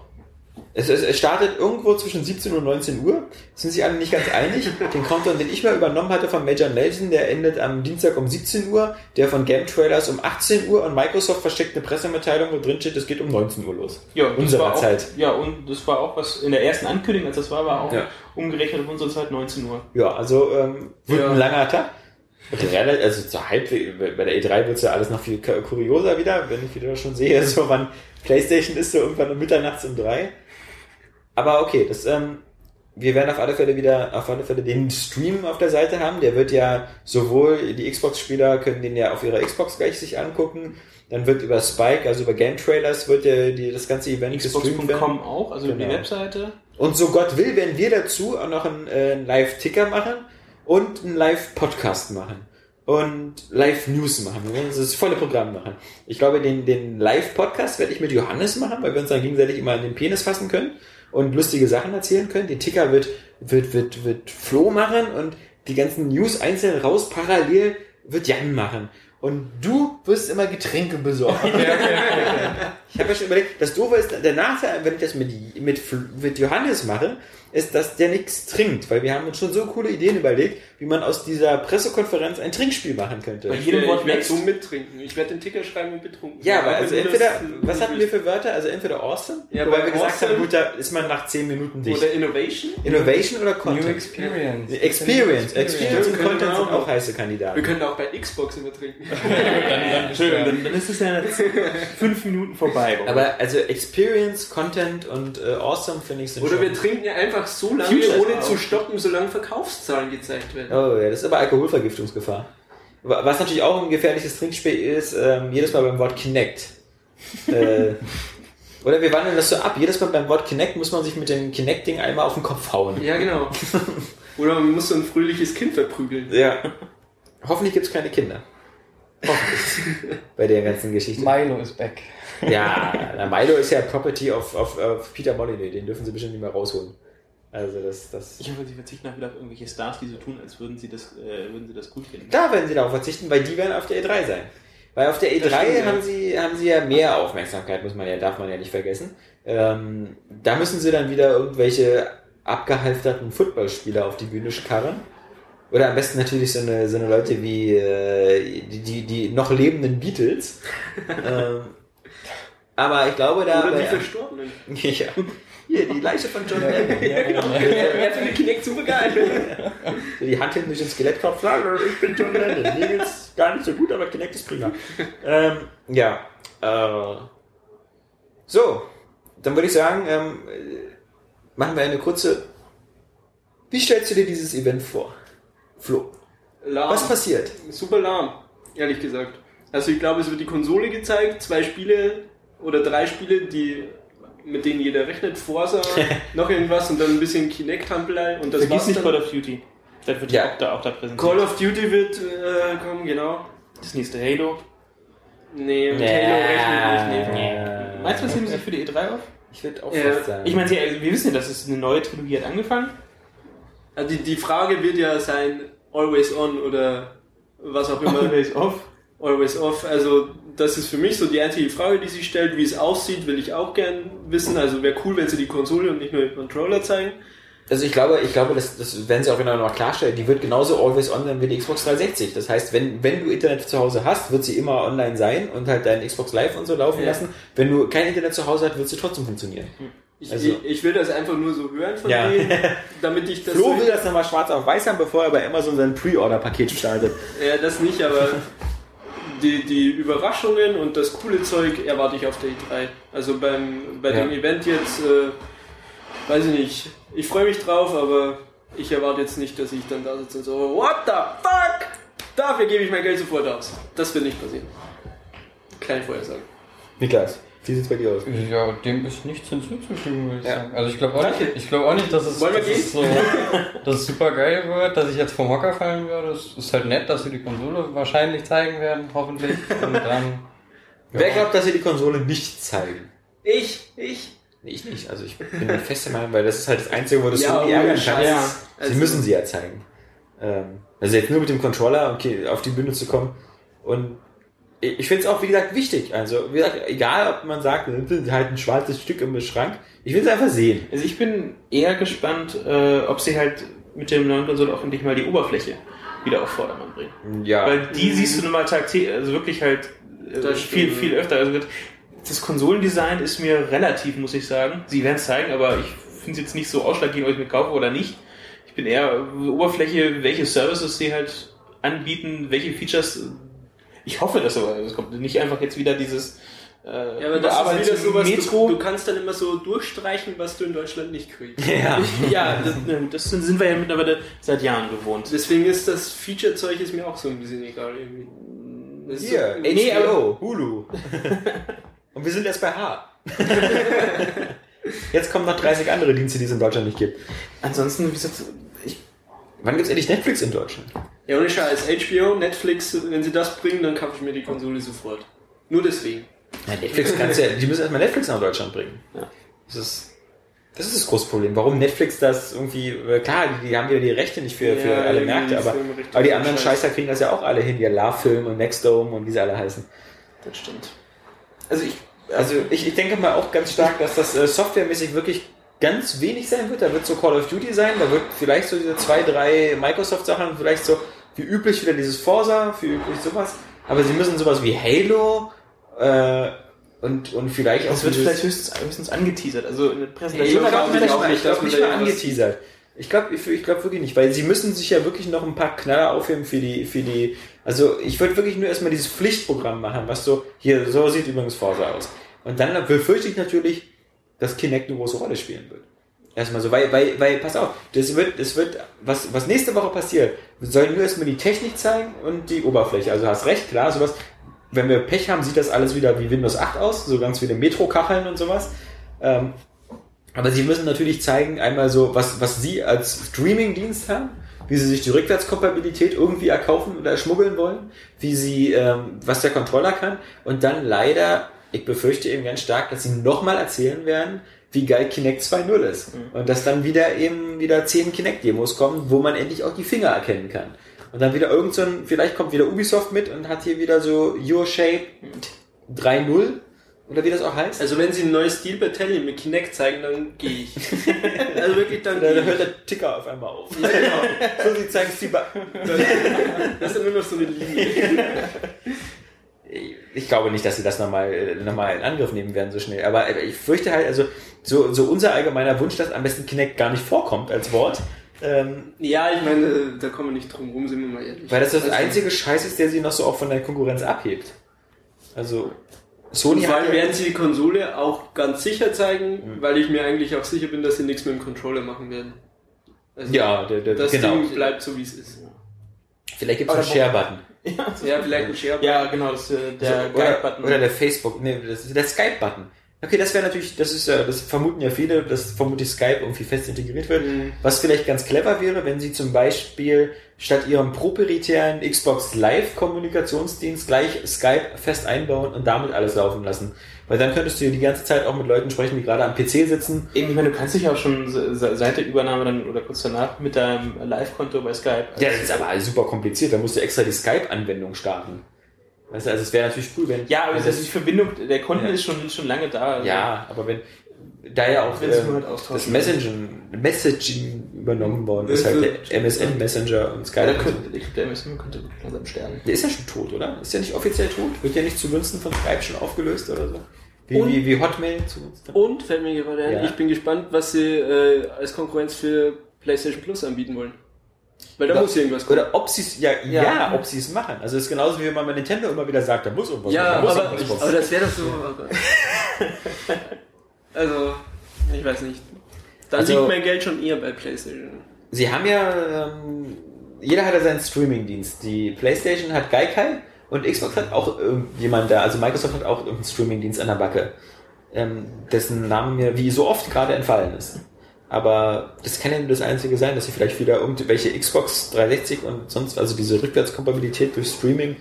[SPEAKER 1] Es, es, es startet irgendwo zwischen 17 und 19 Uhr. Sind sich alle nicht ganz einig. Den Countdown, den ich mal übernommen hatte von Major Nelson, der endet am Dienstag um 17 Uhr. Der von Game Trailers um 18 Uhr. Und Microsoft versteckt eine Pressemitteilung, wo drin steht, es geht um 19 Uhr los.
[SPEAKER 4] Ja,
[SPEAKER 1] Unserer
[SPEAKER 4] auch,
[SPEAKER 1] Zeit.
[SPEAKER 4] Ja, und das war auch was in der ersten Ankündigung, als das war, war auch
[SPEAKER 1] Ja.
[SPEAKER 4] umgerechnet auf unsere Zeit 19 Uhr.
[SPEAKER 1] Ja, also ähm, wird
[SPEAKER 3] Ja.
[SPEAKER 1] ein langer Tag. Also zur Halbweg, bei der E3 wird es ja alles noch viel ku- kurioser wieder, wenn ich wieder schon sehe, so wann Playstation ist, so irgendwann um Mitternachts um drei. Aber okay, das, ähm, wir werden auf alle Fälle wieder, auf alle Fälle den Stream auf der Seite haben. Der wird ja sowohl die Xbox-Spieler können den ja auf ihrer Xbox gleich sich angucken. Dann wird über Spike, also über Game Trailers, wird der, die, das ganze Event gestreamt werden.
[SPEAKER 4] Auch, also
[SPEAKER 1] Genau.
[SPEAKER 4] die Webseite.
[SPEAKER 1] Und so Gott will, werden wir dazu auch noch einen, äh, einen Live-Ticker machen und einen Live-Podcast machen. Und Live-News machen. Wir werden das volle Programm machen. Ich glaube, den, den Live-Podcast werde ich mit Johannes machen, weil wir uns dann gegenseitig immer an den Penis fassen können und lustige Sachen erzählen können. Den Ticker wird, wird, wird, wird Flo machen und die ganzen News einzeln raus parallel wird Jan machen. Und du wirst immer Getränke besorgen. Ich habe ja schon überlegt, das Doofe ist, der Nachteil, wenn ich das mit, mit, mit Johannes mache, ist, dass der nichts trinkt, weil wir haben uns schon so coole Ideen überlegt, wie man aus dieser Pressekonferenz ein Trinkspiel machen könnte.
[SPEAKER 4] Bei jedem
[SPEAKER 3] ich
[SPEAKER 4] Wort next.
[SPEAKER 3] so mittrinken. Ich werde den Ticker schreiben und betrunken.
[SPEAKER 1] Ja, aber also entweder, was hatten wir für Wörter? Also entweder awesome,
[SPEAKER 3] Ja,
[SPEAKER 1] wobei
[SPEAKER 3] bei
[SPEAKER 1] wir gesagt
[SPEAKER 3] awesome-
[SPEAKER 1] haben, gut, da ist man nach 10 Minuten dicht.
[SPEAKER 3] Oder Innovation?
[SPEAKER 1] Innovation oder
[SPEAKER 5] New
[SPEAKER 1] Content?
[SPEAKER 5] Experience.
[SPEAKER 1] Experience. Experience und Content
[SPEAKER 3] genau.
[SPEAKER 1] sind auch heiße
[SPEAKER 3] Wir
[SPEAKER 1] Kandidaten.
[SPEAKER 3] können auch bei Xbox immer trinken.
[SPEAKER 4] Entschuldigung, dann, dann ist es ja jetzt fünf Minuten vorbei.
[SPEAKER 1] Aber also Experience, Content und äh, Awesome finde ich sind
[SPEAKER 3] Oder
[SPEAKER 1] schon...
[SPEAKER 3] wir trinken ja einfach so lange,
[SPEAKER 1] Futures
[SPEAKER 3] ohne zu stoppen, solange Verkaufszahlen gezeigt werden.
[SPEAKER 1] Oh ja, das ist aber Alkoholvergiftungsgefahr. Wa- Was natürlich auch ein gefährliches Trinkspiel ist, ähm, jedes Mal beim Wort Kinect. äh, oder wir wandeln das so ab. Jedes Mal beim Wort Kinect muss man sich mit dem Kinect-Ding einmal auf den Kopf hauen.
[SPEAKER 3] Ja, genau. Oder man muss so ein fröhliches Kind verprügeln.
[SPEAKER 1] Ja. Hoffentlich gibt's keine Kinder. Hoffentlich. Bei der ganzen Geschichte.
[SPEAKER 5] Milo is back.
[SPEAKER 1] Ja, na, Milo ist ja Property of, of, of Peter Molyneux. Den dürfen sie bestimmt nicht mehr rausholen. Also das, das...
[SPEAKER 4] Ich hoffe, sie verzichten auch wieder auf irgendwelche Stars, die so tun, als würden sie das, äh, würden sie das cool finden.
[SPEAKER 1] Da werden sie darauf verzichten, weil die werden auf der E3 sein. Weil auf der E3
[SPEAKER 3] Das stimmt, ja.
[SPEAKER 1] haben sie haben sie ja mehr Aufmerksamkeit, muss man ja, darf man ja nicht vergessen. Ähm, da müssen sie dann wieder irgendwelche abgehalfterten Footballspieler auf die Bühne karren. Oder am besten natürlich so eine, so eine Leute wie äh, die, die, die noch lebenden Beatles. ähm, aber ich glaube da.
[SPEAKER 3] Oder die Verstorbenen.
[SPEAKER 1] ja. Hier, die Leiche von John Lennon.
[SPEAKER 3] Er findet Kinect super geil.
[SPEAKER 1] So die Hand hinten durch den Skelettkopf sagen, ich bin John Lennon. Mir geht's gar nicht so gut, aber Kinect ist prima. ähm, ja. Äh, so. dann würde ich sagen, ähm, äh, machen wir eine kurze. Wie stellst du dir dieses Event vor? Flo,
[SPEAKER 3] Lahm.
[SPEAKER 1] was passiert?
[SPEAKER 3] Super lahm, ehrlich gesagt. Also ich glaube, es wird die Konsole gezeigt, zwei Spiele oder drei Spiele, die mit denen jeder rechnet, Forza, noch irgendwas und dann ein bisschen Kinect-Hampelei und das
[SPEAKER 4] Vergiss
[SPEAKER 3] war's
[SPEAKER 4] nicht
[SPEAKER 3] dann.
[SPEAKER 4] Call of Duty. Das wird
[SPEAKER 1] Ja.
[SPEAKER 4] auch da, auch da präsentiert.
[SPEAKER 3] Call of Duty wird äh, kommen, genau.
[SPEAKER 4] das nächste Halo.
[SPEAKER 3] Nee, mit Halo rechne ich nicht. Nee.
[SPEAKER 4] Meinst du, das nehmen sie für die E3 auf?
[SPEAKER 1] Ich würde auch
[SPEAKER 3] Ja,
[SPEAKER 1] fast sagen.
[SPEAKER 4] Ich meine, sie- wir wissen ja, dass es eine neue Trilogie hat angefangen.
[SPEAKER 3] Also die, die Frage wird ja sein, always on oder was auch immer.
[SPEAKER 4] Always off.
[SPEAKER 3] Always off. Also das ist für mich so die einzige Frage, die sich stellt. Wie es aussieht, will ich auch gern wissen. Also wäre cool, wenn sie die Konsole und nicht nur den Controller zeigen.
[SPEAKER 1] Also ich glaube, ich glaube, das, das werden sie auch genau noch klarstellen. Die wird genauso always on sein wie die Xbox 360. Das heißt, wenn, wenn du Internet zu Hause hast, wird sie immer online sein und halt dein Xbox Live und so laufen
[SPEAKER 3] Ja.
[SPEAKER 1] lassen. Wenn du kein Internet zu Hause hast, wird sie trotzdem funktionieren.
[SPEAKER 3] Ich,
[SPEAKER 1] Also-
[SPEAKER 3] ich, ich will das einfach nur so hören von
[SPEAKER 1] Ja.
[SPEAKER 3] denen, damit ich das
[SPEAKER 1] Flo
[SPEAKER 3] so
[SPEAKER 1] will das nochmal schwarz auf weiß haben, bevor er bei Amazon sein Pre-Order-Paket startet.
[SPEAKER 3] Ja, das nicht, aber die, die Überraschungen und das coole Zeug erwarte ich auf der E3. Also beim, bei
[SPEAKER 1] Ja.
[SPEAKER 3] dem Event jetzt, äh, weiß ich nicht, ich freue mich drauf, aber ich erwarte jetzt nicht, dass ich dann da sitze und so, what the fuck? Dafür gebe ich mein Geld sofort aus. Das wird nicht passieren. Kleine Vorhersage.
[SPEAKER 1] Niklas, wie sieht's bei dir aus?
[SPEAKER 5] Ja, dem ist nichts hinzuzufügen, würde ich
[SPEAKER 1] Ja.
[SPEAKER 5] sagen. Also ich glaube auch,
[SPEAKER 3] Danke.
[SPEAKER 5] nicht- ich glaube auch nicht, dass es, dass es, so, dass es super geil wird, dass ich jetzt vom Hocker fallen würde. Es ist halt nett, dass sie die Konsole wahrscheinlich zeigen werden, hoffentlich. Und dann.
[SPEAKER 1] Wer glaubt, dass sie die Konsole nicht zeigen?
[SPEAKER 3] Ich, ich.
[SPEAKER 1] Nee, Ich nicht. Also ich bin der feste Meinung, weil das ist halt das Einzige, wo das
[SPEAKER 3] Ja,
[SPEAKER 1] Sony
[SPEAKER 3] ohne
[SPEAKER 1] ärgern kann. Ja.
[SPEAKER 3] Also-
[SPEAKER 1] sie müssen sie ja zeigen. Ähm, also jetzt nur mit dem Controller okay, auf die Bühne zu kommen. Und ich finde es auch, wie gesagt, wichtig. Also, wie gesagt, egal, ob man sagt, halt ein schwarzes Stück im Schrank. Ich will es einfach sehen.
[SPEAKER 4] Also ich bin eher gespannt, äh, ob sie halt mit dem neuen Konsole auch endlich mal die Oberfläche wieder auf Vordermann bringen.
[SPEAKER 1] Ja.
[SPEAKER 4] Weil die siehst du nun mal tagtäglich, also wirklich halt äh, viel, viel öfter. Also das Konsolendesign ist mir relativ, muss ich sagen. Sie werden es zeigen, aber ich finde es jetzt nicht so ausschlaggebend, ob ich mir kaufe oder nicht. Ich bin eher äh, Oberfläche, welche Services sie halt anbieten, welche Features. Ich hoffe, dass aber es kommt nicht einfach jetzt wieder dieses äh,
[SPEAKER 3] Ja, aber das ist wieder sowas,
[SPEAKER 4] Metro.
[SPEAKER 3] du, du kannst dann immer so durchstreichen, was du in Deutschland nicht kriegst.
[SPEAKER 1] ja.
[SPEAKER 4] ja, das, das sind wir ja mittlerweile seit Jahren gewohnt.
[SPEAKER 3] Deswegen ist das Feature-Zeug ist mir auch so ein bisschen egal irgendwie. Das ist
[SPEAKER 1] Hier,
[SPEAKER 3] so,
[SPEAKER 4] nee,
[SPEAKER 1] Hulu. Und wir sind erst bei H. Jetzt kommen noch 30 andere Dienste, die es in Deutschland nicht gibt.
[SPEAKER 4] Ansonsten, wie gesagt, ich
[SPEAKER 1] Wann gibt's endlich Netflix in Deutschland?
[SPEAKER 3] Ja, ohne Scheiß. HBO, Netflix, wenn sie das bringen, dann kaufe ich mir die Konsole sofort. Nur deswegen.
[SPEAKER 1] Ja, Netflix kannst ja, die müssen erstmal Netflix nach Deutschland bringen.
[SPEAKER 4] Ja.
[SPEAKER 1] Das ist, das ist das große Problem. Warum Netflix das irgendwie, klar, die, die haben ja die Rechte nicht für, für
[SPEAKER 3] Ja,
[SPEAKER 1] alle
[SPEAKER 3] irgendwie
[SPEAKER 1] Märkte, aber, aber die
[SPEAKER 3] und
[SPEAKER 1] anderen
[SPEAKER 3] Scheiß.
[SPEAKER 1] Scheißer kriegen das ja auch alle hin, ja, Love-Film und Nextdome und wie sie alle heißen.
[SPEAKER 4] Das stimmt. Also ich,
[SPEAKER 1] Also ich, ich denke mal auch ganz stark, dass das äh, softwaremäßig wirklich ganz wenig sein wird. Da wird so Call of Duty sein, da wird vielleicht so diese zwei, drei Microsoft-Sachen, vielleicht so wie üblich wieder dieses Forza, wie üblich sowas. Aber sie müssen sowas wie Halo äh, und, und vielleicht auch
[SPEAKER 4] das wird vielleicht höchstens, höchstens angeteasert. Also eine
[SPEAKER 1] Nee,
[SPEAKER 4] Präsentation.
[SPEAKER 1] ich glaube
[SPEAKER 3] glaub ich
[SPEAKER 1] nicht, glaub nicht mal angeteasert. Ich glaube ich, ich glaub wirklich nicht, weil sie müssen sich ja wirklich noch ein paar Knaller aufheben für die, für die, also ich würde wirklich nur erstmal dieses Pflichtprogramm machen, was so, hier, so sieht übrigens Forza aus. Und dann befürchte ich natürlich, dass Kinect eine große Rolle spielen wird. Erstmal so, weil, weil, weil, pass auf, das wird, das wird, was, was nächste Woche passiert, sollen nur erstmal die Technik zeigen und die Oberfläche. Also hast recht, klar, sowas, wenn wir Pech haben, sieht das alles wieder wie Windows 8 aus, so ganz viele Metro-Kacheln und sowas. Ähm, aber sie müssen natürlich zeigen, einmal so, was, was sie als Streaming-Dienst haben, wie sie sich die Rückwärtskompatibilität irgendwie erkaufen oder schmuggeln wollen, wie sie, ähm, was der Controller kann und dann leider, ich befürchte eben ganz stark, dass sie nochmal erzählen werden, wie geil Kinect 2.0 ist. Und dass dann wieder eben wieder 10 Kinect-Demos kommen, wo man endlich auch die Finger erkennen kann. Und dann wieder irgend so ein, vielleicht kommt wieder Ubisoft mit und hat hier wieder so Your Shape 3.0 oder wie das auch heißt.
[SPEAKER 3] Also wenn sie ein neues Steel Battalion mit Kinect zeigen, dann gehe ich. also wirklich, dann
[SPEAKER 1] Da,
[SPEAKER 3] gehe
[SPEAKER 1] da
[SPEAKER 3] ich.
[SPEAKER 1] hört der Ticker auf einmal auf.
[SPEAKER 3] Ja, genau.
[SPEAKER 1] So, sie zeigen es die Ba-
[SPEAKER 3] Das ist dann nur noch so eine Linie.
[SPEAKER 1] Ich glaube nicht, dass sie das nochmal noch mal in Angriff nehmen werden so schnell. Aber ich fürchte halt, also so, so unser allgemeiner Wunsch, dass am besten Kinect gar nicht vorkommt als Wort. Ähm,
[SPEAKER 3] Ja, ich meine, da kommen wir nicht drum rum, sind wir mal ehrlich.
[SPEAKER 1] weil das das
[SPEAKER 3] Also,
[SPEAKER 1] einzige Scheiß ist, der sie noch so auch von der Konkurrenz abhebt. Also, Sony
[SPEAKER 3] Und vor allem werden sie die Konsole auch ganz sicher zeigen,
[SPEAKER 1] Mhm.
[SPEAKER 3] weil ich mir eigentlich auch sicher bin, dass sie nichts mit dem Controller machen werden. Also
[SPEAKER 1] Ja, der, der,
[SPEAKER 3] das
[SPEAKER 1] genau.
[SPEAKER 3] Ding bleibt so, wie es ist.
[SPEAKER 1] Vielleicht gibt es einen Share-Button.
[SPEAKER 3] Ja, vielleicht ein Share.
[SPEAKER 4] Ja, genau, das, äh, der
[SPEAKER 1] oder,
[SPEAKER 4] Guide-Button.
[SPEAKER 1] oder der Facebook, nee, das ist der Skype-Button. Okay, das wäre natürlich, das ist ja, das vermuten ja viele, dass vermutlich Skype irgendwie fest integriert wird.
[SPEAKER 3] Mhm.
[SPEAKER 1] Was vielleicht ganz clever wäre, wenn sie zum Beispiel statt ihrem proprietären Xbox Live Kommunikationsdienst gleich Skype fest einbauen und damit alles laufen lassen. Weil dann könntest du die ganze Zeit auch mit Leuten sprechen, die gerade am PC sitzen.
[SPEAKER 4] Eben, ich meine, du kannst dich auch schon se- se- seit der Übernahme dann oder kurz danach mit deinem Live-Konto bei Skype.
[SPEAKER 1] Ja, das ist aber super kompliziert. Da musst du extra die Skype-Anwendung starten. Weißt du, also es wäre natürlich cool, wenn.
[SPEAKER 4] ja, aber
[SPEAKER 1] wenn
[SPEAKER 4] das die Verbindung, der Konten
[SPEAKER 1] Ja.
[SPEAKER 4] ist schon, schon lange da. Also
[SPEAKER 1] Ja, aber wenn da ja auch
[SPEAKER 4] austauschen.
[SPEAKER 1] das Messaging, Messaging übernommen worden ist, halt der MSN Messenger und
[SPEAKER 4] Ja,
[SPEAKER 1] Skype. so.
[SPEAKER 4] könnte, ich glaube, der MSN könnte wirklich langsam sterben.
[SPEAKER 1] Der ist ja schon tot, oder? Ist ja nicht offiziell tot? Wird ja nicht zugunsten von Skype schon aufgelöst oder so? Wie,
[SPEAKER 3] Und-
[SPEAKER 1] wie, wie Hotmail zugunsten von
[SPEAKER 3] Und fällt mir gerade ein,
[SPEAKER 1] Ja.
[SPEAKER 3] ich bin gespannt, was sie äh, als Konkurrenz für PlayStation Plus anbieten wollen. Weil da
[SPEAKER 1] Oder-
[SPEAKER 3] muss irgendwas kommen.
[SPEAKER 1] Oder ob sie es, ja, ja.
[SPEAKER 4] Ja.
[SPEAKER 1] ob sie es machen. Also es ist genauso wie wenn man bei Nintendo immer wieder sagt, da muss irgendwas
[SPEAKER 3] Ja,
[SPEAKER 1] kommen, da muss
[SPEAKER 3] aber, aber das wäre doch so. oh also, ich weiß nicht. Da
[SPEAKER 1] Also-
[SPEAKER 3] liegt mein Geld schon eher bei PlayStation.
[SPEAKER 1] Sie haben ja, ähm, jeder hat ja seinen Streaming-Dienst. Die PlayStation hat Gaikai und Xbox hat auch irgendjemand da, also Microsoft hat auch irgendeinen Streaming-Dienst an der Backe, ähm, dessen Name mir wie so oft gerade entfallen ist. Aber das kann ja nur das Einzige sein, dass sie vielleicht wieder irgendwelche Xbox 360 und sonst, also diese Rückwärtskompatibilität durch Streaming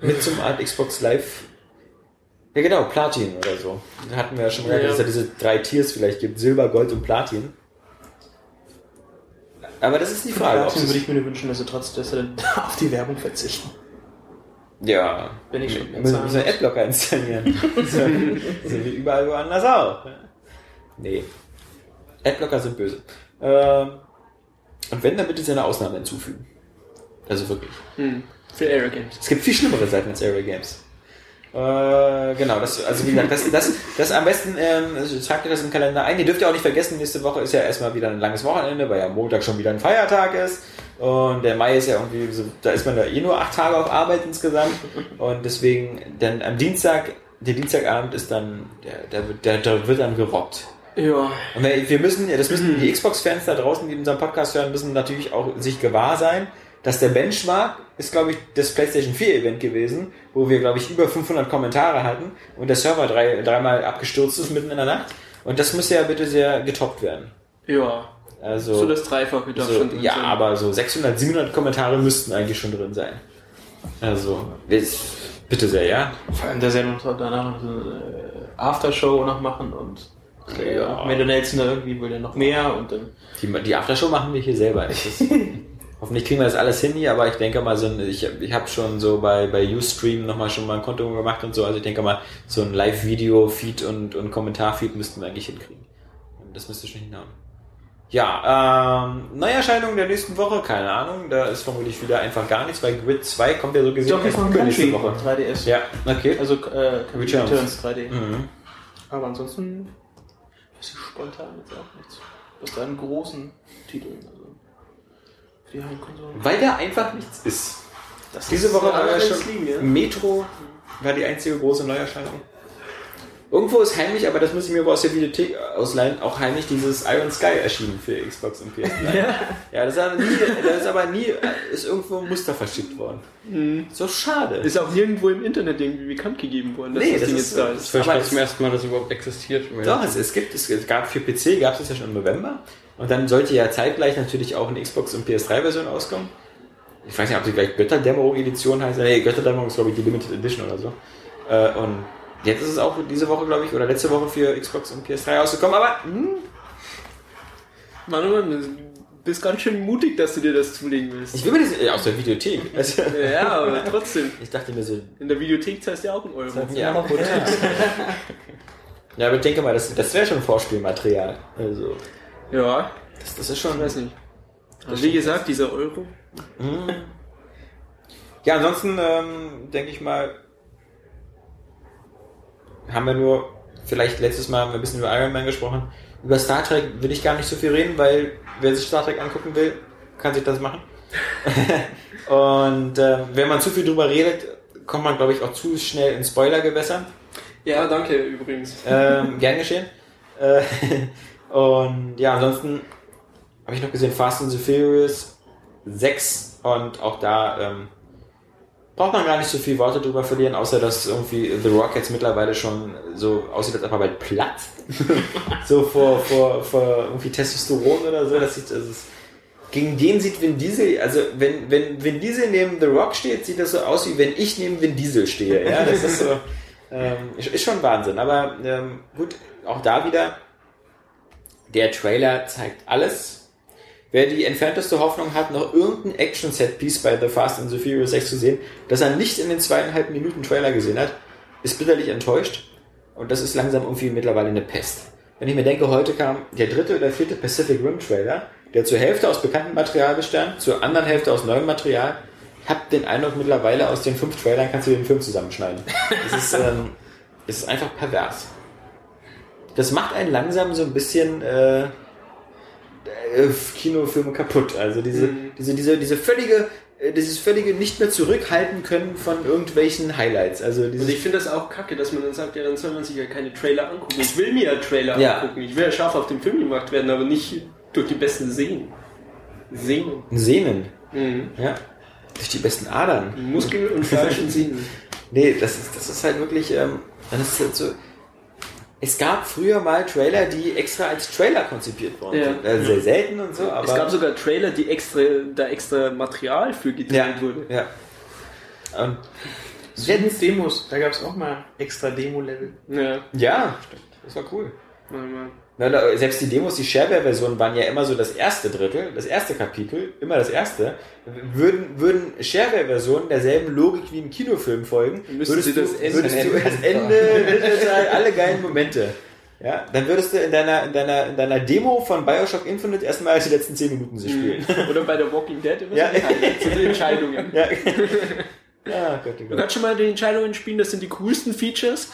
[SPEAKER 1] mit zum Art Xbox Live. Ja genau, Platin oder so. Da hatten wir ja schon mal,
[SPEAKER 3] Ja.
[SPEAKER 1] dass es ja diese drei Tiers vielleicht gibt, Silber, Gold und Platin. Aber das ist die Frage.
[SPEAKER 4] Trotzdem
[SPEAKER 1] sie-
[SPEAKER 4] würde ich mir wünschen, dass sie trotz dass sie dann auf die Werbung verzichten.
[SPEAKER 1] Ja,
[SPEAKER 4] Wenn ich schon
[SPEAKER 1] wir müssen müssen einen. Adblocker installieren. so, so wie überall woanders auch. Nee. Adblocker sind böse. Ähm, und wenn, dann bitte sie eine Ausnahme hinzufügen. Also wirklich.
[SPEAKER 3] Hm. Für Aero Games.
[SPEAKER 1] Es gibt viel schlimmere Seiten als Area Games. Äh, genau, das, also wie gesagt, das, das, das am besten, ähm, also tragt ihr das im Kalender ein. Ihr dürft ja auch nicht vergessen, nächste Woche ist ja erstmal wieder ein langes Wochenende, weil ja Montag schon wieder ein Feiertag ist. Und der Mai ist ja irgendwie so, da ist man da eh nur acht Tage auf Arbeit insgesamt. Und deswegen, dann am Dienstag, der Dienstagabend ist dann, der, der, wird- der, der wird dann gerockt.
[SPEAKER 3] Ja.
[SPEAKER 1] Und wir müssen, ja, das müssen die Xbox-Fans da draußen, die unseren Podcast hören, müssen natürlich auch sich gewahr sein, dass der Benchmark ist, glaube ich, das PlayStation 4 Event gewesen, wo wir, glaube ich, über 500 Kommentare hatten und der Server drei, dreimal abgestürzt ist mitten in der Nacht. Und das muss ja bitte sehr getoppt werden.
[SPEAKER 3] Ja.
[SPEAKER 1] Also,
[SPEAKER 3] So das Dreifache darf
[SPEAKER 1] so,
[SPEAKER 3] schon drin
[SPEAKER 1] ja,
[SPEAKER 3] sein.
[SPEAKER 1] aber so 600, 700 Kommentare müssten eigentlich schon drin sein. Also, bitte sehr, ja.
[SPEAKER 4] Vor allem, dass sie noch danach noch so eine Aftershow noch machen und äh,
[SPEAKER 1] Ja.
[SPEAKER 4] Mendo Nelson da irgendwie will dann noch mehr und dann
[SPEAKER 1] Die, die Aftershow machen wir hier selber. Das ist, hoffentlich kriegen wir das alles hin hier, aber ich denke mal, so ein, ich, ich habe schon so bei, bei Ustream nochmal schon mal ein Konto gemacht und so. Also ich denke mal, so ein Live-Video-Feed und, und Kommentar-Feed müssten wir eigentlich hinkriegen. Und Das müsste schon hinhauen. Ja, ähm, Neuerscheinung der nächsten Woche, keine Ahnung. Da ist vermutlich wieder einfach gar nichts, weil Grid 2 kommt ja so gesehen
[SPEAKER 4] Donkey Kong Country
[SPEAKER 1] Woche.
[SPEAKER 4] 3DS.
[SPEAKER 1] Ja, okay.
[SPEAKER 4] Also äh,
[SPEAKER 1] Returns.
[SPEAKER 4] Returns 3D.
[SPEAKER 1] Mhm.
[SPEAKER 4] Aber ansonsten ich spontan jetzt auch nichts. Aus deinen großen Titeln. Also für die Heimkonsolen.
[SPEAKER 1] Weil da einfach nichts ist.
[SPEAKER 4] Das
[SPEAKER 1] Diese
[SPEAKER 4] ist
[SPEAKER 1] Woche war ja schon. Metro war die einzige große Neuerscheinung. Irgendwo ist heimlich, aber das muss ich mir aber aus der Videothek ausleihen, auch heimlich dieses Iron Sky erschienen für Xbox und PS3. Ja, ja das, ist aber nie, das ist aber nie, ist irgendwo ein Muster verschickt worden. So schade.
[SPEAKER 3] Ist auch nirgendwo im Internet irgendwie bekannt gegeben worden, dass
[SPEAKER 1] Nee,
[SPEAKER 3] das,
[SPEAKER 1] das
[SPEAKER 3] Ding
[SPEAKER 1] ist-
[SPEAKER 3] jetzt da
[SPEAKER 1] das
[SPEAKER 3] ist.
[SPEAKER 5] Mal
[SPEAKER 1] es-
[SPEAKER 5] zum ersten Mal, dass es überhaupt existiert.
[SPEAKER 1] Doch, es, es gibt, es gab für PC gab es das ja schon im November. Und dann sollte ja zeitgleich natürlich auch eine Xbox und PS3-Version auskommen. Ich weiß nicht, ob sie gleich Götterdämmerung-Edition heißt. Nee, Götterdämmerung ist, glaube ich, die Limited Edition oder so. Äh, und jetzt ist es auch diese Woche, glaube ich, oder letzte Woche für Xbox und PS3 ausgekommen. Aber hm,
[SPEAKER 3] Mann, Mann, du bist ganz schön mutig, dass du dir das zulegen willst.
[SPEAKER 1] ich will mir das äh, aus der Videothek. Also,
[SPEAKER 3] ja, aber trotzdem.
[SPEAKER 1] ich dachte mir so,
[SPEAKER 3] In der Videothek zahlst du ja auch einen Euro.
[SPEAKER 1] ja, ja. ja, aber ich denke mal, das, das wäre schon Vorspielmaterial. Also,
[SPEAKER 3] Ja,
[SPEAKER 1] das, das ist schon.
[SPEAKER 3] ich weiß nicht. Aber wie gesagt, dieser Euro.
[SPEAKER 1] Ja, ansonsten ähm, denke ich mal, haben wir nur vielleicht letztes Mal haben wir ein bisschen über Iron Man gesprochen. Über Star Trek will ich gar nicht so viel reden, weil wer sich Star Trek angucken will, kann sich das machen. Und äh, wenn man zu viel drüber redet, kommt man, glaube ich, auch zu schnell in Spoilergewässer.
[SPEAKER 3] Ja, danke übrigens.
[SPEAKER 1] Ähm, gern geschehen. Äh, und ja, ansonsten habe ich noch gesehen Fast and the Furious 6 und auch da ähm, braucht man gar nicht so viel Worte drüber verlieren, außer dass irgendwie The Rock jetzt mittlerweile schon so aussieht, als ob er bald platzt. so vor, vor, vor irgendwie Testosteron oder so. Das sieht, also es, gegen den sieht Vin Diesel, also wenn, wenn Vin Diesel neben The Rock steht, sieht das so aus, wie wenn ich neben Vin Diesel stehe. Ja, das ist so, ähm, ist schon Wahnsinn. Aber ähm, gut, auch da wieder, der Trailer zeigt alles. Wer die entfernteste Hoffnung hat, noch irgendein Action-Set-Piece bei The Fast and the Furious 6 zu sehen, das er nicht in den zweieinhalb Minuten Trailer gesehen hat, ist bitterlich enttäuscht. Und das ist langsam irgendwie mittlerweile eine Pest. Wenn ich mir denke, heute kam der dritte oder vierte Pacific Rim Trailer, der zur Hälfte aus bekanntem Material bestand, zur anderen Hälfte aus neuem Material. Ich habe den Eindruck, mittlerweile aus den fünf Trailern kannst du den Film zusammenschneiden. Es ist, ähm, es ist einfach pervers. Das macht einen langsam so ein bisschen äh, äh, Kinofilme kaputt. Also diese, diese, diese, diese völlige, äh, dieses völlige nicht mehr zurückhalten können von irgendwelchen Highlights. Also
[SPEAKER 3] Also ich finde das auch kacke, dass man dann sagt, ja, dann soll man sich ja keine Trailer angucken. Ich will mir ja Trailer
[SPEAKER 1] Ja.
[SPEAKER 3] angucken. Ich will ja scharf auf den Film gemacht werden, aber nicht durch die besten Szenen. Sehnen.
[SPEAKER 1] Sehnen.
[SPEAKER 3] Mhm.
[SPEAKER 1] Ja. Durch die besten Adern.
[SPEAKER 3] Muskel und Fleisch und Sehnen.
[SPEAKER 1] Nee, das ist, das ist halt wirklich, ähm, das ist halt so. Es gab früher mal Trailer, die extra als Trailer konzipiert worden
[SPEAKER 3] Ja.
[SPEAKER 1] sind. Also sehr selten und so, aber.
[SPEAKER 3] es gab sogar Trailer, die extra, da extra Material für gedreht
[SPEAKER 1] ja,
[SPEAKER 3] wurde.
[SPEAKER 1] ja. Und
[SPEAKER 4] Demos, da gab es auch mal extra Demo-Level.
[SPEAKER 3] Ja.
[SPEAKER 1] ja, das war cool.
[SPEAKER 3] Mal, mal.
[SPEAKER 1] Na, selbst die Demos, die Shareware-Versionen waren ja immer so das erste Drittel, das erste Kapitel, immer das erste. Würden, würden Shareware-Versionen derselben Logik wie ein Kinofilm folgen, würdest du,
[SPEAKER 3] das Ende-
[SPEAKER 1] würdest du das Ende, alle geilen Momente. Ja, dann würdest du in deiner, in deiner, in deiner Demo von Bioshock Infinite erstmal die letzten 10 Minuten sie spielen.
[SPEAKER 3] Oder bei The Walking Dead immer
[SPEAKER 1] Ja.
[SPEAKER 3] so die Entscheidungen.
[SPEAKER 1] Ja. ja, Gott, oh
[SPEAKER 3] Du
[SPEAKER 1] Gott.
[SPEAKER 3] kannst schon mal die Entscheidungen spielen, das sind die coolsten Features.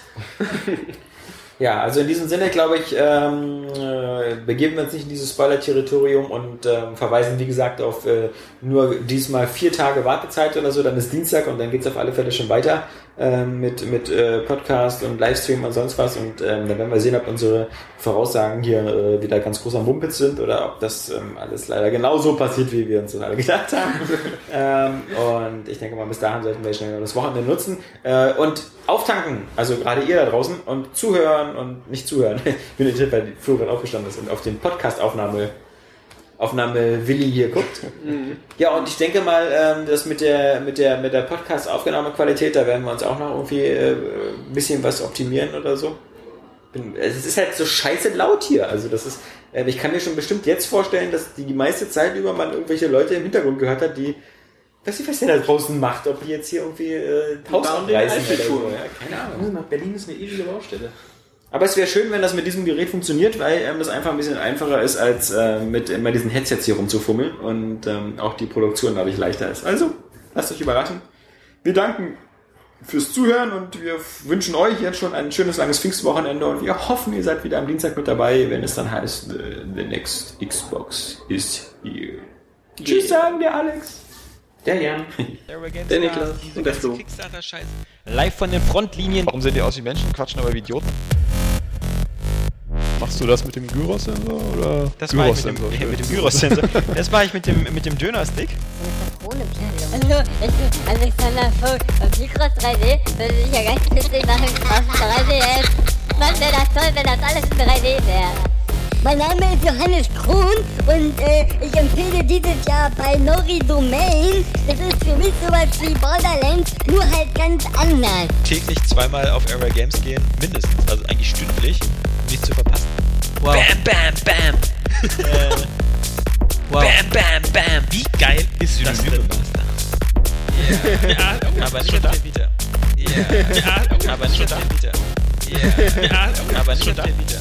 [SPEAKER 1] Ja, also in diesem Sinne, glaube ich, ähm, äh, begeben wir uns nicht in dieses Spoiler-Territorium und ähm, verweisen, wie gesagt, auf äh, nur diesmal vier Tage Wartezeit oder so. Dann ist Dienstag und dann geht's auf alle Fälle schon weiter ähm, mit, mit äh, Podcast und Livestream und sonst was. Und ähm, dann werden wir sehen, ob unsere Voraussagen hier äh, wieder ganz großer Mumpitz sind oder ob das ähm, alles leider genauso passiert, wie wir uns das alle gedacht haben. ähm, und ich denke mal, bis dahin sollten wir schnell das Wochenende nutzen äh, und auftanken. Also gerade ihr da draußen und zuhören und nicht zuhören. Ich bin irritiert, weil Florian aufgestanden ist und auf den Podcast-Aufnahme Aufnahme Willi hier guckt. Ja, und ich denke mal, ähm, das mit der mit der mit der Podcast-Aufnahmequalität, da werden wir uns auch noch irgendwie äh, ein bisschen was optimieren oder so. Bin, es ist halt so scheiße laut hier. Also das ist, äh, ich kann mir schon bestimmt jetzt vorstellen, dass die, meiste Zeit über man irgendwelche Leute im Hintergrund gehört hat, die weiß nicht, was der da draußen macht, ob die jetzt hier irgendwie äh, Haus abreißen oder so. Ja, keine Ahnung.
[SPEAKER 4] Berlin ist eine ewige Baustelle.
[SPEAKER 1] Aber es wäre schön, wenn das mit diesem Gerät funktioniert, weil ähm, das einfach ein bisschen einfacher ist, als äh, mit immer diesen Headsets hier rumzufummeln und ähm, auch die Produktion dadurch leichter ist. Also, lasst euch überraschen. Wir danken fürs Zuhören und wir wünschen euch jetzt schon ein schönes langes Pfingstwochenende und wir hoffen, ihr seid wieder am Dienstag mit dabei, wenn es dann heißt, the, the next Xbox is here. Tschüss sagen der Alex.
[SPEAKER 4] Der Jan.
[SPEAKER 3] Der Niklas und der Flo.
[SPEAKER 6] Kickstarter-Scheiß. Live von den Frontlinien.
[SPEAKER 2] Warum sehen die aus wie Menschen, quatschen aber wie Idioten? Machst du das mit dem Gyros-Sensor oder
[SPEAKER 6] Das war ich mit dem, mit dem Gyros-Sensor. Das war ich mit dem, mit dem Döner-Stick.
[SPEAKER 7] Hallo, ich bin Alexander Vogt und Mikros 3D würde ich ja ganz witzig machen auf 3DS. Mann, wäre das toll, wenn das alles in 3D wäre. Mein Name ist Johannes Krohn und äh, ich empfehle dieses Jahr bei Nori Domain. Das ist für mich sowas wie Borderlands, nur halt ganz anders.
[SPEAKER 6] Täglich zweimal auf Era Games gehen. Mindestens. Also eigentlich stündlich. Um nichts zu verpassen.
[SPEAKER 5] Wow.
[SPEAKER 6] Bam, bam, bam. äh,
[SPEAKER 5] wow.
[SPEAKER 6] Bam, bam, bam. Wie geil ist das denn? Ja, aber nicht auf der Vita. Ja, aber nicht auf der Vita. Ja, aber nicht auf der Vita.